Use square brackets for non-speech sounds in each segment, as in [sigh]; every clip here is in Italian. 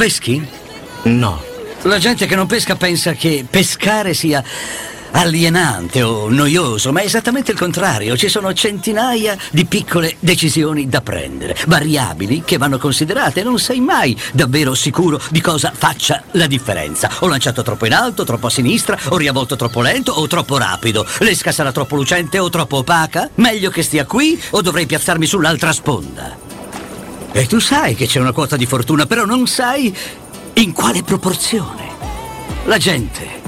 Peschi? No. La gente che non pesca pensa che pescare sia alienante o noioso, ma è esattamente il contrario. Ci sono centinaia di piccole decisioni da prendere, variabili che vanno considerate. Non sei mai davvero sicuro di cosa faccia la differenza. Ho lanciato troppo in alto, troppo a sinistra, ho riavvolto troppo lento o troppo rapido. L'esca sarà troppo lucente o troppo opaca? Meglio che stia qui o dovrei piazzarmi sull'altra sponda? E tu sai che c'è una quota di fortuna, però non sai in quale proporzione. La gente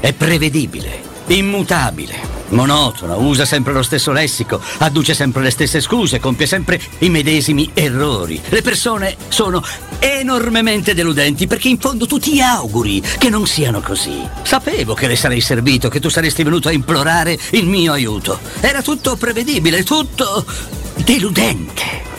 è prevedibile, immutabile, monotona, usa sempre lo stesso lessico, adduce sempre le stesse scuse, compie sempre i medesimi errori. Le persone sono enormemente deludenti perché in fondo tu ti auguri che non siano così. Sapevo che le sarei servito, che tu saresti venuto a implorare il mio aiuto. Era tutto prevedibile, tutto deludente.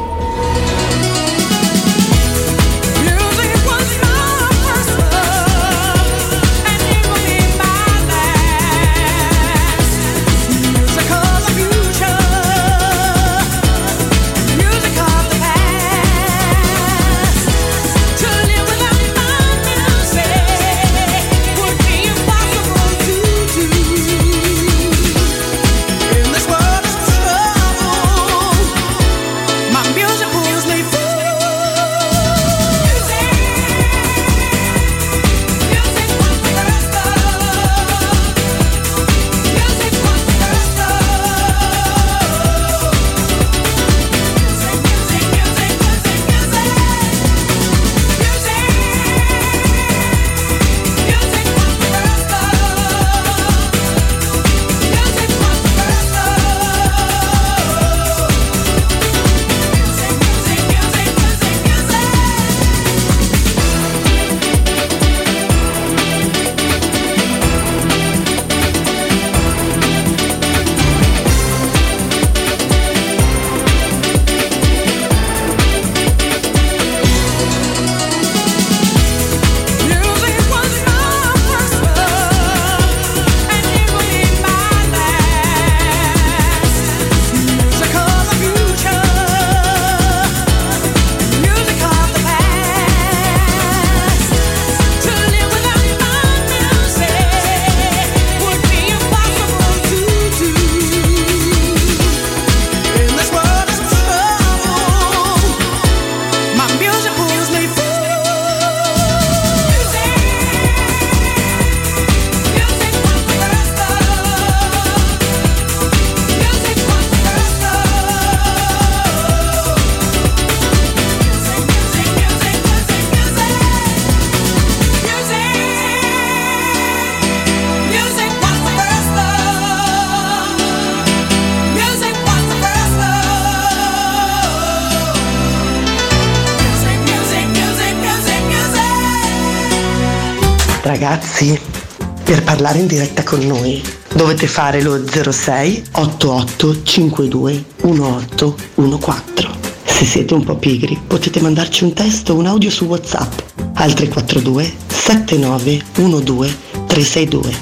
Per parlare in diretta con noi dovete fare lo 06 88 52 1814. Se siete un po' pigri potete mandarci un testo o un audio su WhatsApp al 342 79 12 362.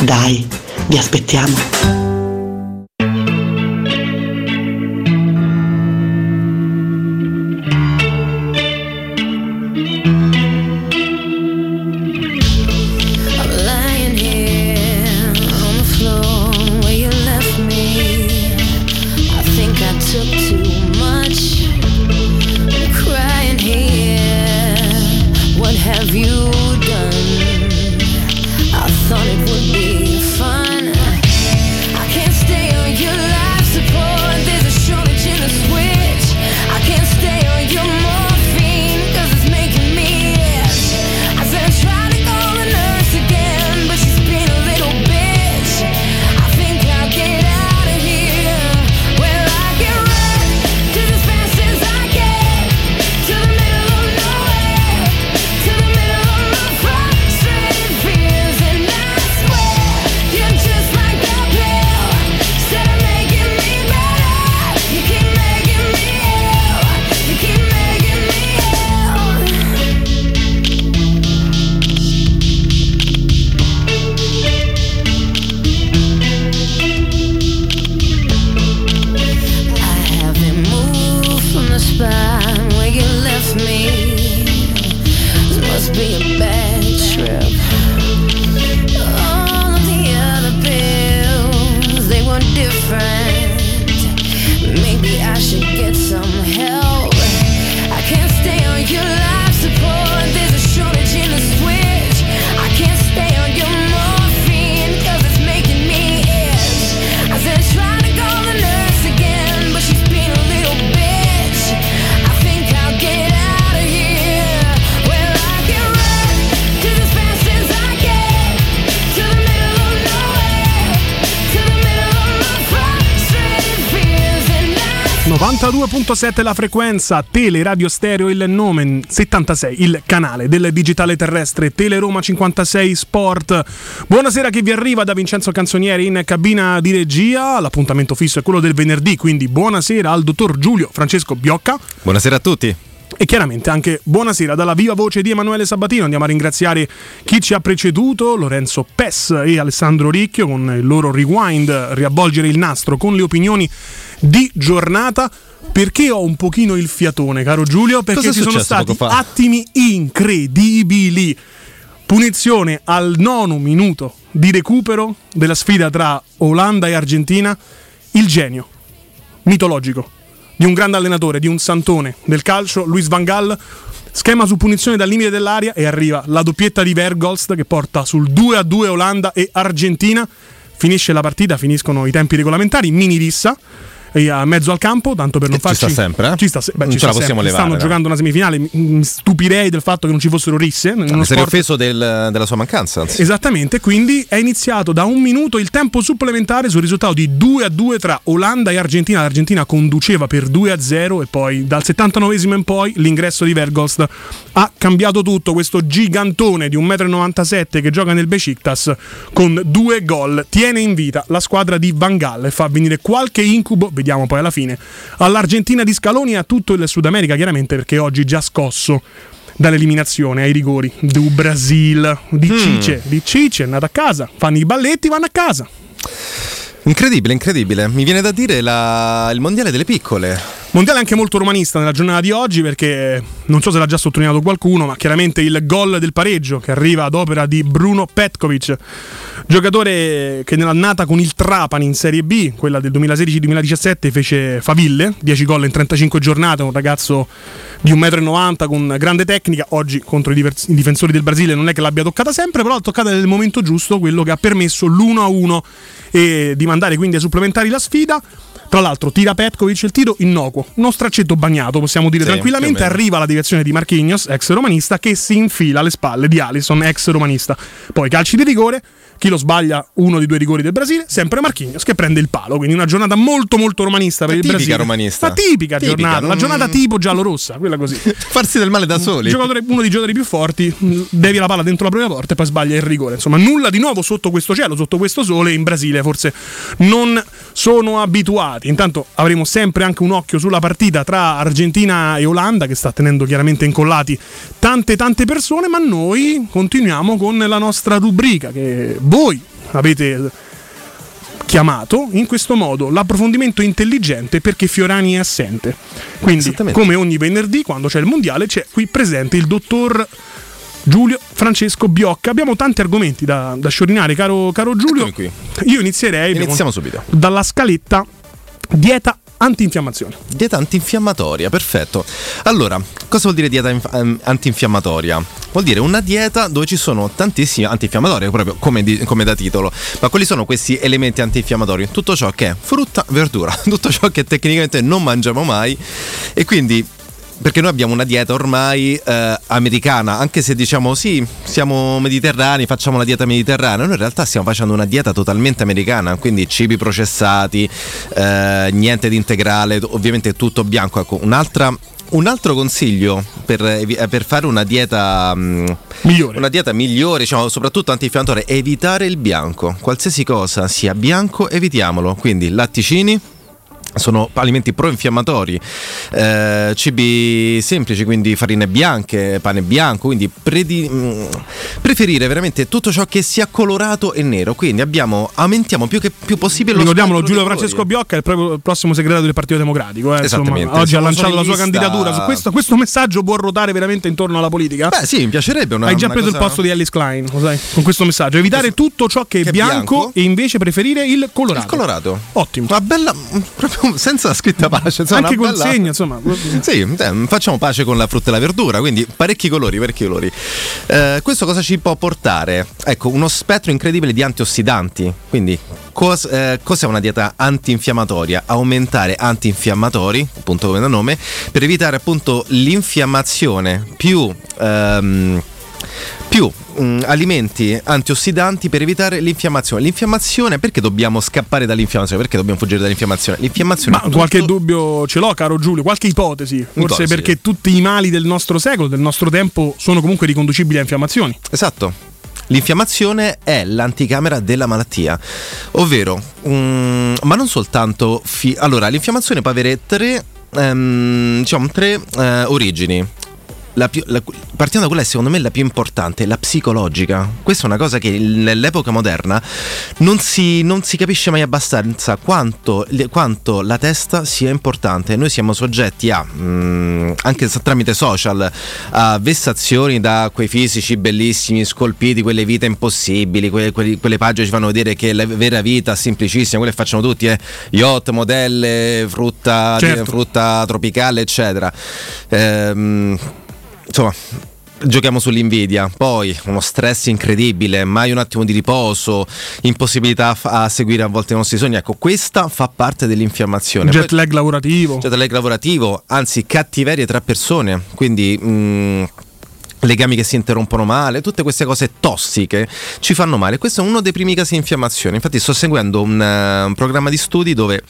Dai, vi aspettiamo. 92.7 la frequenza, Tele Radio Stereo il nome, 76 il canale del digitale terrestre, Tele Roma 56 Sport. Buonasera che vi arriva da Vincenzo Canzonieri in cabina di regia, l'appuntamento fisso è quello del venerdì, quindi buonasera al dottor Giulio Francesco Biocca. Buonasera a tutti. E chiaramente anche buonasera dalla viva voce di Emanuele Sabatino. Andiamo a ringraziare chi ci ha preceduto, Lorenzo Pes e Alessandro Ricchio con il loro rewind, riavvolgere il nastro con le opinioni di giornata. Perché ho un pochino il fiatone, caro Giulio? Perché ci sono stati attimi incredibili. Punizione al nono minuto di recupero della sfida tra Olanda e Argentina. Il genio mitologico di un grande allenatore, di un santone del calcio, Luis Van Gaal. Schema su punizione dal limite dell'aria e arriva la doppietta di Vergolst che porta sul 2 a 2 Olanda e Argentina. Finisce la partita, finiscono i tempi regolamentari, mini rissa. A mezzo al campo, tanto per non E ci farci sta sempre, eh? Ci sta, se- beh, Non ce la possiamo sempre. levare, Stanno dai. giocando una semifinale. Mi mi stupirei del fatto che non ci fossero risse. Mi sarei sport- offeso del- della sua mancanza. Anzi. Esattamente, quindi è iniziato da un minuto il tempo supplementare sul risultato di 2 a 2 tra Olanda e Argentina. L'Argentina conduceva per 2 a 0 e poi dal 79esimo in poi l'ingresso di Vergost ha cambiato tutto. Questo gigantone di 1,97 m che gioca nel Besiktas con due gol tiene in vita la squadra di Van Gaal e fa venire qualche incubo, vediamo poi alla fine, all'Argentina di Scaloni e a tutto il Sud America chiaramente perché oggi già scosso dall'eliminazione ai rigori do Brasil di Cice di Cice è andato a casa fanno i balletti vanno a casa Incredibile, incredibile. Mi viene da dire la- il mondiale delle piccole. Mondiale anche molto romanista nella giornata di oggi perché non so se l'ha già sottolineato qualcuno ma chiaramente il gol del pareggio che arriva ad opera di Bruno Petkovic giocatore che nell'annata con il Trapani in Serie B quella del 2016-2017 fece faville 10 gol in 35 giornate un ragazzo di 1,90 m con grande tecnica oggi contro i, divers- i difensori del Brasile non è che l'abbia toccata sempre però l'ha toccata nel momento giusto quello che ha permesso l'1-1 e di mandare quindi ai supplementari la sfida tra l'altro tira Petkovic il tiro innocuo, uno straccetto bagnato possiamo dire Sì, tranquillamente, arriva la direzione di Marquinhos, ex romanista, che si infila alle spalle di Alisson, ex romanista. Poi calci di rigore, chi lo sbaglia uno dei due rigori del Brasile, sempre Marquinhos che prende il palo, quindi una giornata molto molto romanista per il Tipica Brasile. romanista. Una tipica, Tipica, giornata, la non- giornata tipo giallo-rossa, quella così. [laughs] Farsi del male da soli. Giocatore- uno dei giocatori più forti, mh, devia la palla dentro la propria porta e poi sbaglia il rigore. Insomma, nulla di nuovo sotto questo cielo, sotto questo sole. In Brasile forse non sono abituati. Intanto avremo sempre anche un occhio sulla partita tra Argentina e Olanda, che sta tenendo chiaramente incollati tante tante persone. Ma noi continuiamo con la nostra rubrica che voi avete chiamato in questo modo l'approfondimento intelligente perché Fiorani è assente. Quindi, come ogni venerdì, quando c'è il mondiale, c'è qui presente il dottor Giulio Francesco Biocca. Abbiamo tanti argomenti da, da sciorinare, caro, caro Giulio. Io inizierei Iniziamo subito. dalla scaletta dieta antinfiammazione. Dieta antinfiammatoria, perfetto. Allora, cosa vuol dire dieta inf- ehm, antinfiammatoria? Vuol dire una dieta dove ci sono tantissimi antinfiammatori, proprio come, di- come da titolo. Ma quali sono questi elementi antinfiammatori? Tutto ciò che è frutta, verdura, [laughs] tutto ciò che tecnicamente non mangiamo mai e quindi perché noi abbiamo una dieta ormai eh, americana, anche se diciamo sì, siamo mediterranei, facciamo la dieta mediterranea, noi in realtà stiamo facendo una dieta totalmente americana, quindi cibi processati, eh, niente di integrale, ovviamente tutto bianco. Ecco, un'altra, un altro consiglio per, eh, per fare una dieta mh, Migliore. una dieta migliore, diciamo, soprattutto antinfiammatoria, è evitare il bianco. Qualsiasi cosa sia bianco, evitiamolo. Quindi latticini. Sono alimenti pro-infiammatori, eh, cibi semplici, quindi farine bianche, pane bianco, quindi predi- mh, preferire veramente tutto ciò che sia colorato e nero. Quindi abbiamo, aumentiamo più che più possibile lo Ricordiamolo, Giulio Francesco. Biocca è il proprio prossimo segretario del Partito Democratico. eh, insomma. Esattamente. oggi ha lanciato la sua candidatura. Su questo, questo messaggio può ruotare veramente intorno alla politica? Beh, sì, mi piacerebbe una Hai già preso il cosa- posto di Alice Klein, sai? Con questo messaggio. Evitare tutto ciò che è Che è bianco, bianco. e invece preferire il colorato. Il colorato. Ottimo. Una bella, proprio senza scritta pace. insomma, Anche col segno, insomma. Sì, eh, facciamo pace con la frutta e la verdura, quindi parecchi colori, parecchi colori. Eh, questo cosa ci può portare? Ecco, uno spettro incredibile di antiossidanti. Quindi, cos- eh, cos'è una dieta antinfiammatoria? Aumentare antinfiammatori, appunto come da nome, per evitare appunto l'infiammazione più... ehm, più mh, alimenti antiossidanti per evitare l'infiammazione. L'infiammazione, perché dobbiamo scappare dall'infiammazione? Perché dobbiamo fuggire dall'infiammazione? L'infiammazione Ma qualche dubbio ce l'ho, caro Giulio, qualche ipotesi. Forse perché tutti i mali del nostro secolo, del nostro tempo, sono comunque riconducibili a infiammazioni. Esatto. L'infiammazione è l'anticamera della malattia, ovvero, mm, ma non soltanto. fi- allora, l'infiammazione può avere tre, ehm, diciamo, tre eh, origini. La più- la- partiamo da quella che secondo me è la più importante, la psicologica. Questa è una cosa che nell'epoca moderna non si, non si capisce mai abbastanza quanto, quanto la testa sia importante. Noi siamo soggetti a, mm, anche tramite social, a vessazioni da quei fisici bellissimi, scolpiti, quelle vite impossibili, que- quelli- quelle pagine ci fanno vedere che la vera vita è semplicissima, quelle facciamo tutti, eh? yacht, modelle, frutta, Certo. frutta tropicale, eccetera. Ehm, insomma. Giochiamo sull'invidia, poi uno stress incredibile, mai un attimo di riposo, impossibilità a, seguire a volte i nostri sogni. Ecco, questa fa parte dell'infiammazione. Jet lag lavorativo. jet lag lavorativo, anzi cattiverie tra persone, quindi mh, legami che si interrompono male, tutte queste cose tossiche ci fanno male. Questo è uno dei primi casi di infiammazione. Infatti sto seguendo un, eh, un programma di studi dove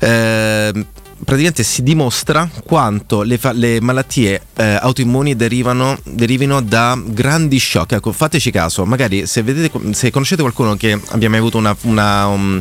eh, praticamente si dimostra quanto le, fa- le malattie eh, autoimmuni derivano, derivino da grandi shock. Ecco, fateci caso, magari se, vedete, se conoscete qualcuno che abbia mai avuto una, una, um,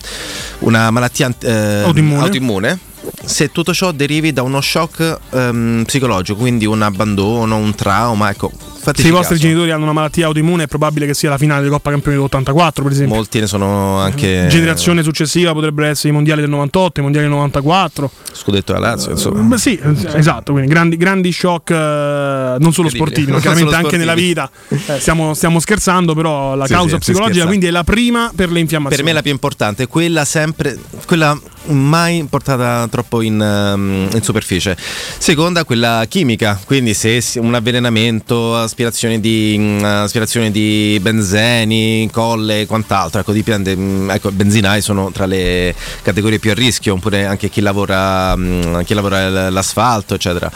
una malattia eh, Autoimmune. autoimmune, se tutto ciò derivi da uno shock ehm, psicologico, quindi un abbandono, un trauma, ecco, Se i vostri caso. genitori hanno una malattia autoimmune, è probabile che sia la finale di Coppa Campioni dell'84, per esempio. Molti ne sono anche Generazione successiva potrebbero essere i mondiali del 98, i mondiali del 94. scudetto della Lazio, insomma. Beh, sì, eh, esatto, quindi grandi, grandi shock eh, non solo sportivi, ma chiaramente anche nella vita. Eh, stiamo, stiamo scherzando, però la Sì, causa sì, psicologica quindi è la prima per le infiammazioni. Per me la più importante è quella sempre, quella mai portata troppo in, ehm, in superficie. Seconda, quella chimica, quindi se un avvelenamento, aspirazione di, mm, aspirazione di benzeni, colle e quant'altro, ecco, dipende, mm, ecco, benzinai sono tra le categorie più a rischio, oppure anche chi lavora, mm, chi lavora l'asfalto, eccetera.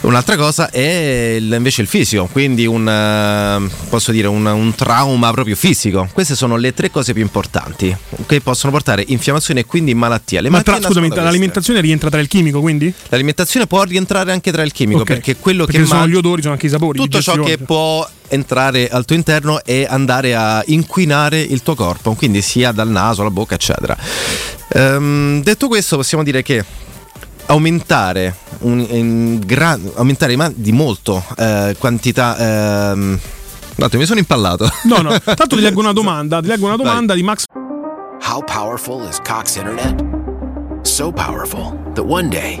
Un'altra cosa è il- invece il fisico, quindi un, eh, posso dire, un, un trauma proprio fisico. Queste sono le tre cose più importanti che possono portare infiammazione e quindi malattia. Le Ma tra, scusami, l'alimentazione rientra tra il chimico, quindi? L'alimentazione può rientrare anche tra il chimico Ok. perché quello Perché che sono mangi- gli odori, sono anche i sapori. tutto ciò che può entrare al tuo interno e andare a inquinare il tuo corpo, quindi sia dal naso alla bocca, eccetera. Ehm, detto questo, possiamo dire che aumentare, un- in gran- aumentare di molto eh, quantità. ehm, attimo, mi sono impallato. No, no, tanto ti leggo una [laughs] domanda, ti leggo una domanda di Max How powerful is Cox Internet? So powerful that one day,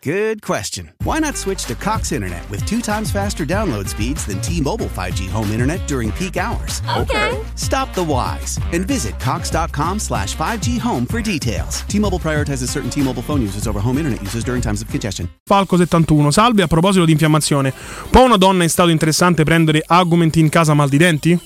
Good question. Why not switch to Cox Internet with two times faster download speeds than T-Mobile 5G home internet during peak hours? Okay. Stop the whys and visit cox.com slash 5G home for details. T-Mobile prioritizes certain T-Mobile phone users over home internet users during times of congestion. Falco 71. Salve, a proposito di infiammazione, può una donna in stato interessante prendere Augmentin in casa mal di denti?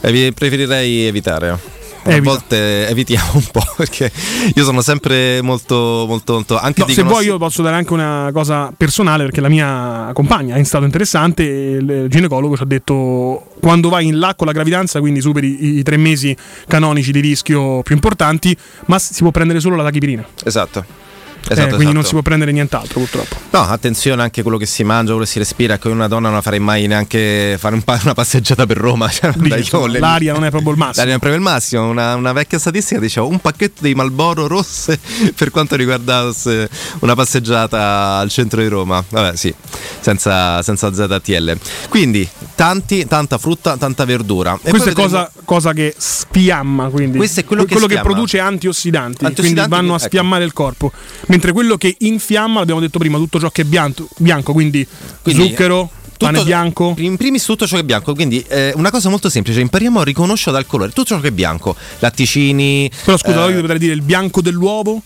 Evi- preferirei evitare. A Evita. volte evitiamo un po' [laughs] perché io sono sempre molto, molto, molto. Anche No, se dicono vuoi io posso dare anche una cosa personale perché la mia compagna è in stato interessante il ginecologo ci ha detto quando vai in là con la gravidanza, quindi superi i, i tre mesi canonici di rischio più importanti, ma si può prendere solo la tachipirina. Esatto. Esatto, quindi non esatto. si può prendere nient'altro purtroppo. No, attenzione anche a quello che si mangia, quello che si respira. Ecco, una donna non farei mai neanche fare un pa- [laughs] una passeggiata per Roma. [laughs] Cioè, Dici, dai, io le- l'aria non è proprio il [laughs] massimo. L'aria non è proprio il massimo. Una, una vecchia statistica diceva un pacchetto di Malboro rosse per quanto riguardasse una passeggiata al centro di Roma. Vabbè, sì, senza, senza ZTL. Quindi, tanti, tanta frutta, tanta verdura. E Questa è vedremo- cosa, cosa che sfiamma, quindi Questo è quello che sfiamma. produce antiossidanti, quindi Antiossidanti vanno a che- ecco. il corpo. Mentre quello che infiamma, l'abbiamo detto prima, tutto ciò che è bianco, bianco quindi, Quindi, zucchero, pane tutto- bianco. In primis tutto ciò che è bianco, quindi eh, una cosa molto semplice, impariamo a riconoscere dal colore tutto ciò che è bianco, latticini, Però scusa, eh, io potrei dire il bianco dell'uovo.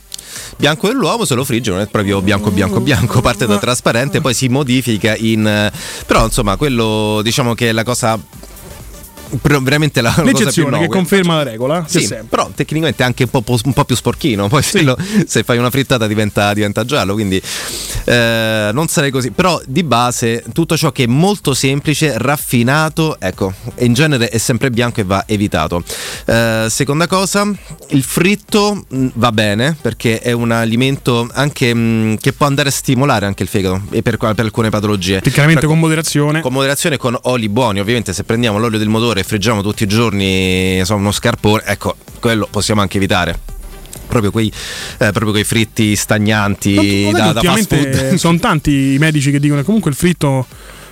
bianco dell'uomo se lo frigge non è proprio bianco bianco bianco, parte da trasparente, poi si modifica in... eh, però insomma quello diciamo che è la cosa... veramente la, L'eccezione che conferma la regola. Sì, però tecnicamente è anche un po', un po' più sporchino. Poi se, lo- se fai una frittata diventa, diventa giallo. Quindi eh, non sarei così. Però di base tutto ciò che è molto semplice, raffinato, ecco, in genere è sempre bianco e va evitato. Eh, seconda cosa, il fritto mh, va bene perché è un alimento anche mh, che può andare a stimolare anche il fegato e per, per alcune patologie. Cioè, con moderazione. con moderazione con oli buoni, ovviamente se prendiamo l'olio del motore e friggiamo tutti i giorni insomma, uno scarpone, ecco, quello possiamo anche evitare. Proprio quei, eh, proprio quei fritti stagnanti ma da, da fast food. [laughs] sono tanti i medici che dicono che comunque il fritto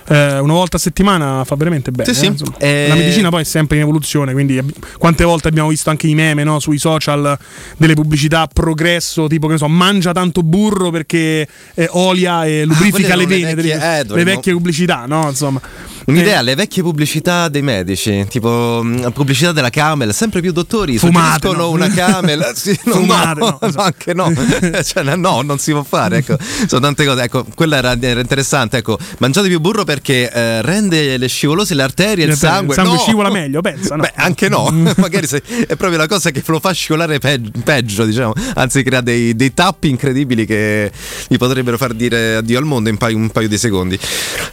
eh, una volta a settimana fa veramente bene. Sì, sì. eh. Eh, La medicina poi è sempre in evoluzione, quindi quante volte abbiamo visto anche i meme no, sui social delle pubblicità progresso, tipo che ne so, mangia tanto burro perché eh, olia e lubrifica quelle le erano le vene, vecchie- eh, le dovremmo- vecchie pubblicità, no? Insomma. Un'idea, Eh, le vecchie pubblicità dei medici, tipo mh, pubblicità della Camel, sempre più dottori Fumate, suggeriscono no? una Camel. [laughs] Sì, no, Fumate, no, no, esatto. anche no. [laughs] Cioè, no, non si può fare. Ecco. Sono tante cose. Ecco, quella era, era interessante. Ecco, mangiate più burro perché eh, rende le scivolose le arterie, il Il sangue. sangue No! scivola meglio, pensa, no? Beh, anche no. [laughs] Magari se- è proprio la cosa che lo fa scivolare pe- peggio, diciamo. Anzi, crea dei, dei tappi incredibili che vi potrebbero far dire addio al mondo in paio- un paio di secondi.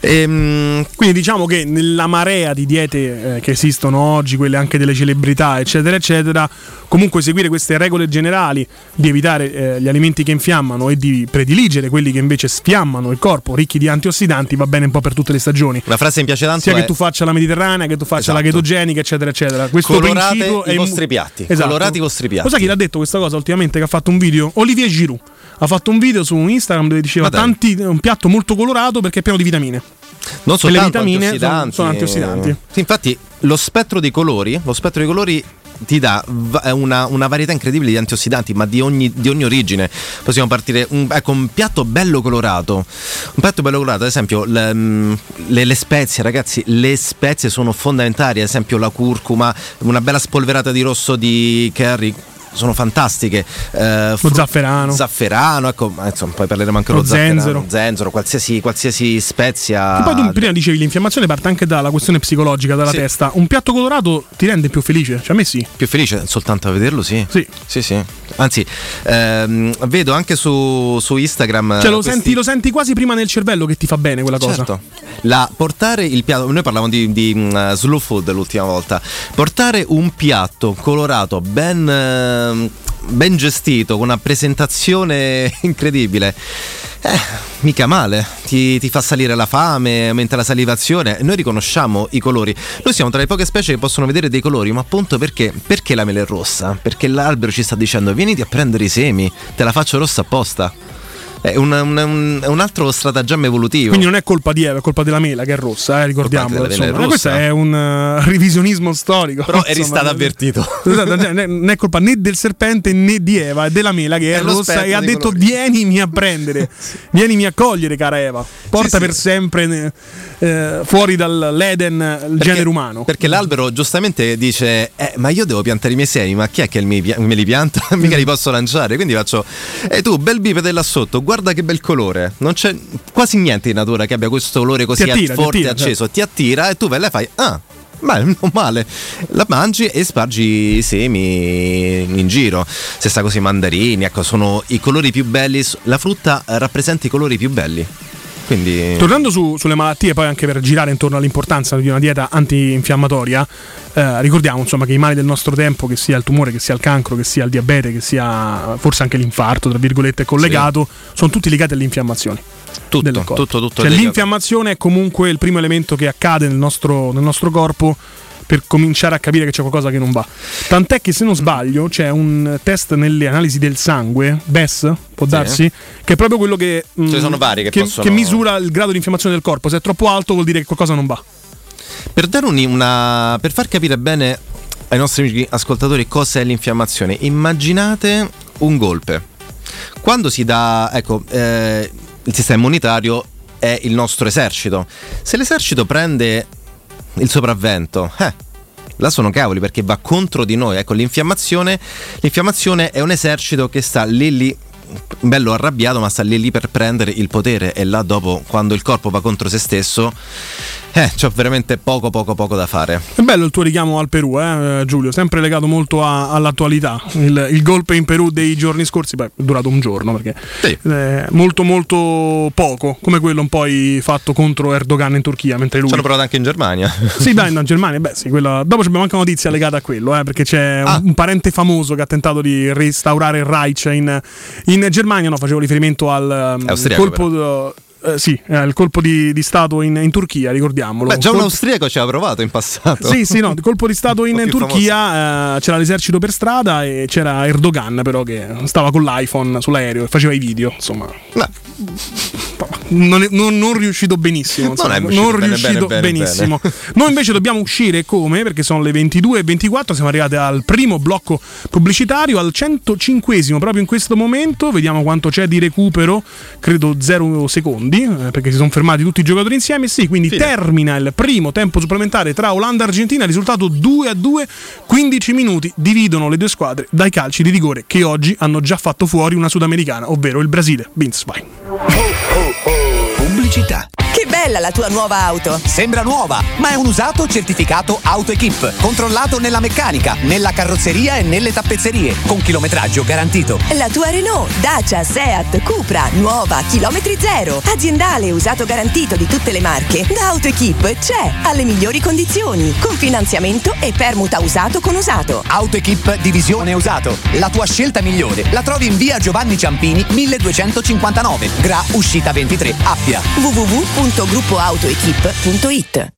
Ehm, Quindi diciamo che nella marea di diete eh, che esistono oggi, quelle anche delle celebrità, eccetera, eccetera, comunque seguire queste regole generali di evitare eh, gli alimenti che infiammano e di prediligere quelli che invece sfiammano il corpo, ricchi di antiossidanti, va bene un po' per tutte le stagioni. una frase che mi piace tanto Sia è che tu faccia la mediterranea, che tu faccia la Esatto. chetogenica, eccetera, eccetera. Questo Colorate principio i è vostri piatti, Esatto. colorate i vostri piatti. Lo sai chi l'ha detto questa cosa ultimamente? Che ha fatto un video? Olivier Giroud. Ha fatto un video su Instagram dove diceva tanti, un piatto molto colorato perché è pieno di vitamine. Non le soltanto vitamine antiossidanti, sono- sono antiossidanti. Sì, infatti lo spettro di colori, lo spettro di colori ti dà una, una varietà incredibile di antiossidanti, ma di ogni, di ogni origine. Possiamo partire un, ecco, un piatto bello colorato. Un piatto bello colorato, ad esempio, le, mm, le- le spezie, ragazzi, le spezie sono fondamentali, ad esempio la curcuma, una bella spolverata di rosso di curry. Sono fantastiche. Eh, fru- zafferano. Zafferano, ecco, ma insomma, poi parleremo anche Lo dello zenzero. zenzero, qualsiasi, qualsiasi spezia. E poi tu prima dicevi l'infiammazione parte anche dalla questione psicologica, dalla Sì. testa. Un piatto colorato ti rende più felice? Cioè a me sì. Più felice soltanto a vederlo, sì. Sì. Sì, sì. Anzi, ehm, vedo anche su, su Instagram. Cioè lo, questi- senti, lo senti quasi prima nel cervello che ti fa bene quella cosa. Certo. La, portare il piatto, noi parlavamo di, di mm, slow food l'ultima volta. Portare un piatto colorato, ben, ehm, ben gestito, con una presentazione [laughs] incredibile. Eh, mica male, ti, ti fa salire la fame, aumenta la salivazione. Noi riconosciamo i colori. Noi siamo tra le poche specie che possono vedere dei colori, ma appunto perché? Perché la mela è rossa? Perché l'albero ci sta dicendo: vieniti a prendere i semi, te la faccio rossa apposta. È un, un- un- altro stratagemma evolutivo. Quindi non è colpa di Eva, è colpa della mela che è rossa, eh, è Questo è un eh, revisionismo storico. Però eri insomma. stato avvertito. [laughs] Cioè, non è colpa né del serpente né di Eva, è della mela che è, È rossa e ha detto colori. vienimi a prendere, [laughs] vienimi a cogliere cara Eva, porta Sì, per sì. sempre eh, fuori dall'Eden il genere umano. Perché l'albero giustamente dice: eh, Ma io devo piantare i miei semi, ma chi è che mi, me li pianta? [laughs] Mica li posso lanciare. Quindi faccio: E tu, bel bipede là sotto, guarda che bel colore. Non c'è quasi niente in natura che abbia questo colore così Ti attira, ti forte e attira, certo. acceso. Ti attira e tu vai là e fai: Ah. Ma non male, la mangi e spargi i semi in giro. Stessa cosa i mandarini, ecco, sono i colori più belli. La frutta rappresenta i colori più belli. Quindi Tornando su- sulle malattie, poi anche per girare intorno all'importanza di una dieta antinfiammatoria, eh, ricordiamo insomma che i mali del nostro tempo, che sia il tumore, che sia il cancro, che sia il diabete, che sia forse anche l'infarto, tra virgolette, collegato, sono tutti legati alle infiammazioni. tutto, corpo. tutto, tutto. Cioè, l'infiammazione è comunque il primo elemento che accade nel nostro, nel nostro corpo per cominciare a capire che c'è qualcosa che non va. Tant'è che se non sbaglio c'è un test nelle analisi del sangue, BES, può Sì. darsi, che è proprio quello che, mm, ne sono vari che possono- che misura il grado di infiammazione del corpo. Se è troppo alto vuol dire che qualcosa non va. Per, dare un- una, per far capire bene ai nostri amici ascoltatori cos'è l'infiammazione, immaginate un golpe. Quando si dà, ecco, eh, il sistema immunitario è il nostro esercito. Se l'esercito prende il sopravvento, eh, là sono cavoli perché va contro di noi. Ecco, l'infiammazione, l'infiammazione è un esercito che sta lì lì bello arrabbiato ma sta lì lì per prendere il potere e là dopo quando il corpo va contro se stesso eh, c'ho veramente poco poco poco da fare È bello il tuo richiamo al Perù, eh, Giulio, sempre legato molto a- all'attualità. Il, il golpe in Perù dei giorni scorsi, beh, è durato un giorno perché Sì. eh, molto molto poco, come quello un poi fatto contro Erdogan in Turchia, mentre lui ci hanno provato anche in Germania [laughs] Sì, dai, in Germania, beh, sì, quella... dopo abbiamo anche una notizia legata a quello, eh, perché c'è un- Ah. un, parente famoso che ha tentato di restaurare il Reich in, in Germania, no, facevo riferimento al um, colpo, eh, sì, eh, il colpo di, di Stato in, in Turchia, ricordiamolo. Beh, già un Colpo- austriaco ci aveva provato in passato Sì, sì, no, [laughs] il colpo di Stato in più Turchia eh, c'era l'esercito per strada e c'era Erdogan però che stava con l'iPhone sull'aereo e faceva i video, insomma. No, Non, è- non- non riuscito benissimo. insomma, è uscito non bene, riuscito bene, bene, benissimo. Noi invece dobbiamo uscire come? Perché sono le 22 e 24, siamo arrivati al primo blocco pubblicitario, al 105esimo proprio in questo momento. Vediamo quanto c'è di recupero, credo 0 secondi, eh, perché si sono fermati tutti i giocatori insieme. Sì, quindi Fine. termina il primo tempo supplementare tra Olanda e Argentina, risultato 2 a 2, 15 minuti dividono le due squadre dai calci di rigore che oggi hanno già fatto fuori una sudamericana, ovvero il Brasile. Vince, vai. Show. Pubblicità. Che bella la tua nuova auto! Sembra nuova, ma è un usato certificato AutoEquip, controllato nella meccanica, nella carrozzeria e nelle tappezzerie, con chilometraggio garantito. La tua Renault, Dacia, Seat, Cupra, nuova, chilometri zero, aziendale usato garantito di tutte le marche, da AutoEquip c'è, alle migliori condizioni, con finanziamento e permuta usato con usato. AutoEquip Divisione Usato. La tua scelta migliore la trovi in via Giovanni Ciampini 1259, Gra Uscita 23, Appia. www.gruppoautoequip.it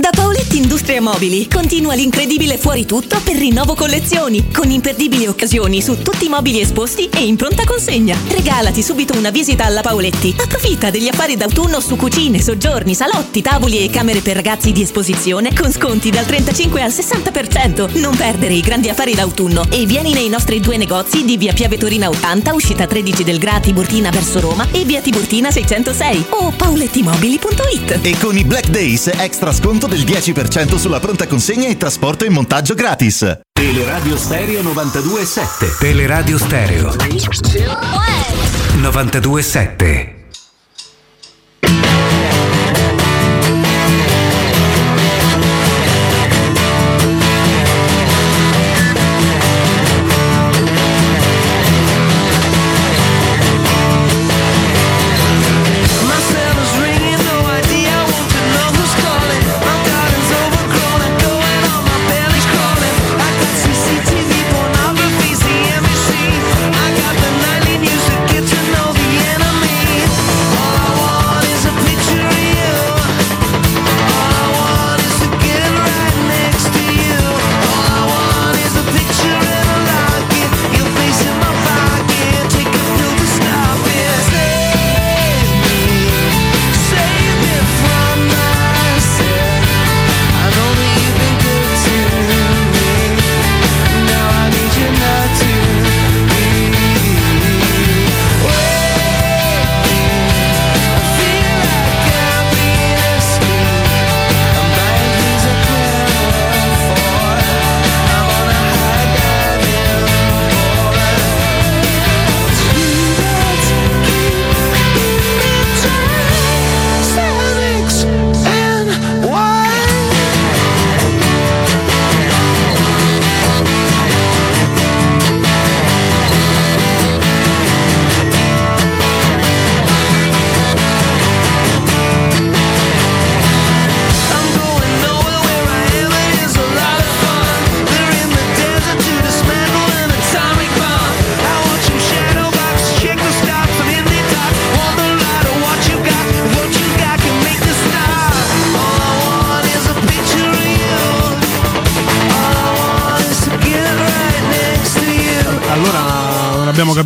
Da Paoletti Industria Mobili continua l'incredibile fuori tutto per rinnovo collezioni, con imperdibili occasioni su tutti i mobili esposti e in pronta consegna. Regalati subito una visita alla Paoletti. Approfitta degli affari d'autunno su cucine, soggiorni, salotti, tavoli e camere per ragazzi di esposizione con sconti dal 35 al 60%. Non perdere i grandi affari d'autunno e vieni nei nostri due negozi di via Piave Torina 80, uscita 13 del Gra Tiburtina verso Roma e via Tiburtina 606 o paolettimobili.it. E con i Black Days extra sconto del 10% sulla pronta consegna e trasporto e montaggio gratis. Teleradio Stereo 92.7 Teleradio Stereo. 92.7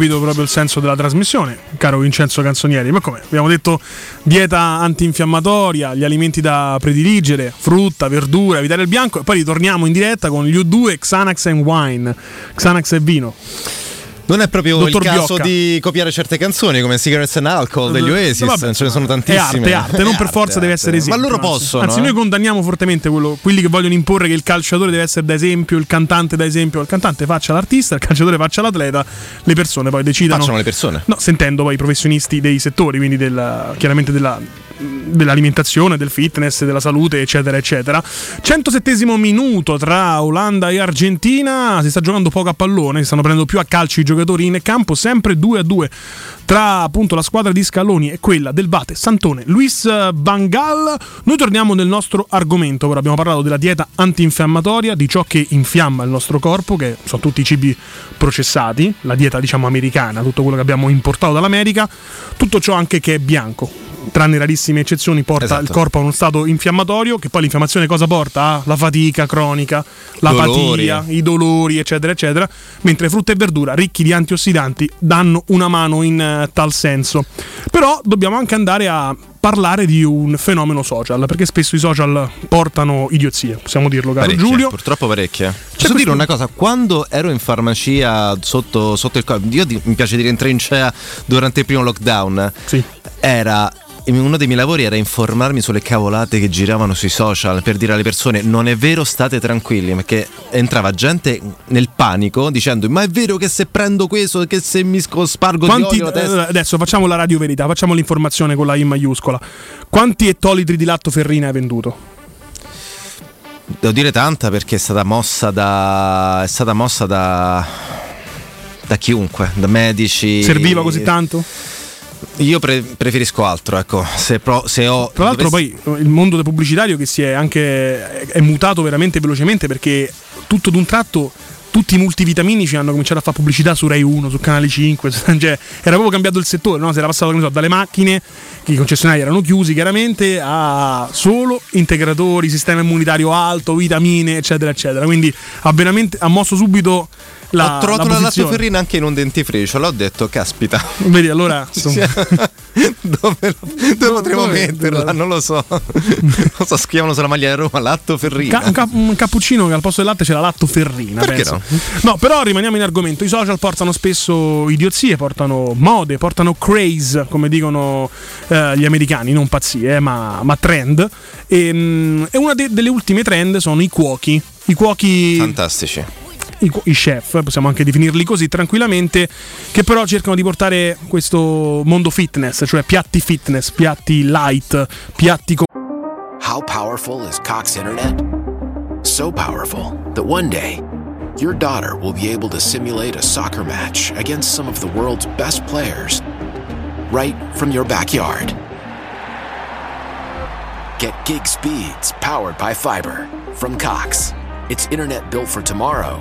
capito proprio il senso della trasmissione, caro Vincenzo Canzonieri. Ma come? Abbiamo detto dieta antinfiammatoria, gli alimenti da prediligere, frutta, verdura, evitare il bianco e poi ritorniamo in diretta con gli U2 Xanax and Wine, Xanax e vino. Non è proprio Dottor il caso Biocca. di copiare certe canzoni come Cigarettes and Alcohol degli Oasis, Vabbè, ce ne sono È tantissime. arte, è arte, non È per arte, forza deve arte. essere esempio. Ma loro possono. Anzi, eh? noi condanniamo fortemente quello- quelli che vogliono imporre che il calciatore deve essere da esempio, il cantante da esempio. Il cantante faccia l'artista, il calciatore faccia l'atleta, le persone poi decidano. Facciano le persone. No, sentendo poi i professionisti dei settori, quindi del- chiaramente della, dell'alimentazione, del fitness, della salute, eccetera, eccetera. 107 minuto tra Olanda e Argentina. Si sta giocando poco a pallone, si stanno prendendo più a calcio i giocatori in campo, sempre 2 a 2 tra appunto la squadra di Scaloni e quella del Vate Santone. Luis Van Gaal. Noi torniamo nel nostro argomento. Ora abbiamo parlato della dieta antinfiammatoria, di ciò che infiamma il nostro corpo, che sono tutti i cibi processati, la dieta diciamo americana, tutto quello che abbiamo importato dall'America, tutto ciò anche che è bianco. Tranne rarissime eccezioni, porta Esatto. il corpo a uno stato infiammatorio. Che poi l'infiammazione cosa porta? Ah, la fatica cronica, l'apatia, i dolori, eccetera, eccetera. Mentre frutta e verdura ricchi di antiossidanti danno una mano in eh, tal senso. Però dobbiamo anche andare a parlare di un fenomeno social, perché spesso i social portano idiozie, possiamo dirlo, caro Parecchie, Giulio. Purtroppo parecchie. Posso questo- dire una cosa? Quando ero in farmacia sotto, sotto il corpo, io di- mi piace dire in trincea durante il primo lockdown, era. Uno dei miei lavori era informarmi sulle cavolate che giravano sui social per dire alle persone non è vero state tranquilli perché entrava gente nel panico dicendo ma è vero che se prendo questo che se mi spargo Quanti, di olio testa adesso facciamo la radio verità, facciamo l'informazione con la I maiuscola. Quanti ettolitri di latto ferrina hai venduto? Devo dire tanta perché è stata mossa da. è stata mossa da. da chiunque, da medici. Serviva così tanto? Io pre- preferisco altro, ecco. Se, pro- se ho. Tra l'altro dovessi- poi il mondo del pubblicitario che si è anche è mutato veramente velocemente perché tutto d'un tratto tutti i multivitaminici hanno cominciato a fare pubblicità su Rai 1, su Canale 5, [laughs] cioè, era proprio cambiato il settore, no? si era passato so, dalle macchine, che i concessionari erano chiusi chiaramente, a solo integratori, sistema immunitario alto, vitamine, eccetera, eccetera. Quindi ha veramente ha mosso subito la, ho trovato la, posizione. lattoferrina anche in un dentifricio, l'ho detto, caspita. [laughs] Vedi, allora insomma, [laughs] dove, lo- dove potremmo dove- metterla? Non lo so. [laughs] non so, scrivono sulla maglia di Roma, lattoferrina. Ca- un, cap- un cappuccino che al posto del latte c'è la lattoferrina. Perché penso. no? però rimaniamo in argomento. I social portano spesso idiozie, portano mode, portano craze, come dicono eh, gli americani, non pazzie, eh, ma, ma trend. E, mm, e una de- delle ultime trend sono i cuochi. I cuochi Fantastici. I, i chef, possiamo anche definirli così tranquillamente, che però cercano di portare questo mondo fitness, cioè piatti fitness, piatti light, piatti con How powerful is Cox Internet? So powerful that one day, your daughter will be able to simulate a soccer match against some of the world's best players right from your backyard. Get gig speeds powered by fiber from Cox. It's internet built for tomorrow,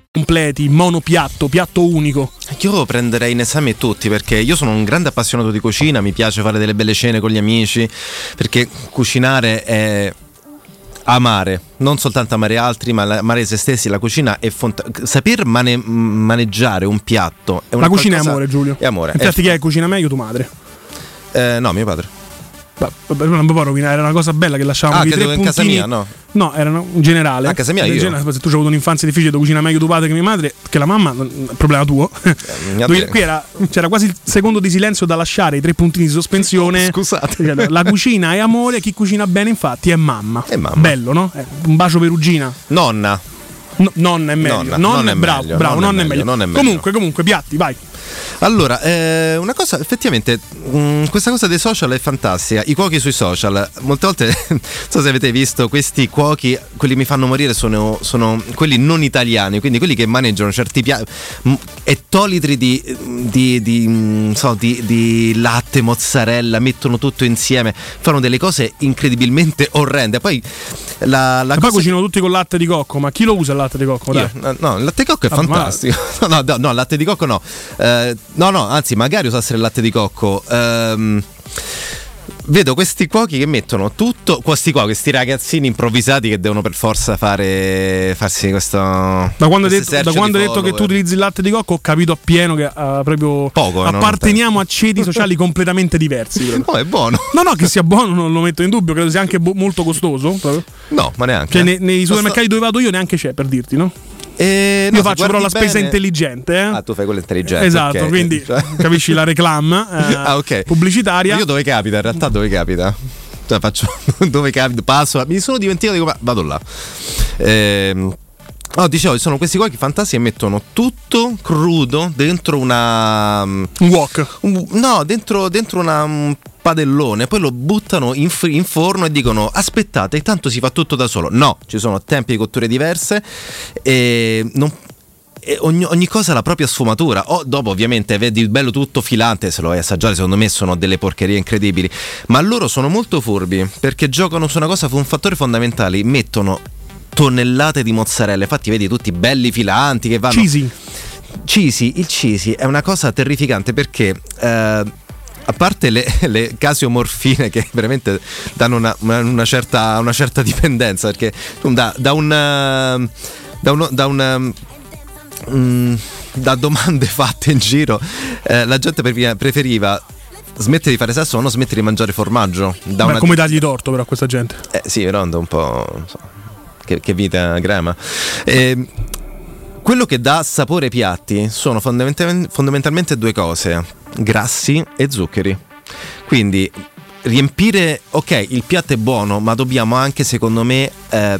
Completi, monopiatto, piatto unico. Io prenderei in esame tutti perché io sono un grande appassionato di cucina, mi piace fare delle belle cene con gli amici, perché cucinare è amare, non soltanto amare altri, ma amare se stessi. La cucina è fonta- saper mane- maneggiare un piatto. È La cucina è amore, Giulio. È amore. Infatti, è- chi è cucina meglio? Tu madre. eh, no, mio padre. Vabbè, non può rovinare, era una cosa bella che lasciavamo Ah, i che tre dove in casa puntini- mia, no? No, erano in generale. A casa mia io. generale, se tu hai avuto un'infanzia difficile dove cucina meglio tuo padre che mia madre, che la mamma, mm, problema tuo. te- qui era- c'era quasi il secondo di silenzio da lasciare, i tre puntini di sospensione. [laughs] Scusate. La cucina è amore, chi cucina bene infatti è mamma. È mamma. Bello, no? Eh, un bacio perugina. Nonna. No, nonna è meglio. Nonna, Nonna nonna è è bravo, meglio, bravo, nonna è nonna è meglio, è meglio. Comunque, comunque, piatti, vai. Allora, eh, una cosa, effettivamente, mh, questa cosa dei social è fantastica. I cuochi sui social, molte volte, [laughs] non so se avete visto, questi cuochi, quelli che mi fanno morire sono, sono quelli non italiani, quindi quelli che maneggiano certi piatti, ettolitri di, di, di, mh, so, di, di latte, mozzarella, mettono tutto insieme, fanno delle cose incredibilmente orrende. Poi la, la E poi cosa cucinano tutti con latte di cocco, ma chi lo usa il latte di cocco? Dai. io, no, il latte di cocco è Ah, ma- fantastico. [laughs] No, no, no, il latte di cocco no. Eh, no, no, anzi, magari usassero il latte di cocco. Ehm, vedo questi cuochi che mettono tutto. Questi qua, questi ragazzini improvvisati che devono per forza fare. farsi questo. Da quando, hai detto, da quando hai detto che tu utilizzi il latte di cocco, ho capito appieno che ah, proprio Poco, eh, apparteniamo a ceti sociali completamente diversi. [laughs] No, è buono. No, no, che sia buono non lo metto in dubbio, credo sia anche bo- molto costoso. proprio. No, ma neanche. Cioè, ne- nei supermercati dove vado io neanche c'è, per dirti, no? Eh, no, io faccio però la guardi spesa bene- intelligente. Eh? Ah, tu fai quello intelligente. Esatto, ok. quindi [laughs] Cioè- capisci la reclam [laughs] eh, ah, ok. pubblicitaria. Io dove capita? In realtà dove capita? Cioè, faccio [laughs] dove capita? Passo, mi sono dimenticato di come. Vado là. Ehm. No, dicevo, sono questi qua che fantastici e mettono tutto crudo dentro una. Un wok? no, dentro, dentro una, un padellone, poi lo buttano in, in forno e dicono aspettate, tanto si fa tutto da solo. No, ci sono tempi di cotture diverse e non- ogni, ogni cosa ha la propria sfumatura. O dopo, ovviamente, vedi il bello tutto filante, se lo vai a assaggiare, secondo me sono delle porcherie incredibili. Ma loro sono molto furbi perché giocano su una cosa, su un fattore fondamentale. Mettono tonnellate di mozzarella. Infatti, vedi tutti belli filanti che vanno. Cheesy. Cheesy, il cheesy è una cosa terrificante perché. eh, a parte le, [laughs] le casiomorfine che veramente danno una, una- certa, una certa dipendenza, perché da, da un. eh, Da, uno- da un. mm, da domande [laughs] fatte in giro, eh, la gente preferiva- smettere di fare sesso o non smettere di mangiare formaggio. Da Beh, una- come dargli torto però a questa gente? eh, sì, però un po'. so, che, che vita grama. Ehm, quello che dà sapore ai piatti sono fondamental- fondamentalmente due cose: grassi e zuccheri. Quindi riempire, ok, il piatto è buono, ma dobbiamo anche, secondo me, eh,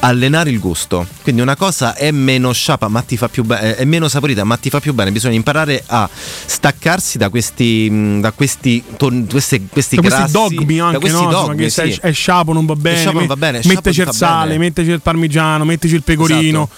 allenare il gusto. Quindi una cosa è meno sciapa, ma ti fa più bene, è meno saporita, ma ti fa più bene. Bisogna imparare a staccarsi da questi, mh, da questi, ton- queste- questi da grassi, questi dogmi anche da questi no? dogmi, sì. è sciapo non va bene, non va metteci il sale bene. metteci il parmigiano mettici il pecorino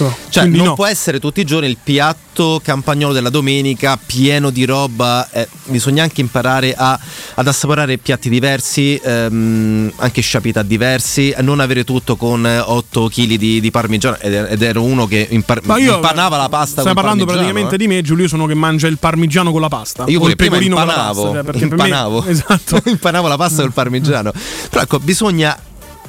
Oh, Cioè, quindi non no. può essere tutti i giorni il piatto campagnolo della domenica pieno di roba. eh, bisogna anche imparare a- ad assaporare piatti diversi, ehm, anche sciapità diversi, a non avere tutto con 8 kg di, di parmigiano. Ed, ed ero uno che impar- Ma io- impanava la pasta stai parlando praticamente eh. di me Giulio io sono che mangia il parmigiano con la pasta Io il pecorino con la impanavo, pasta cioè, per me- impanavo, [laughs] esatto [laughs] impanavo la pasta col parmigiano. Però ecco, bisogna,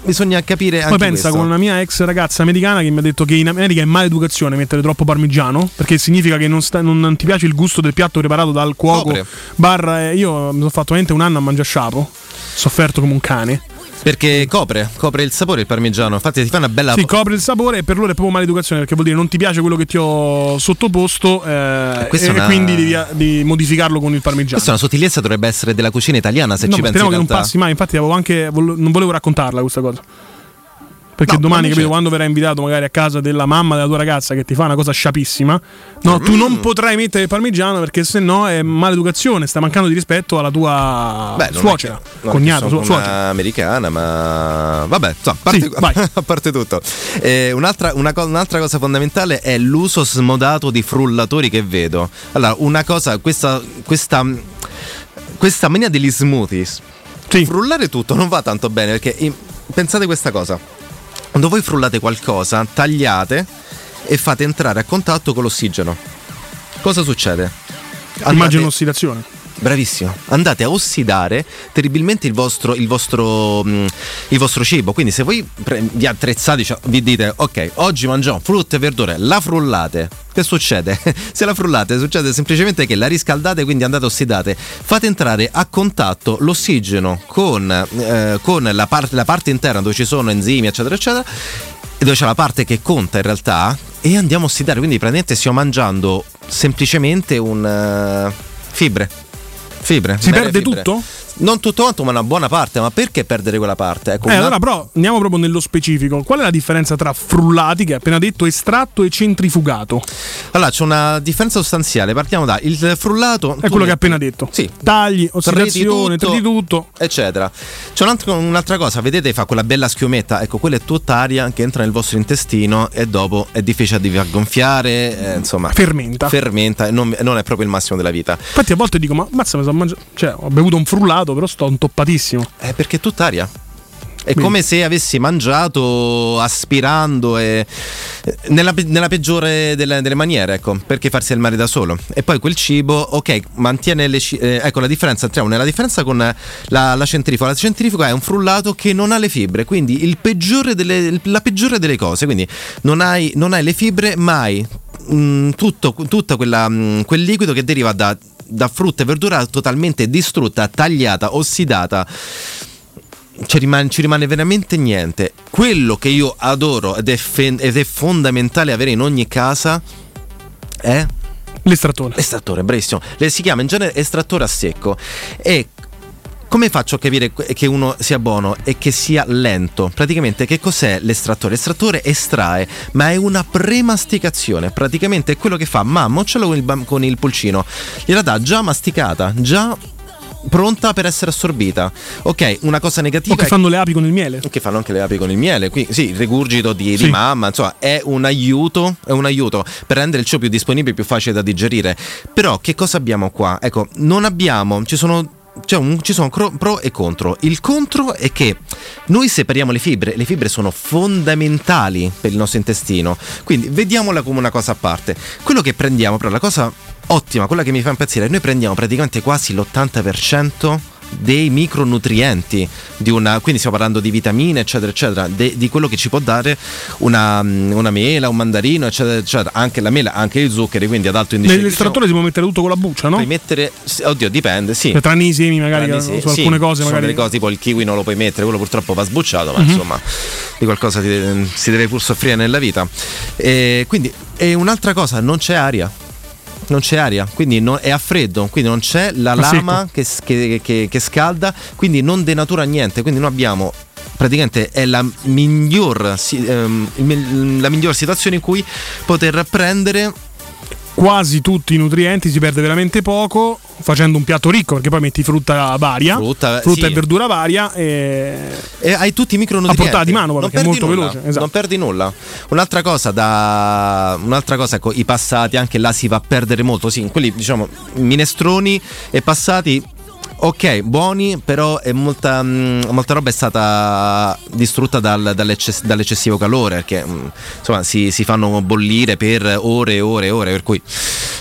bisogna capire anche poi pensa questo. con una mia ex ragazza americana che mi ha detto che in America è maleducazione mettere troppo parmigiano perché significa che non, sta- non- ti piace il gusto del piatto preparato dal cuoco barra eh, io mi sono fatto veramente un anno a mangiare sciapo sofferto come un cane Perché copre, copre il sapore il parmigiano. Infatti ti fa una bella si copre il sapore e per loro è proprio maleducazione perché vuol dire non ti piace quello che ti ho sottoposto eh, e, questa è una- quindi devi, devi modificarlo con il parmigiano Questa è una sottigliezza dovrebbe essere della cucina italiana se No, ci pensi speriamo che non passi mai. Infatti, avevo anche, non volevo raccontarla questa cosa. Perché No, domani, ma capito, quando verrai invitato magari a casa della mamma della tua ragazza che ti fa una cosa sciapissima, no, tu Mm. non potrai mettere il parmigiano perché se no è maleducazione, sta mancando di rispetto alla tua Beh, suocera, che- cognata, su- suocera. americana, ma vabbè, a parte, Sì, [laughs] a parte tutto. Eh, un'altra, una co- un'altra cosa fondamentale è l'uso smodato di frullatori che vedo. Allora, una cosa, questa, questa, questa mania degli smoothies. Frullare tutto non va tanto bene perché in- pensate questa cosa. Quando voi frullate qualcosa, tagliate e fate entrare a contatto con l'ossigeno. Cosa succede? Immagino ossidazione. Bravissimo, andate a ossidare terribilmente il vostro, il vostro, mm, il vostro cibo. Quindi, se voi vi attrezzate, cioè, vi dite, ok, oggi mangiamo frutta e verdure, la frullate. Che succede? [laughs] se la frullate, succede semplicemente che la riscaldate, quindi andate a ossidate, fate entrare a contatto l'ossigeno con, eh, con la, par- la parte interna dove ci sono enzimi, eccetera, eccetera. Dove c'è la parte che conta in realtà e andiamo a ossidare quindi praticamente stiamo mangiando semplicemente un eh, fibre fibre Si perde fibre. tutto? Non tutto quanto, ma una buona parte. Ma perché perdere quella parte? Ecco, Eh, una- allora però andiamo proprio nello specifico. Qual è la differenza tra frullati, che hai appena detto, estratto e centrifugato? Allora, c'è una differenza sostanziale. Partiamo da il frullato. È quello che hai appena detto. Sì. Tagli, ossidazione, Triti tutto. eccetera. C'è un'altra, un'altra cosa, vedete, fa quella bella schiumetta, ecco, quella è tutta aria che entra nel vostro intestino e dopo è difficile di gonfiare, eh, insomma. Fermenta. Fermenta non, non è proprio il massimo della vita. Infatti a volte dico, ma mazza, mi sono mangiato. Cioè, ho bevuto un frullato, però sto intoppatissimo. È perché è tutta aria. È Bene. come se avessi mangiato aspirando e eh, nella, nella peggiore delle, delle maniere, ecco, perché farsi del male da solo. E poi quel cibo, ok, mantiene le eh, ecco la differenza, entriamo nella differenza con la, la centrifuga. La centrifuga è un frullato che non ha le fibre, quindi il peggiore delle, la peggiore delle cose, quindi non hai, non hai le fibre mai. mm, tutto, tutta quella, mm, quel liquido che deriva da, da frutta e verdura totalmente distrutta, tagliata, ossidata ci rimane, ci rimane veramente niente. Quello che io adoro ed è, fe- ed è fondamentale avere in ogni casa è L'estrattore. L'estrattore, bravissimo. Le- si chiama in genere estrattore a secco. E come faccio a capire che uno sia buono e che sia lento? Praticamente che cos'è l'estrattore? L'estrattore estrae, ma è una premasticazione. Praticamente è quello che fa mamma, ce l'ho con il, con il pulcino. Gliela dà già masticata, già pronta per essere assorbita. Ok, una cosa negativa O che fanno le api con il miele. che fanno anche le api con il miele. Quindi, sì, il rigurgito di, Sì. di mamma, insomma, è un aiuto, è un aiuto per rendere il cibo più disponibile, più facile da digerire. Però che cosa abbiamo qua? Ecco, non abbiamo, ci sono un- ci sono pro e contro. Il contro è che noi separiamo le fibre, le fibre sono fondamentali per il nostro intestino, quindi vediamola come una cosa a parte. Quello che prendiamo, però, la cosa ottima, quella che mi fa impazzire, noi prendiamo praticamente quasi l'80% dei micronutrienti di una quindi stiamo parlando di vitamine eccetera eccetera de- di quello che ci può dare una, una mela un mandarino eccetera eccetera anche la mela anche i zuccheri quindi ad alto indice Nell'estrattore si può mettere tutto con la buccia, no? Puoi mettere, sì, oddio, dipende, sì. Cioè, tranne i semi, magari, Tranne su semi, alcune sì, cose, sono magari- delle cose tipo il kiwi non lo puoi mettere, quello purtroppo va sbucciato, ma Mhm. insomma, di qualcosa si, si deve pur soffrire nella vita. E quindi, e un'altra cosa, non c'è aria. Non c'è aria, quindi no- è a freddo, quindi non c'è la A secco. lama che, che- che- che scalda, quindi non denatura niente, quindi noi abbiamo praticamente è la miglior, ehm, la miglior situazione in cui poter prendere Quasi tutti i nutrienti, si perde veramente poco facendo un piatto ricco perché poi metti frutta varia, Frutta, frutta sì. e verdura varia e, e hai tutti i micronutrienti a portata di mano Non perché è molto nulla, veloce. Esatto. Non perdi nulla. Un'altra cosa da un'altra cosa, ecco, i passati, anche là si va a perdere molto. Sì, quelli diciamo minestroni e passati. Ok, buoni, però è molta, mh, molta roba è stata distrutta dal- dall'ecces- dall'eccessivo calore, perché mh, insomma si, si fanno bollire per ore e ore e ore, per cui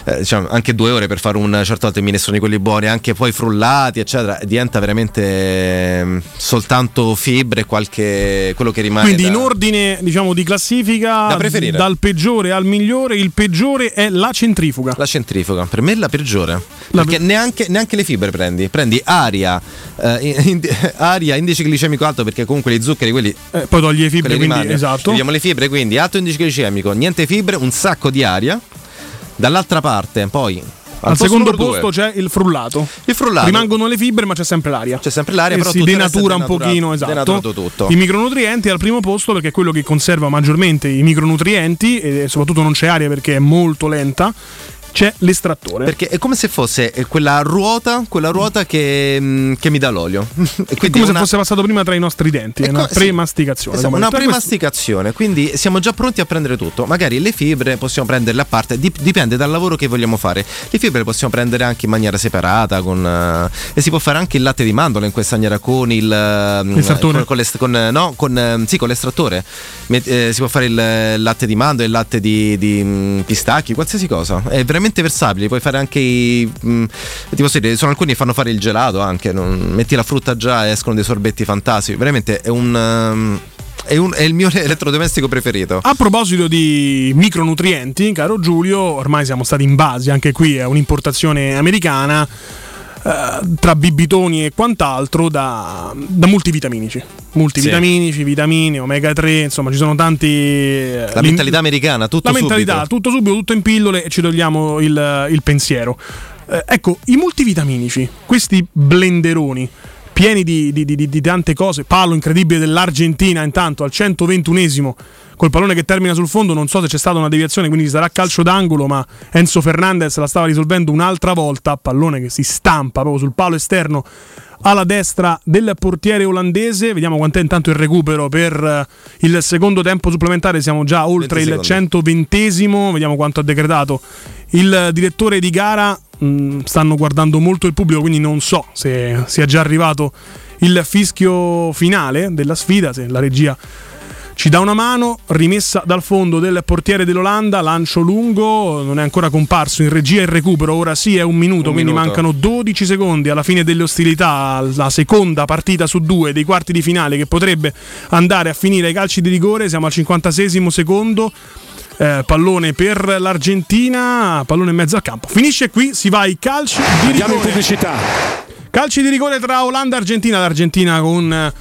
eh, diciamo, anche due ore per fare un certo altro minestrone quelli buoni, anche poi frullati, eccetera, diventa veramente mh, soltanto fibre qualche quello che rimane. Quindi da- in ordine diciamo di classifica Da preferire. dal peggiore al migliore, il peggiore è la centrifuga. La centrifuga, per me è la peggiore. perché neanche, neanche le fibre prendi. Prendi aria, eh, in- [laughs] aria, indice glicemico alto, perché comunque gli zuccheri, quelli. Eh, poi togli le fibre, quindi rimangono. esatto. Togliamo le fibre, quindi alto indice glicemico, niente fibre, un sacco di aria. Dall'altra parte, poi. Al secondo numero due, posto c'è il frullato. Il frullato. Rimangono le fibre, ma c'è sempre l'aria. C'è sempre l'aria, E però si denatura un pochino, esatto. tutto. I micronutrienti al primo posto perché è quello che conserva maggiormente i micronutrienti e soprattutto non c'è aria perché è molto lenta. C'è l'estrattore. Perché è come se fosse eh, quella ruota, quella ruota che, mm, che mi dà l'olio. [laughs] È come se una- fosse passato prima tra i nostri denti, è una premasticazione. Esatto, una premasticazione, quindi siamo già pronti a prendere tutto. Magari le fibre possiamo prenderle a parte, dip- dipende dal lavoro che vogliamo fare. Le fibre le possiamo prendere anche in maniera separata, con, eh, e si può fare anche il latte di mandorla in questa maniera con il ehm, L'estrattore. con, con no, con, ehm, sì, con l'estrattore. Met- eh, si può fare il latte di mandorla, il latte di, di, mm, pistacchi, qualsiasi cosa. È veramente versabile. Puoi fare anche i. mm, ti posso dire, sono alcuni che fanno fare il gelato anche. non- metti la frutta già e escono dei sorbetti fantastici. Veramente è un. ehm, è, un- è il mio [laughs] elettrodomestico preferito. A proposito di micronutrienti, caro Giulio, ormai siamo stati in base, anche qui è un'importazione americana, tra bibitoni e quant'altro, da, da multivitaminici. Multivitaminici, vitamine, omega 3, insomma ci sono tanti... eh, La mentalità americana, tutto la mentalità, subito. tutto subito, tutto in pillole e ci togliamo il, il pensiero. Eh, ecco, i multivitaminici, questi blenderoni pieni di, di- di- di tante cose, palo incredibile dell'Argentina intanto al 121esimo col pallone che termina sul fondo, non so se c'è stata una deviazione, quindi sarà calcio d'angolo, ma Enzo Fernandez la stava risolvendo un'altra volta, pallone che si stampa proprio sul palo esterno alla destra del portiere olandese, vediamo quant'è intanto il recupero per eh, il secondo tempo supplementare, siamo già oltre 20 il secondi. 120esimo, vediamo quanto ha decretato il direttore di gara, mh, stanno guardando molto il pubblico, quindi non so se sia già arrivato il fischio finale della sfida, se la regia ci dà una mano, rimessa dal fondo del portiere dell'Olanda, lancio lungo, non è ancora comparso in regia il recupero, ora sì è un minuto, Un quindi minuto. mancano 12 secondi alla fine delle ostilità, la seconda partita su due dei quarti di finale che potrebbe andare a finire ai calci di rigore, siamo al 56 secondo. Eh, pallone per l'Argentina, pallone in mezzo al campo. Finisce qui, si va ai calci di rigore. Calci di rigore tra Olanda e Argentina. L'Argentina con eh,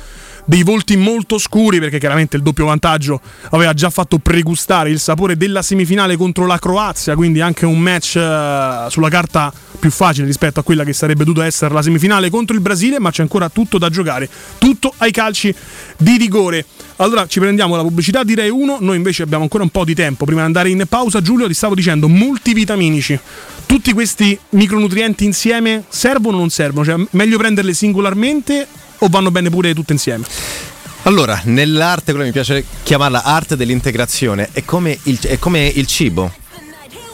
dei volti molto scuri perché chiaramente il doppio vantaggio aveva già fatto pregustare il sapore della semifinale contro la Croazia, quindi anche un match eh, sulla carta più facile rispetto a quella che sarebbe dovuta essere la semifinale contro il Brasile, ma c'è ancora tutto da giocare, tutto ai calci di rigore. Allora ci prendiamo la pubblicità direi uno, noi invece abbiamo ancora un po' di tempo prima di andare in pausa. Giulio ti stavo dicendo multivitaminici. Tutti questi micronutrienti insieme servono o non servono? Cioè, meglio prenderle singolarmente o vanno bene pure tutte insieme? Allora, nell'arte, quello che mi piace chiamarla arte dell'integrazione, è come il, è come il cibo.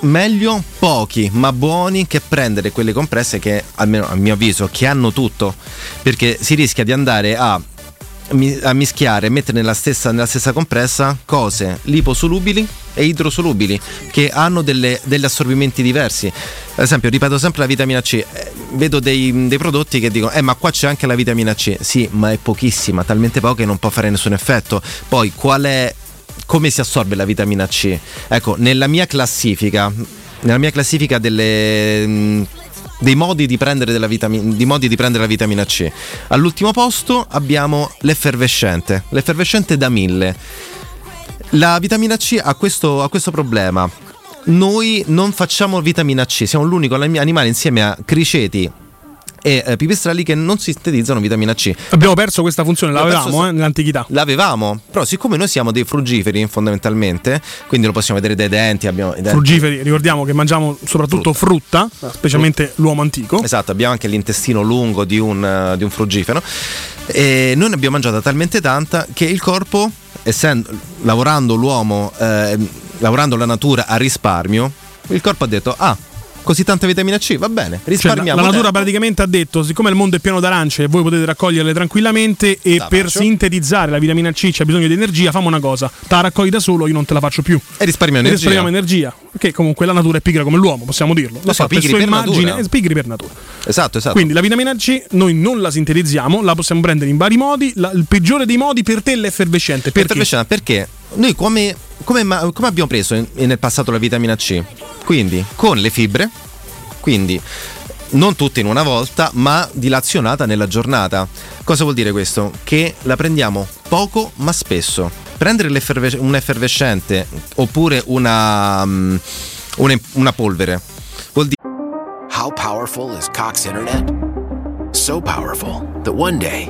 Meglio pochi ma buoni che prendere quelle compresse che, almeno a mio avviso, che hanno tutto. Perché si rischia di andare a, a mischiare mettere nella stessa, nella stessa compressa cose liposolubili e idrosolubili che hanno delle- degli assorbimenti diversi. Ad esempio, ripeto sempre la vitamina C. eh, Vedo dei, dei prodotti che dicono: Eh, ma qua c'è anche la vitamina C. Sì, ma è pochissima, talmente poca che non può fare nessun effetto. Poi, qual è. come si assorbe la vitamina C? Ecco, nella mia classifica, nella mia classifica delle. Dei modi di prendere, della vitami- di modi di prendere la vitamina C. All'ultimo posto abbiamo l'effervescente, l'effervescente da 1000. La vitamina C ha questo, ha questo problema. Noi non facciamo vitamina C, siamo l'unico animale insieme a criceti e eh, pipistrelli che non sintetizzano vitamina C. Abbiamo perso questa funzione, l'avevamo perso- eh, nell'antichità. L'avevamo, però siccome noi siamo dei frugiferi fondamentalmente, quindi lo possiamo vedere dai denti, abbiamo denti Frugiferi, ricordiamo che mangiamo soprattutto frutta, specialmente l'uomo antico. Esatto, abbiamo anche l'intestino lungo di un, eh, di un frugifero. E noi ne abbiamo mangiata talmente tanta che il corpo, essendo, lavorando l'uomo, eh, lavorando la natura a risparmio, il corpo ha detto: Ah, così tanta vitamina C, va bene, Cioè, la, risparmiamo. la natura tempo." praticamente ha detto: siccome il mondo è pieno d'arance e voi potete raccoglierle tranquillamente, e per sintetizzare la vitamina C c'è bisogno di energia, famo una cosa: te la raccogli da solo, io non te la faccio più. E risparmio E energia. risparmiamo energia. Perché comunque la natura è pigra come l'uomo, possiamo dirlo. Lo La so, pigri sua per immagine, natura. e pigri per natura. Esatto, esatto. Quindi la vitamina C noi non la sintetizziamo, la possiamo prendere in vari modi. La- il peggiore dei modi per te è l'effervescente. Perché? Effervescente, perché noi come, come come abbiamo preso in- nel passato la vitamina C? Quindi con le fibre, quindi non tutte in una volta, ma dilazionata nella giornata. Cosa vuol dire questo? Che la prendiamo poco ma spesso. Prendere un effervescente oppure una, mm, una, una polvere vuol dire How powerful is Cox Internet? So powerful that one day,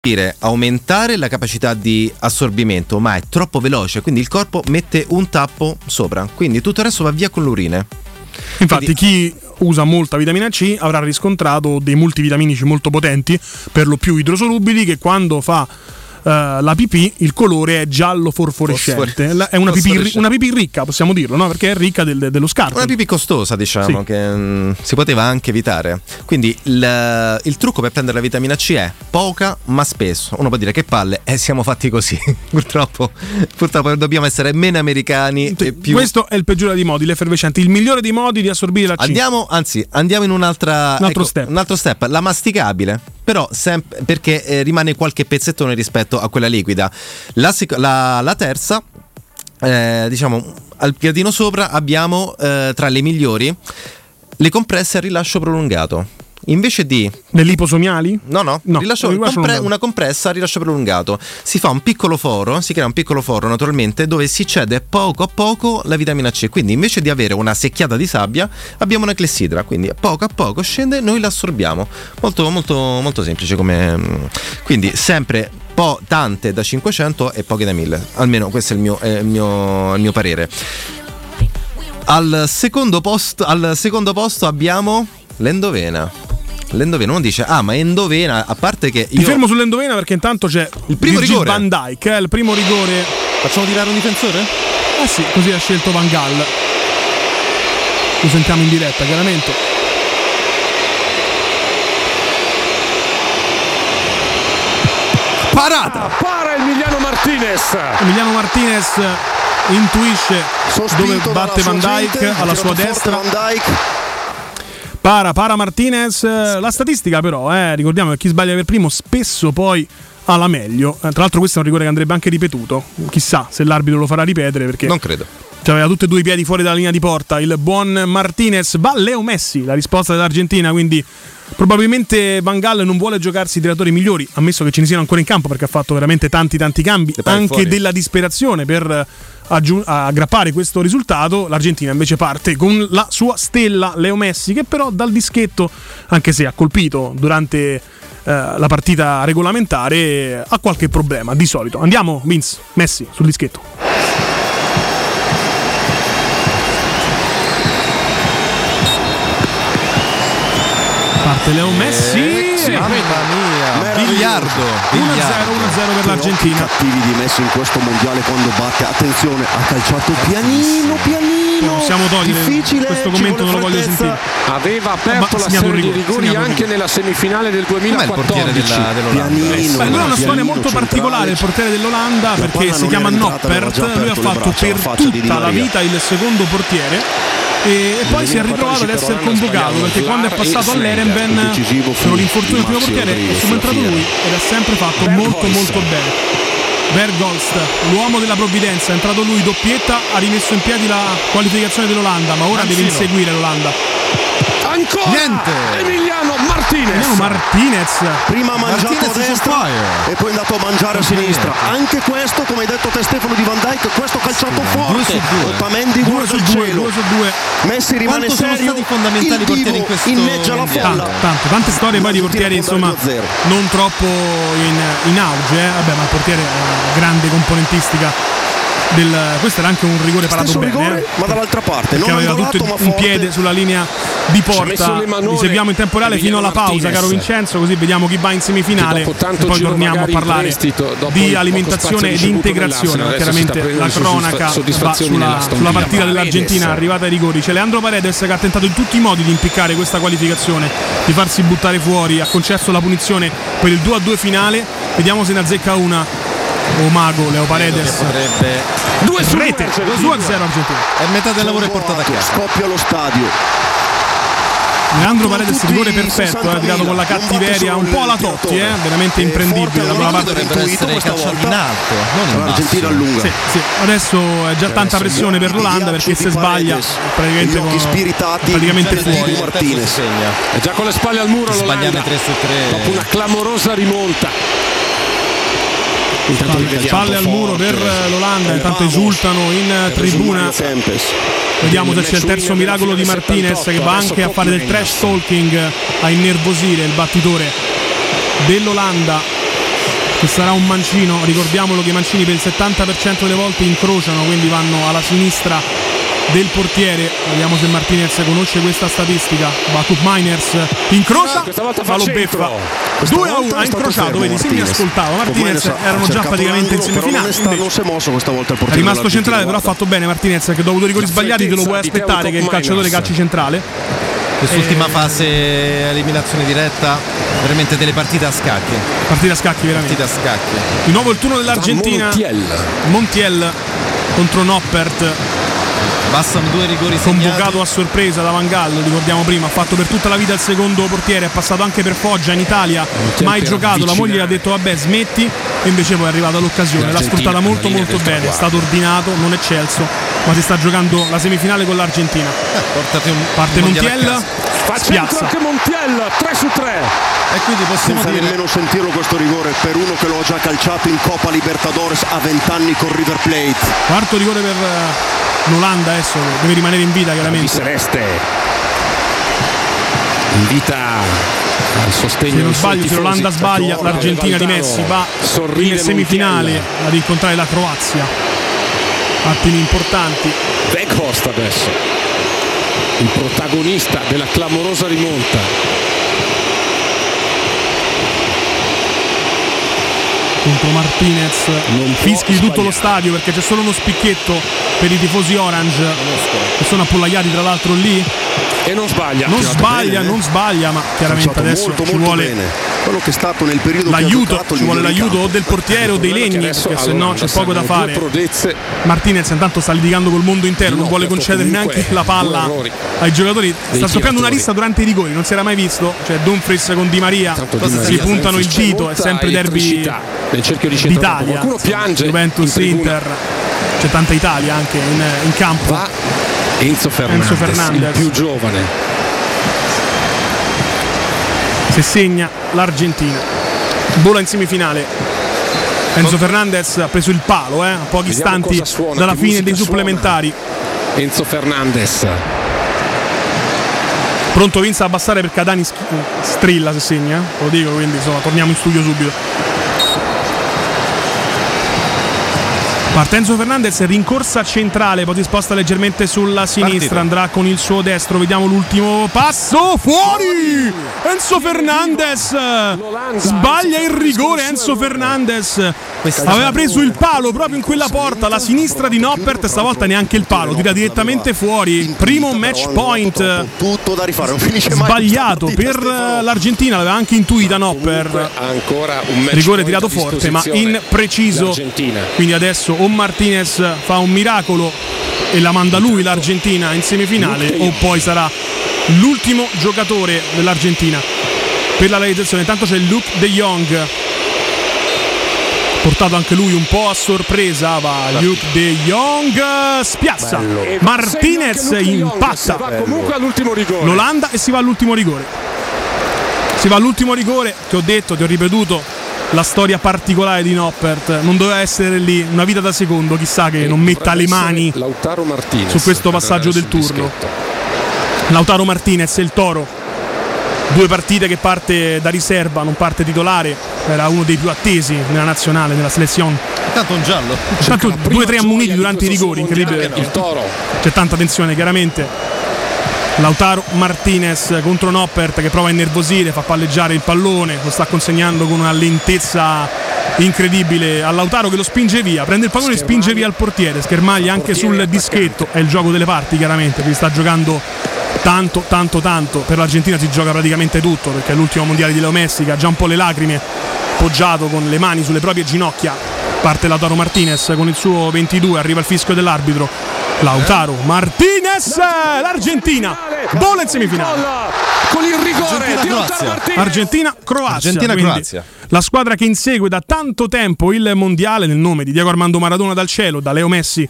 Dire aumentare la capacità di assorbimento, ma è troppo veloce, quindi il corpo mette un tappo sopra, quindi tutto il resto va via con l'urine. Infatti, chi usa molta vitamina C, avrà riscontrato dei multivitaminici molto potenti, per lo più idrosolubili, che quando fa la pipì il colore è giallo La- È una pipì, una pipì ricca, possiamo dirlo, no? perché è ricca del- dello scarto. Una pipì costosa, diciamo, Sì. che mm, si poteva anche evitare. Quindi il, il trucco per prendere la vitamina C è poca ma spesso. Uno può dire che palle, e siamo fatti così. [laughs] purtroppo, purtroppo dobbiamo essere meno americani e più. Questo è il peggiore dei modi, l'effervescente, il migliore dei modi di assorbire la C. Andiamo, anzi, andiamo in un'altra. Un altro ecco, step. Un altro step, la masticabile. Però sempre perché eh, rimane qualche pezzettone rispetto a quella liquida. La, sec- la- la terza, eh, diciamo, al piatino sopra abbiamo eh, tra le migliori le compresse a rilascio prolungato. Invece di Le liposomiali? No, no, No, rilascio- compre- una compressa a rilascio prolungato. Si fa un piccolo foro, si crea un piccolo foro naturalmente dove si cede poco a poco la vitamina C. Quindi invece di avere una secchiata di sabbia abbiamo una clessidra, quindi poco a poco scende noi la assorbiamo. Molto molto molto semplice come mm, quindi sempre po' tante da 500 e poche da 1000. Almeno questo è il mio, è il mio, il mio parere. Al secondo, posto, al secondo posto abbiamo l'endovena. L'endovena, uno dice, ah, ma endovena, a parte che Mi io. fermo sull'endovena perché intanto c'è il primo Virgil rigore. Van Dyke, eh, il primo rigore. Facciamo tirare un difensore? Eh sì, così ha scelto Van Gaal. Lo sentiamo in diretta, chiaramente. Parata! Para Emiliano Martinez. Emiliano Martinez intuisce dove batte Van Dyke alla sua destra. Para, para Martinez. La statistica però, eh, ricordiamo che chi sbaglia per primo spesso poi ha la meglio. Eh, tra l'altro questo è un rigore che andrebbe anche ripetuto. Chissà se l'arbitro lo farà ripetere perché... Non credo. Cioè, aveva tutti e due i piedi fuori dalla linea di porta. Il buon Martinez va Leo Messi, la risposta dell'Argentina. Quindi probabilmente Van Gaal non vuole giocarsi i tiratori migliori, ammesso che ce ne siano ancora in campo perché ha fatto veramente tanti tanti cambi, anche fuori. della disperazione per eh, aggiu- aggrappare questo risultato. L'Argentina invece parte con la sua stella Leo Messi, che però dal dischetto, anche se ha colpito durante eh, la partita regolamentare, ha qualche problema di solito. Andiamo, Vince, Messi sul dischetto. Parte Leo Messi. mamma mia, biliardo, 1-0, 1-0 per l'Argentina. cattivi di Messi in questo mondiale quando batte. Attenzione, ha calciato pianino, pianino. Possiamo togliere Difficile, questo commento, non lo voglio sentire. Aveva Ma aperto la segnato un serie di rigore, rigori segnato un anche rigore. nella semifinale del Com'è il portiere 2014. della, dell'Olanda? Beh, lui ha una storia molto particolare, il portiere dell'Olanda, perché si chiama Noppert. Lui ha fatto la per di Di tutta la vita il secondo portiere. E, e poi si è ritrovato ad essere convocato perché quando è passato all'Erenben per l'infortunio del primo portiere è subentrato lui ed ha sempre fatto molto molto bene. Bergholst, l'uomo della provvidenza, è entrato lui, doppietta, ha rimesso in piedi la qualificazione dell'Olanda, ma ora deve Mancino. inseguire l'Olanda. Ancora Niente. Emiliano Martinez. Vediamo Martinez. Prima ha mangiato Martinez a destra e poi è andato a mangiare a sinistra. Anche questo, come hai detto te Stefano di Van Dyke, questo calciato forte. due su due. Otamendi Due guarda su due, cielo. due su due. Messi rimane Quanto sono serio. stati fondamentali i portieri in questo inneggia la folla. Tanto, tanto, tante storie poi di portieri insomma non troppo in, in auge, eh. vabbè ma il portiere una grande componentistica del, questo era anche un rigore parato bene, rigore, eh. ma dall'altra parte. perché non aveva angolato, tutto un forte. piede sulla linea di porta. Li seguiamo in tempo reale fino alla Emiliano pausa, caro Martinez. Vincenzo, così vediamo chi va in semifinale e poi torniamo a parlare prestito, di alimentazione e di integrazione. Chiaramente la cronaca sulla, sulla partita dell'Argentina, arrivata ai rigori. C'è Leandro Paredes che ha tentato in tutti i modi di impiccare questa qualificazione, di farsi buttare fuori, ha concesso la punizione per il 2-2 finale. Vediamo se ne azzecca una. Oh mago, Leo Paredes. Potrebbe. Due su Rete, 2-0 Argentina. E metà del lavoro è portata a casa. Scoppia lo stadio. Leandro Paredes rigore perfetto, eh, tirato con la 60.000, non cattiveria, un po' alla Totti, eh, veramente imprendibile da quella parte. Dovrebbero essere calciati in alto, non in basso. allunga. Sì, sì, adesso è già tanta pressione per l'Olanda perché se sbaglia praticamente, con- spiritati praticamente fuori. Martinez. segna. È già con le spalle al muro Sbagliare l'Olanda. 3 su 3. Dopo una clamorosa rimonta. Intanto rivediamo spalle al muro per l'Olanda, intanto esultano in tribuna. Vediamo se c'è il terzo miracolo di Martinez che va anche a fare del trash talking a innervosire il battitore dell'Olanda che sarà un mancino, ricordiamolo che i mancini per il 70% delle volte incrociano, quindi vanno alla sinistra del portiere. Vediamo se Martinez conosce questa statistica. Backup Miners incrocia, volta fa lo beffa. Questa 2 a volta 1, ha è incrociato, vedi, sì mi Martinez. ascoltava. Martinez erano già praticamente in semifinale. è non si è mosso questa volta il È portiere. rimasto dell'Argentina, centrale, però ha fatto bene Martinez che dopo due rigori sbagliati te lo puoi aspettare che il calciatore calci centrale. Quest'ultima Eh, fase eliminazione diretta, veramente delle partite a scacchi. Partita a scacchi veramente. Partite a scacchi. Di nuovo il turno dell'Argentina. Montiel. Montiel contro Noppert. Bastano due rigori segnati. Convocato a sorpresa da Van Gallo, ricordiamo prima, ha fatto per tutta la vita il secondo portiere, è passato anche per Foggia in Italia, mai per giocato, la moglie gli ha avvicinare. detto vabbè smetti e invece poi è arrivata l'occasione, l'ha sfruttata è molto molto bene, è stato ordinato, non eccelso, ma si sta giocando la semifinale con l'Argentina. Un Parte Montiel, casa. Fa centro spiazza. anche Montiel, 3 su 3. E quindi possiamo Senza dire nemmeno sentirlo questo rigore per uno che lo ha già calciato in Coppa Libertadores a 20 anni con River Plate. Quarto rigore per eh, l'Olanda adesso, deve rimanere in vita chiaramente. Celeste. Invita al sostegno Se non sbaglio, se l'Olanda sbaglia, l'Argentina di. Messi va in semifinale Montiel. ad incontrare la Croazia. Attimi importanti. Weghorst adesso, il protagonista della clamorosa rimonta. contro Martinez. Non fischi di tutto lo stadio perché c'è solo uno spicchetto per i tifosi orange. Che sono appollaiati tra l'altro lì E non sbaglia. non sbaglia bene, non sbaglia ma chiaramente adesso molto, ci molto vuole bene. Quello che è stato nel periodo l'aiuto giocato ci vuole l'aiuto o del portiere o dei è che legni perché se no c'è poco da fare. prodezze. Martinez intanto sta litigando col mondo intero non No, vuole concedere neanche la palla ai giocatori. Sta dei scoppiando una lista durante i rigori non si era mai visto. Cioè Dumfries con Di Maria si puntano il dito è sempre derby d'Italia. Qualcuno piange Juventus. Inter. C'è tanta Italia anche in, in campo. Va Enzo Fernandez, Enzo Fernandez. il più giovane. Se segna l'Argentina. Vola in semifinale. Enzo Fernandez ha preso il palo eh, a pochi Vediamo istanti suona, dalla fine dei suona. supplementari. Enzo Fernandez. Pronto Vince a abbassare per Cadani sch- strilla se segna eh, lo dico quindi insomma torniamo in studio subito Parte Enzo Fernandez, rincorsa centrale, poi si sposta leggermente sulla sinistra, Partito. andrà con il suo destro, vediamo l'ultimo passo, fuori! Enzo Fernandez sbaglia il rigore, Enzo Fernandez aveva preso il palo proprio in quella porta, la sinistra di Noppert, stavolta neanche il palo, tira direttamente fuori, primo match point Tutto da rifare, non finisce mai. sbagliato per l'Argentina, l'aveva anche intuita Noppert. rigore tirato forte ma disposizione in preciso l'Argentina. quindi adesso o Martinez fa un miracolo e la manda lui l'Argentina in semifinale o poi sarà l'ultimo giocatore dell'Argentina. Per la realizzazione intanto c'è Luke De Jong. Portato anche lui un po' a sorpresa va Luke De Jong spiazza. Va Martinez impatta. se va comunque all'ultimo rigore. l'Olanda e si va all'ultimo rigore. Si va all'ultimo rigore, ti ho detto, ti ho ripetuto la storia particolare di Noppert. Non doveva essere lì una vita da secondo, chissà che non metta le mani Lautaro Martinez su questo passaggio del turno. dischetto. Lautaro Martinez e il Toro. Due partite che parte da riserva, non parte titolare. Era uno dei più attesi nella nazionale, nella selezione. Intanto un giallo. Prima due o tre di durante i rigori, incredibile. il Toro C'è tanta tensione chiaramente. Lautaro Martinez contro Noppert che prova a innervosire, fa palleggiare il pallone, lo sta consegnando con una lentezza incredibile a Lautaro che lo spinge via, prende il pallone e spinge via il portiere, schermaglia anche sul dischetto, è il gioco delle parti chiaramente, si sta giocando tanto tanto tanto, per l'Argentina si gioca praticamente tutto perché è l'ultimo mondiale di Leo Messi che ha già un po' le lacrime, poggiato con le mani sulle proprie ginocchia, parte Lautaro Martinez con il suo 22, arriva il fischio dell'arbitro, Lautaro Martinez, l'Argentina, vola in semifinale. con il rigore di Argentina-Croazia. Argentina-Croazia. La squadra che insegue da tanto tempo il mondiale nel nome di Diego Armando Maradona dal cielo, da Leo Messi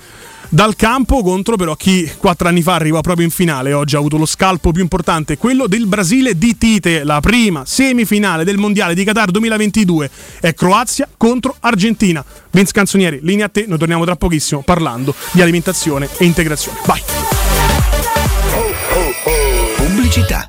dal campo contro però chi quattro anni fa arriva proprio in finale. Oggi ha avuto lo scalpo più importante, quello del Brasile di Tite. La prima semifinale del mondiale di Qatar 2022 è Croazia contro Argentina. Vince Canzonieri, linea a te. Noi torniamo tra pochissimo parlando di alimentazione e integrazione. Vai. Pubblicità.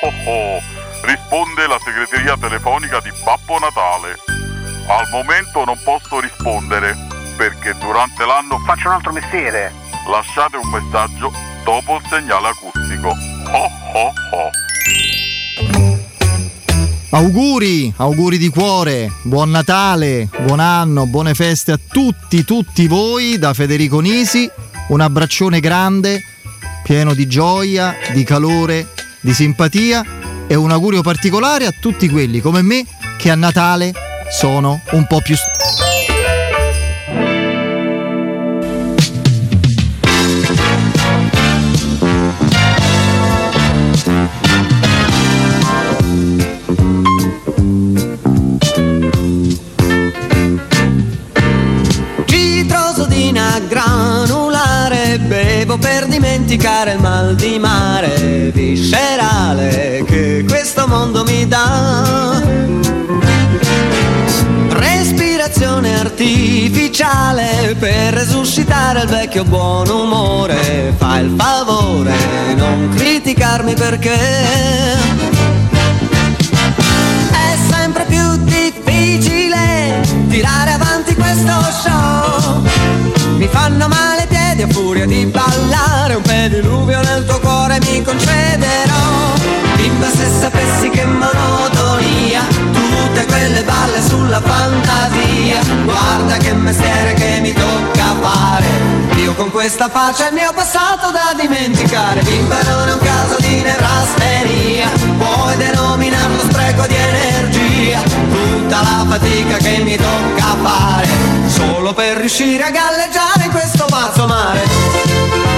Oh oh risponde la segreteria telefonica di Babbo Natale. Al momento non posso rispondere perché durante l'anno faccio un altro mestiere. Lasciate un messaggio dopo il segnale acustico. Oh oh oh. Auguri, auguri di cuore, buon Natale, buon anno, buone feste a tutti, tutti voi da Federico Nisi. Un abbraccione grande, pieno di gioia, di calore, di simpatia e un augurio particolare a tutti quelli come me che a Natale sono un po' più... st- dimenticare il mal di mare Viscerale che questo mondo mi dà. Respirazione artificiale Per resuscitare il vecchio buon umore. Fa il favore non criticarmi perché. È sempre più difficile tirare avanti questo show. Mi fanno male piedi a furia di ballare, un pediluvio nel tuo cuore mi concederò. Bimba se sapessi che monotonia, tutte quelle balle sulla fantasia. Guarda che mestiere che mi tocca fare. Io con questa faccia il mio passato da dimenticare. Bimba non è un caso di nevrastenia, puoi denominarlo spreco di energia. Tutta la fatica che mi tocca fare, solo per riuscire a galleggiare in questo pazzo mare.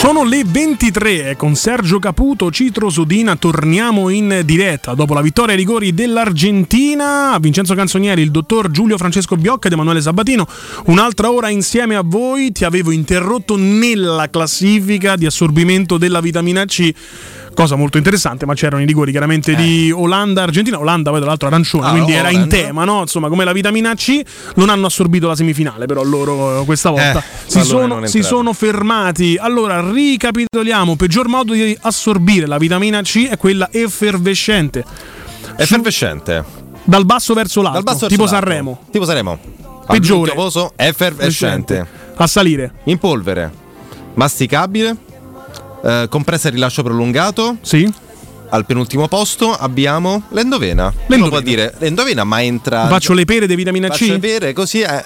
Sono le 23 e con Sergio Caputo, Citro Sodina torniamo in diretta dopo la vittoria ai rigori dell'Argentina. Vincenzo Canzonieri, il dottor Giulio Francesco Biocca ed Emanuele Sabatino. Un'altra ora insieme a voi. Ti avevo interrotto nella classifica di assorbimento della vitamina C cosa molto interessante, ma c'erano i rigori chiaramente di Olanda-Argentina, Olanda poi tra l'altro arancione, Ah, quindi era in tema, no? Insomma, come la vitamina C non hanno assorbito la semifinale, però loro eh, questa volta Eh, si, sono, si sono fermati. Allora, ricapitoliamo, peggior modo di assorbire la vitamina C è quella effervescente. Effervescente. Dal basso verso l'alto, basso tipo verso l'alto. Sanremo. Tipo Sanremo. Peggiore. Effervescente. A salire. In polvere. Masticabile. Eh, compressa e rilascio prolungato. Sì. Al penultimo posto abbiamo l'endovena. L'endovena. può dire l'endovena, ma entra. Faccio le pere di vitamina Faccio C. le pere, così è.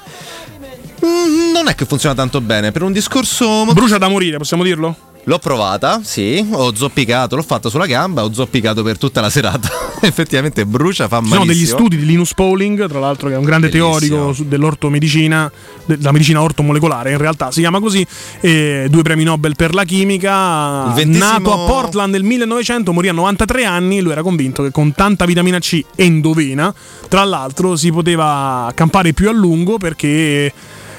Mm, Non è che funziona tanto bene. Per un discorso. Brucia da morire, possiamo dirlo? L'ho provata, sì, ho zoppicato, l'ho fatta sulla gamba, ho zoppicato per tutta la serata. [laughs] Effettivamente brucia, fa Ci sono degli studi di Linus Pauling, tra l'altro, che è un grande Bellissimo. teorico dell'ortomedicina, della medicina ortomolecolare, in realtà si chiama così. e due premi Nobel per la chimica. Ventesimo- Nato a Portland nel 1900, morì a 93 anni. Lui era convinto che con tanta vitamina C endovena, tra l'altro, si poteva campare più a lungo perché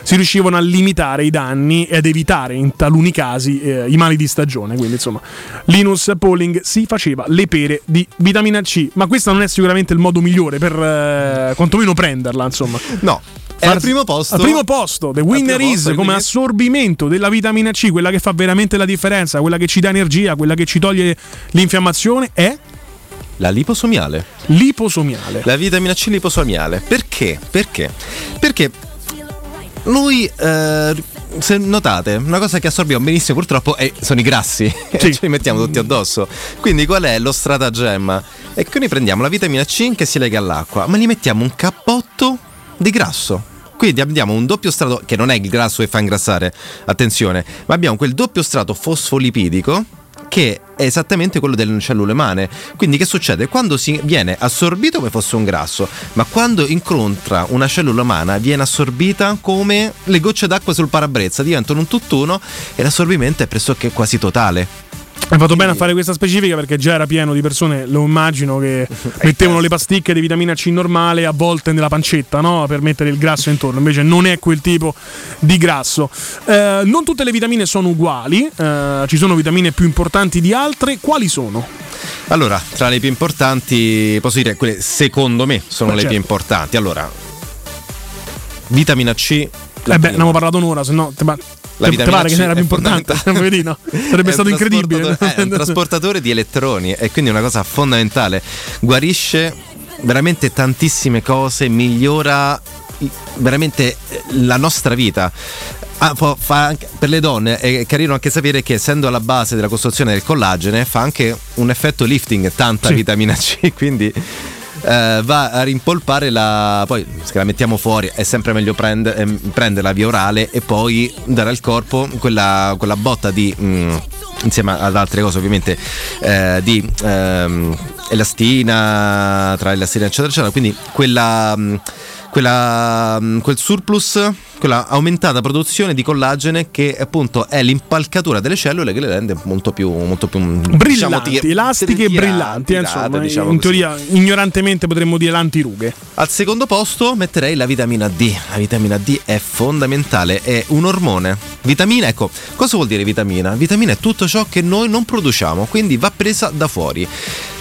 si riuscivano a limitare i danni ed evitare in taluni casi eh, i mali di stagione. Quindi, insomma, Linus Pauling si faceva le pere di vitamina C, ma questo non è sicuramente il modo migliore per eh, quantomeno prenderla, insomma. No. È al primo posto. Al primo posto, The Winner is posto, come assorbimento della vitamina C, quella che fa veramente la differenza, quella che ci dà energia, quella che ci toglie l'infiammazione, è La liposomiale. liposomiale. La vitamina C liposomiale. Perché? Perché? Perché noi, eh, se notate, una cosa che assorbiamo benissimo purtroppo è- sono i grassi. [laughs] Ce li mettiamo tutti addosso. Quindi qual è lo stratagemma? È che noi prendiamo la vitamina C che si lega all'acqua, ma gli mettiamo un cappotto di grasso. Quindi abbiamo un doppio strato, che non è il grasso che fa ingrassare, attenzione, ma abbiamo quel doppio strato fosfolipidico che è esattamente quello delle cellule umane. Quindi che succede? Quando si viene assorbito come fosse un grasso, ma quando incontra una cellula umana viene assorbita come le gocce d'acqua sul parabrezza, diventano un tutt'uno e l'assorbimento è pressoché quasi totale. Hai fatto bene a fare questa specifica perché già era pieno di persone, lo immagino, che [laughs] mettevano le pasticche di vitamina C normale avvolte nella pancetta no? per mettere il grasso intorno. Invece non è quel tipo di grasso. Eh, non tutte le vitamine sono uguali, eh, ci sono vitamine più importanti di altre. Quali sono? Allora, tra le più importanti, posso dire, quelle secondo me sono Beh, le certo. più importanti. Allora, vitamina C. eh beh, ne abbiamo parlato un'ora, se no. Te, La te vitamina pare che C ne era più importante? fondamentale. [laughs] Vedi, no? [laughs] È Sarebbe stato incredibile. trasportatore- È un [laughs] trasportatore di elettroni e quindi è una cosa fondamentale. Guarisce veramente tantissime cose, migliora veramente eh, la nostra vita. Ah, fa- fa anche- per le donne è carino anche sapere che essendo alla base della costruzione del collagene fa anche un effetto lifting, tanta Sì. vitamina C, quindi eh, va a rimpolpare la. Poi se la mettiamo fuori è sempre meglio prend- ehm, prenderla via orale e poi dare al corpo quella, quella botta di. mm, insieme ad altre cose ovviamente eh, di ehm, elastina tra elastina eccetera eccetera quindi quella, mm, quella, mm, quel surplus quella aumentata produzione di collagene che appunto è l'impalcatura delle cellule che le rende molto più, molto più mm, Brillanti, diciamo, elastiche e brillanti, tirate, insomma, diciamo in così. teoria ignorantemente potremmo dire l'antirughe. Al secondo posto metterei la vitamina D. La vitamina D è fondamentale, è un ormone. Vitamina, ecco, cosa vuol dire vitamina? Vitamina è tutto ciò che noi non produciamo, quindi va presa da fuori.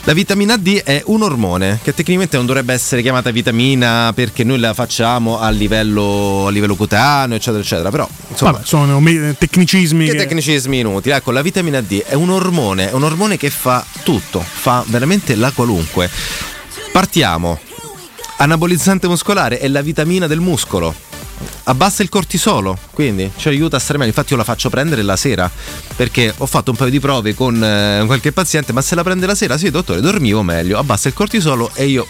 La vitamina D è un ormone che tecnicamente non dovrebbe essere chiamata vitamina perché noi la facciamo a livello, a livello cutaneo, eccetera, eccetera. Però, insomma, Vabbè, sono tecnicismi. che che- tecnicismi inutili. Ecco, la vitamina D è un ormone, è un ormone che fa tutto, fa veramente la qualunque. Partiamo. Anabolizzante muscolare è la vitamina del muscolo. Abbassa il cortisolo, quindi ci aiuta a stare meglio. Infatti, io la faccio prendere la sera perché ho fatto un paio di prove con eh, qualche paziente. Ma se la prende la sera, sì, dottore, dormivo meglio. Abbassa il cortisolo e io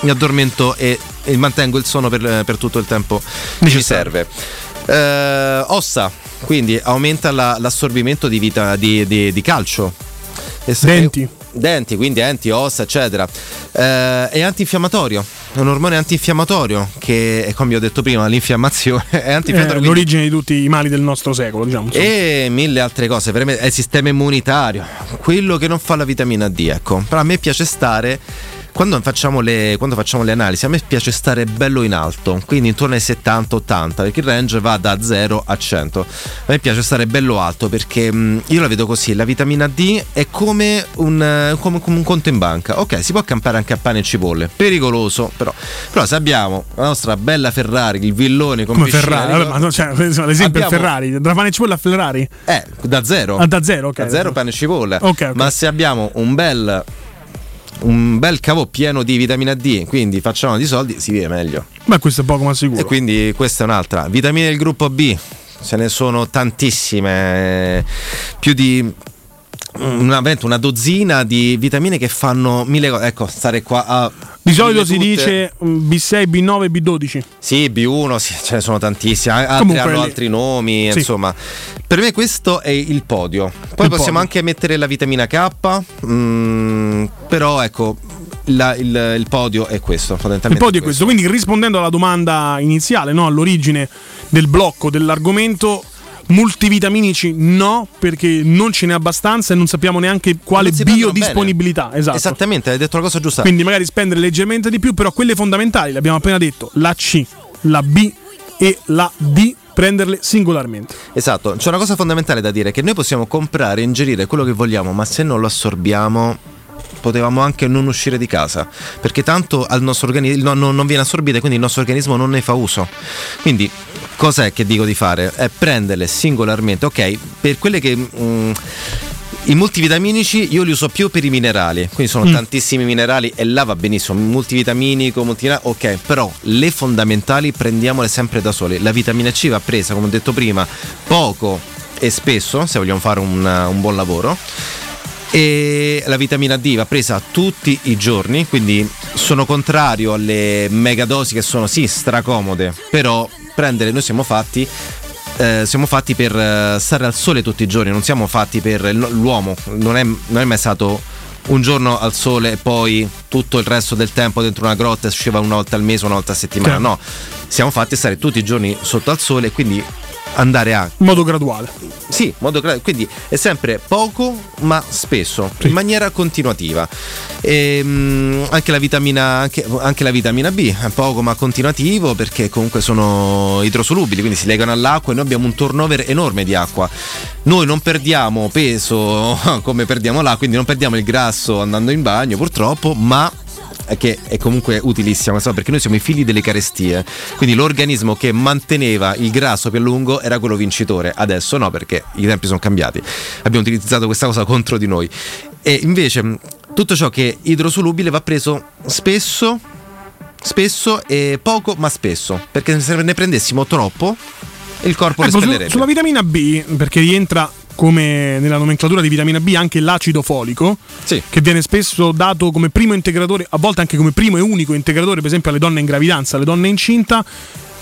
mi addormento e, e mantengo il sonno per, per tutto il tempo che ci serve. Eh, ossa, quindi aumenta la- l'assorbimento di, vita, di, di- di calcio. E Denti. Denti, quindi denti, ossa, eccetera. Eh, è antinfiammatorio, è un ormone antinfiammatorio che, come ho detto prima, l'infiammazione [laughs] è Eh, antinfiammatorio. quindi- l'origine di tutti i mali del nostro secolo, diciamo. insomma. e mille altre cose, veramente è il sistema immunitario, quello che non fa la vitamina D, ecco. Però a me piace stare quando facciamo, le, quando facciamo le analisi, a me piace stare bello in alto, quindi intorno ai 70-80, perché il range va da 0 a 100. A me piace stare bello alto perché mh, io la vedo così, la vitamina D è come un, come- come un conto in banca. Ok, si può campare anche a pane e cipolle, pericoloso, però, però se abbiamo la nostra bella Ferrari, il villone Come piscina Ferrari, ma no, cioè, l'esempio è Abbiamo- Ferrari, da pane e cipolla a Ferrari. eh, da zero. Ah, da zero, ok. Da zero pane e cipolla. Ok, ok. Ma se abbiamo un bel un bel cavo pieno di vitamina D, quindi facciamo di soldi, si vive meglio. Beh, questo è poco ma sicuro. E quindi questa è un'altra. Vitamine del gruppo B, ce ne sono tantissime, più di una, una dozzina di vitamine che fanno mille cose. Ecco, stare qua a Di solito si tutte. dice mm, B6, B9, B12. Sì, B1, sì, ce ne sono tantissimi, a- altri Comunque, hanno altri nomi, Sì. insomma. Per me questo è il podio. Poi Il possiamo podio. anche mettere la vitamina K, mm, però ecco, la- il, il podio è questo, Il podio è questo. Quindi rispondendo alla domanda iniziale, no, all'origine del blocco dell'argomento, multivitaminici no, perché non ce n'è abbastanza e non sappiamo neanche quale biodisponibilità. Esatto. Esattamente, hai detto la cosa giusta. Quindi magari spendere leggermente di più, però quelle fondamentali, l'abbiamo appena detto, la C, la B e la D, prenderle singolarmente. Esatto, c'è una cosa fondamentale da dire, che noi possiamo comprare e ingerire quello che vogliamo, ma se non lo assorbiamo potevamo anche non uscire di casa, perché tanto al nostro organismo non viene assorbita e quindi il nostro organismo non ne fa uso. Quindi cos'è che dico di fare? È prenderle singolarmente, ok, per quelle che... mm, i multivitaminici io li uso più per i minerali, quindi sono Mm. tantissimi minerali e là va benissimo, multivitaminico, multivitaminico, ok, però le fondamentali prendiamole sempre da sole. La vitamina C va presa, come ho detto prima, poco e spesso, se vogliamo fare un, un buon lavoro. E la vitamina D va presa tutti i giorni, quindi sono contrario alle megadosi che sono sì stracomode, però prendere, noi siamo fatti eh, siamo fatti per eh, stare al sole tutti i giorni, non siamo fatti per l'uomo, non è, non è mai stato un giorno al sole e poi tutto il resto del tempo dentro una grotta e usciva una volta al mese, una volta a settimana, no, siamo fatti a stare tutti i giorni sotto al sole e quindi andare a In modo graduale. sì, modo gra- quindi è sempre poco ma spesso, in maniera continuativa. Ehm, anche, la vitamina, anche, anche la vitamina B è poco ma continuativo perché comunque sono idrosolubili, quindi si legano all'acqua e noi abbiamo un turnover enorme di acqua. Noi non perdiamo peso [laughs] come perdiamo l'acqua, quindi non perdiamo il grasso andando in bagno purtroppo, ma che è comunque utilissima questa cosa, perché noi siamo i figli delle carestie. Quindi l'organismo che manteneva il grasso più a lungo era quello vincitore. Adesso no perché i tempi sono cambiati. Abbiamo utilizzato questa cosa contro di noi. E invece tutto ciò che è idrosolubile va preso spesso spesso e poco ma spesso. Perché se ne prendessimo troppo il corpo Ecco, spellerebbe. sulla vitamina B, perché rientra come nella nomenclatura di vitamina B anche l'acido folico, che viene spesso dato come primo integratore, a volte anche come primo e unico integratore, per esempio alle donne in gravidanza, alle donne incinta.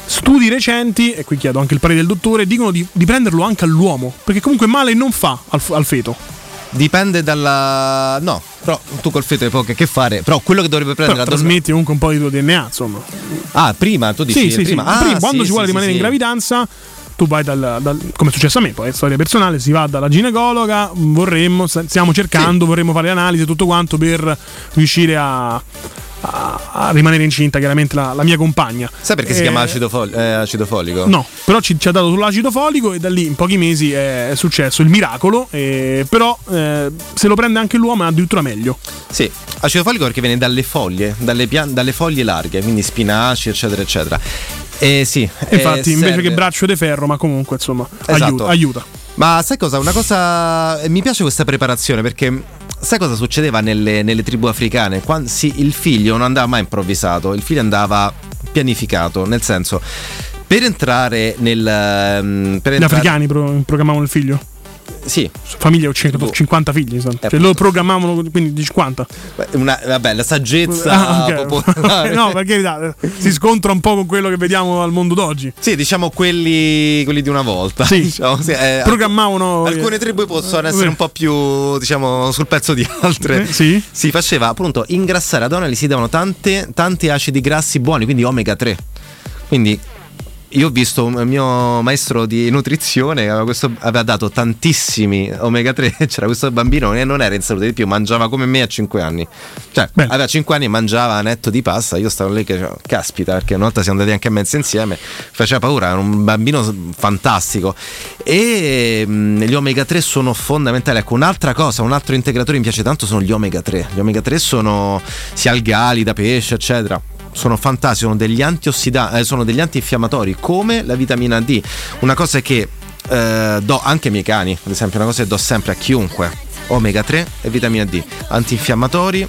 Studi recenti, e qui chiedo anche il parere del dottore, dicono di, di prenderlo anche all'uomo, perché comunque male non fa al, al feto. dipende dalla no però tu col feto hai poco a che fare però quello che dovrebbe Però prendere la donna trasmetti comunque un po' di tuo DNA, insomma. ah prima tu dici Sì, sì, prima, sì. Ah, Prima, quando sì, ci vuole sì, rimanere sì, in sì. gravidanza, tu vai dal, dal- come è successo a me, poi è storia personale, si va dalla ginecologa, vorremmo, st- stiamo cercando, vorremmo fare analisi e tutto quanto per riuscire a, a- rimanere incinta, chiaramente la, la mia compagna. Sai perché si Eh, chiama acido, fol- eh, acido folico? No, però ci, ci ha dato sull'acido folico e da lì in pochi mesi è, è successo il miracolo, eh, però eh, se lo prende anche l'uomo è addirittura meglio. Sì, acido folico perché viene dalle foglie, dalle, pian- dalle foglie larghe, quindi spinaci, eccetera, eccetera. E sì, infatti eh, invece serve- che braccio di ferro, ma comunque insomma Esatto. aiuta. aiuta. Ma sai cosa? Una cosa. Mi piace questa preparazione perché sai cosa succedeva nelle, nelle tribù africane? Quan- sì, il figlio non andava mai improvvisato, il figlio andava pianificato, nel senso per entrare nel ehm, per Gli entrare- africani pro- programmavano il figlio. Sì. Famiglie ho 50 figli, sai. cioè, loro programmavano quindi di 50. Una, vabbè, la saggezza Ah, ok. popolare. [laughs] no, perché verità, si scontra un po' con quello che vediamo al mondo d'oggi. Sì, diciamo quelli, quelli di una volta. Sì. Diciamo, sì, eh, Programmavano Alcune tribù possono essere Eh. un po' più, diciamo, sul pezzo di altre. Eh, sì. Si faceva appunto ingrassare ad onali, si davano tante, tanti acidi grassi buoni, quindi omega 3. Quindi io ho visto un mio maestro di nutrizione che aveva, questo- aveva dato tantissimi omega 3. [laughs] C'era questo bambino che non era in salute di più, mangiava come me a 5 anni. Cioè, aveva 5 anni e mangiava netto di pasta. Io stavo lì che dicevo, caspita, perché una volta siamo andati anche a mezzo insieme. Faceva paura, era un bambino fantastico. E mh, gli omega 3 sono fondamentali. Ecco, un'altra cosa, un altro integratore che mi piace tanto sono gli omega 3. Gli omega 3 sono sia algali, da pesce, eccetera sono fantastici, sono degli antiossidanti, eh, sono degli antinfiammatori come la vitamina D. Una cosa che eh, do anche ai miei cani, ad esempio, una cosa che do sempre a chiunque: omega 3 e vitamina D, antinfiammatori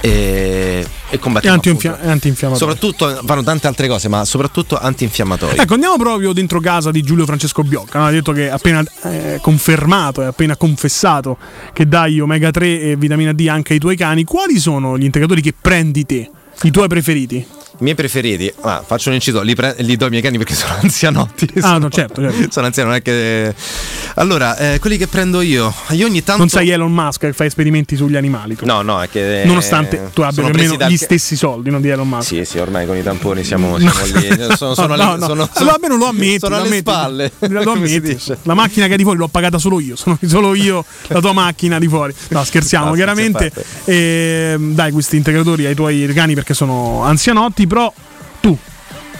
e, e combattiamo. e antinfiammatori. Soprattutto fanno tante altre cose, ma soprattutto antinfiammatori. Ecco, andiamo proprio dentro casa di Giulio Francesco Biocca. no? Ha detto che ha appena eh, confermato e appena confessato che dai omega 3 e vitamina D anche ai tuoi cani. Quali sono gli integratori che prendi te? I tuoi preferiti? I miei preferiti, ah, faccio un inciso, li, pre- li do ai miei cani perché [laughs] sono anzianotti. Ah, sono, no, certo, certo. [laughs] sono anziani, non è che. Allora, eh, quelli che prendo io, io ogni tanto. Non sei Elon Musk che fa esperimenti sugli animali. tu. No, no, è che. Nonostante tu abbia sono più o presi meno dal- gli stessi soldi no, di Elon Musk. Sì, sì, ormai con i tamponi siamo, siamo lì. [laughs] Sono, sono no, alle, no. sono, Allora, almeno lo ammetti. sono alle spalle. Lo ammetti. La macchina che di fuori l'ho pagata solo io. Sono solo io la tua macchina di fuori. No, scherziamo, No, chiaramente. Ehm, dai questi integratori ai tuoi cani perché sono anzianotti. Però tu,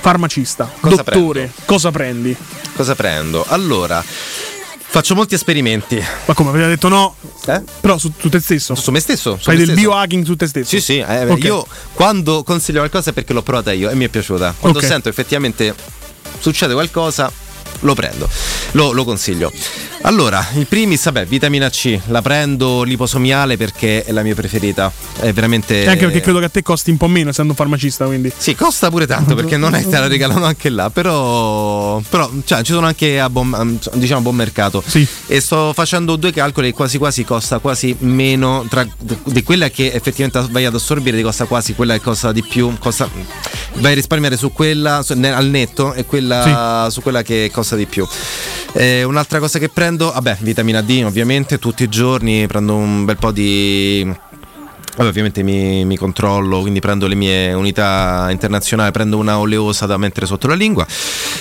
farmacista, Cosa dottore, prendo? cosa prendi? Cosa prendo? Allora, faccio molti esperimenti. Ma come aveva detto no? Eh? Però su, su te stesso. Su me stesso. su Fai me del stesso. biohacking su te stesso. Sì, sì, eh, Ok. io quando consiglio qualcosa è perché l'ho provata io e mi è piaciuta. Quando Ok. sento effettivamente succede qualcosa, lo prendo, lo, lo consiglio. Allora, il primis, vabbè, vitamina C, la prendo liposomiale perché è la mia preferita. È veramente. E anche perché credo che a te costi un po' meno essendo un farmacista, quindi. Sì, costa pure tanto [laughs] perché non è che te la regalano anche là, però, però cioè, ci sono anche a buon, diciamo, a buon mercato. E sto facendo due calcoli e quasi quasi costa quasi meno tra, di quella che effettivamente vai ad assorbire, ti costa quasi quella che costa di più, costa, vai a risparmiare su quella su- al netto e quella su quella che costa di più. Eh, un'altra cosa che prendo, vabbè, vitamina D ovviamente tutti i giorni, prendo un bel po' di Vabbè, ovviamente mi, mi controllo, quindi prendo le mie unità internazionali, prendo una oleosa da mettere sotto la lingua.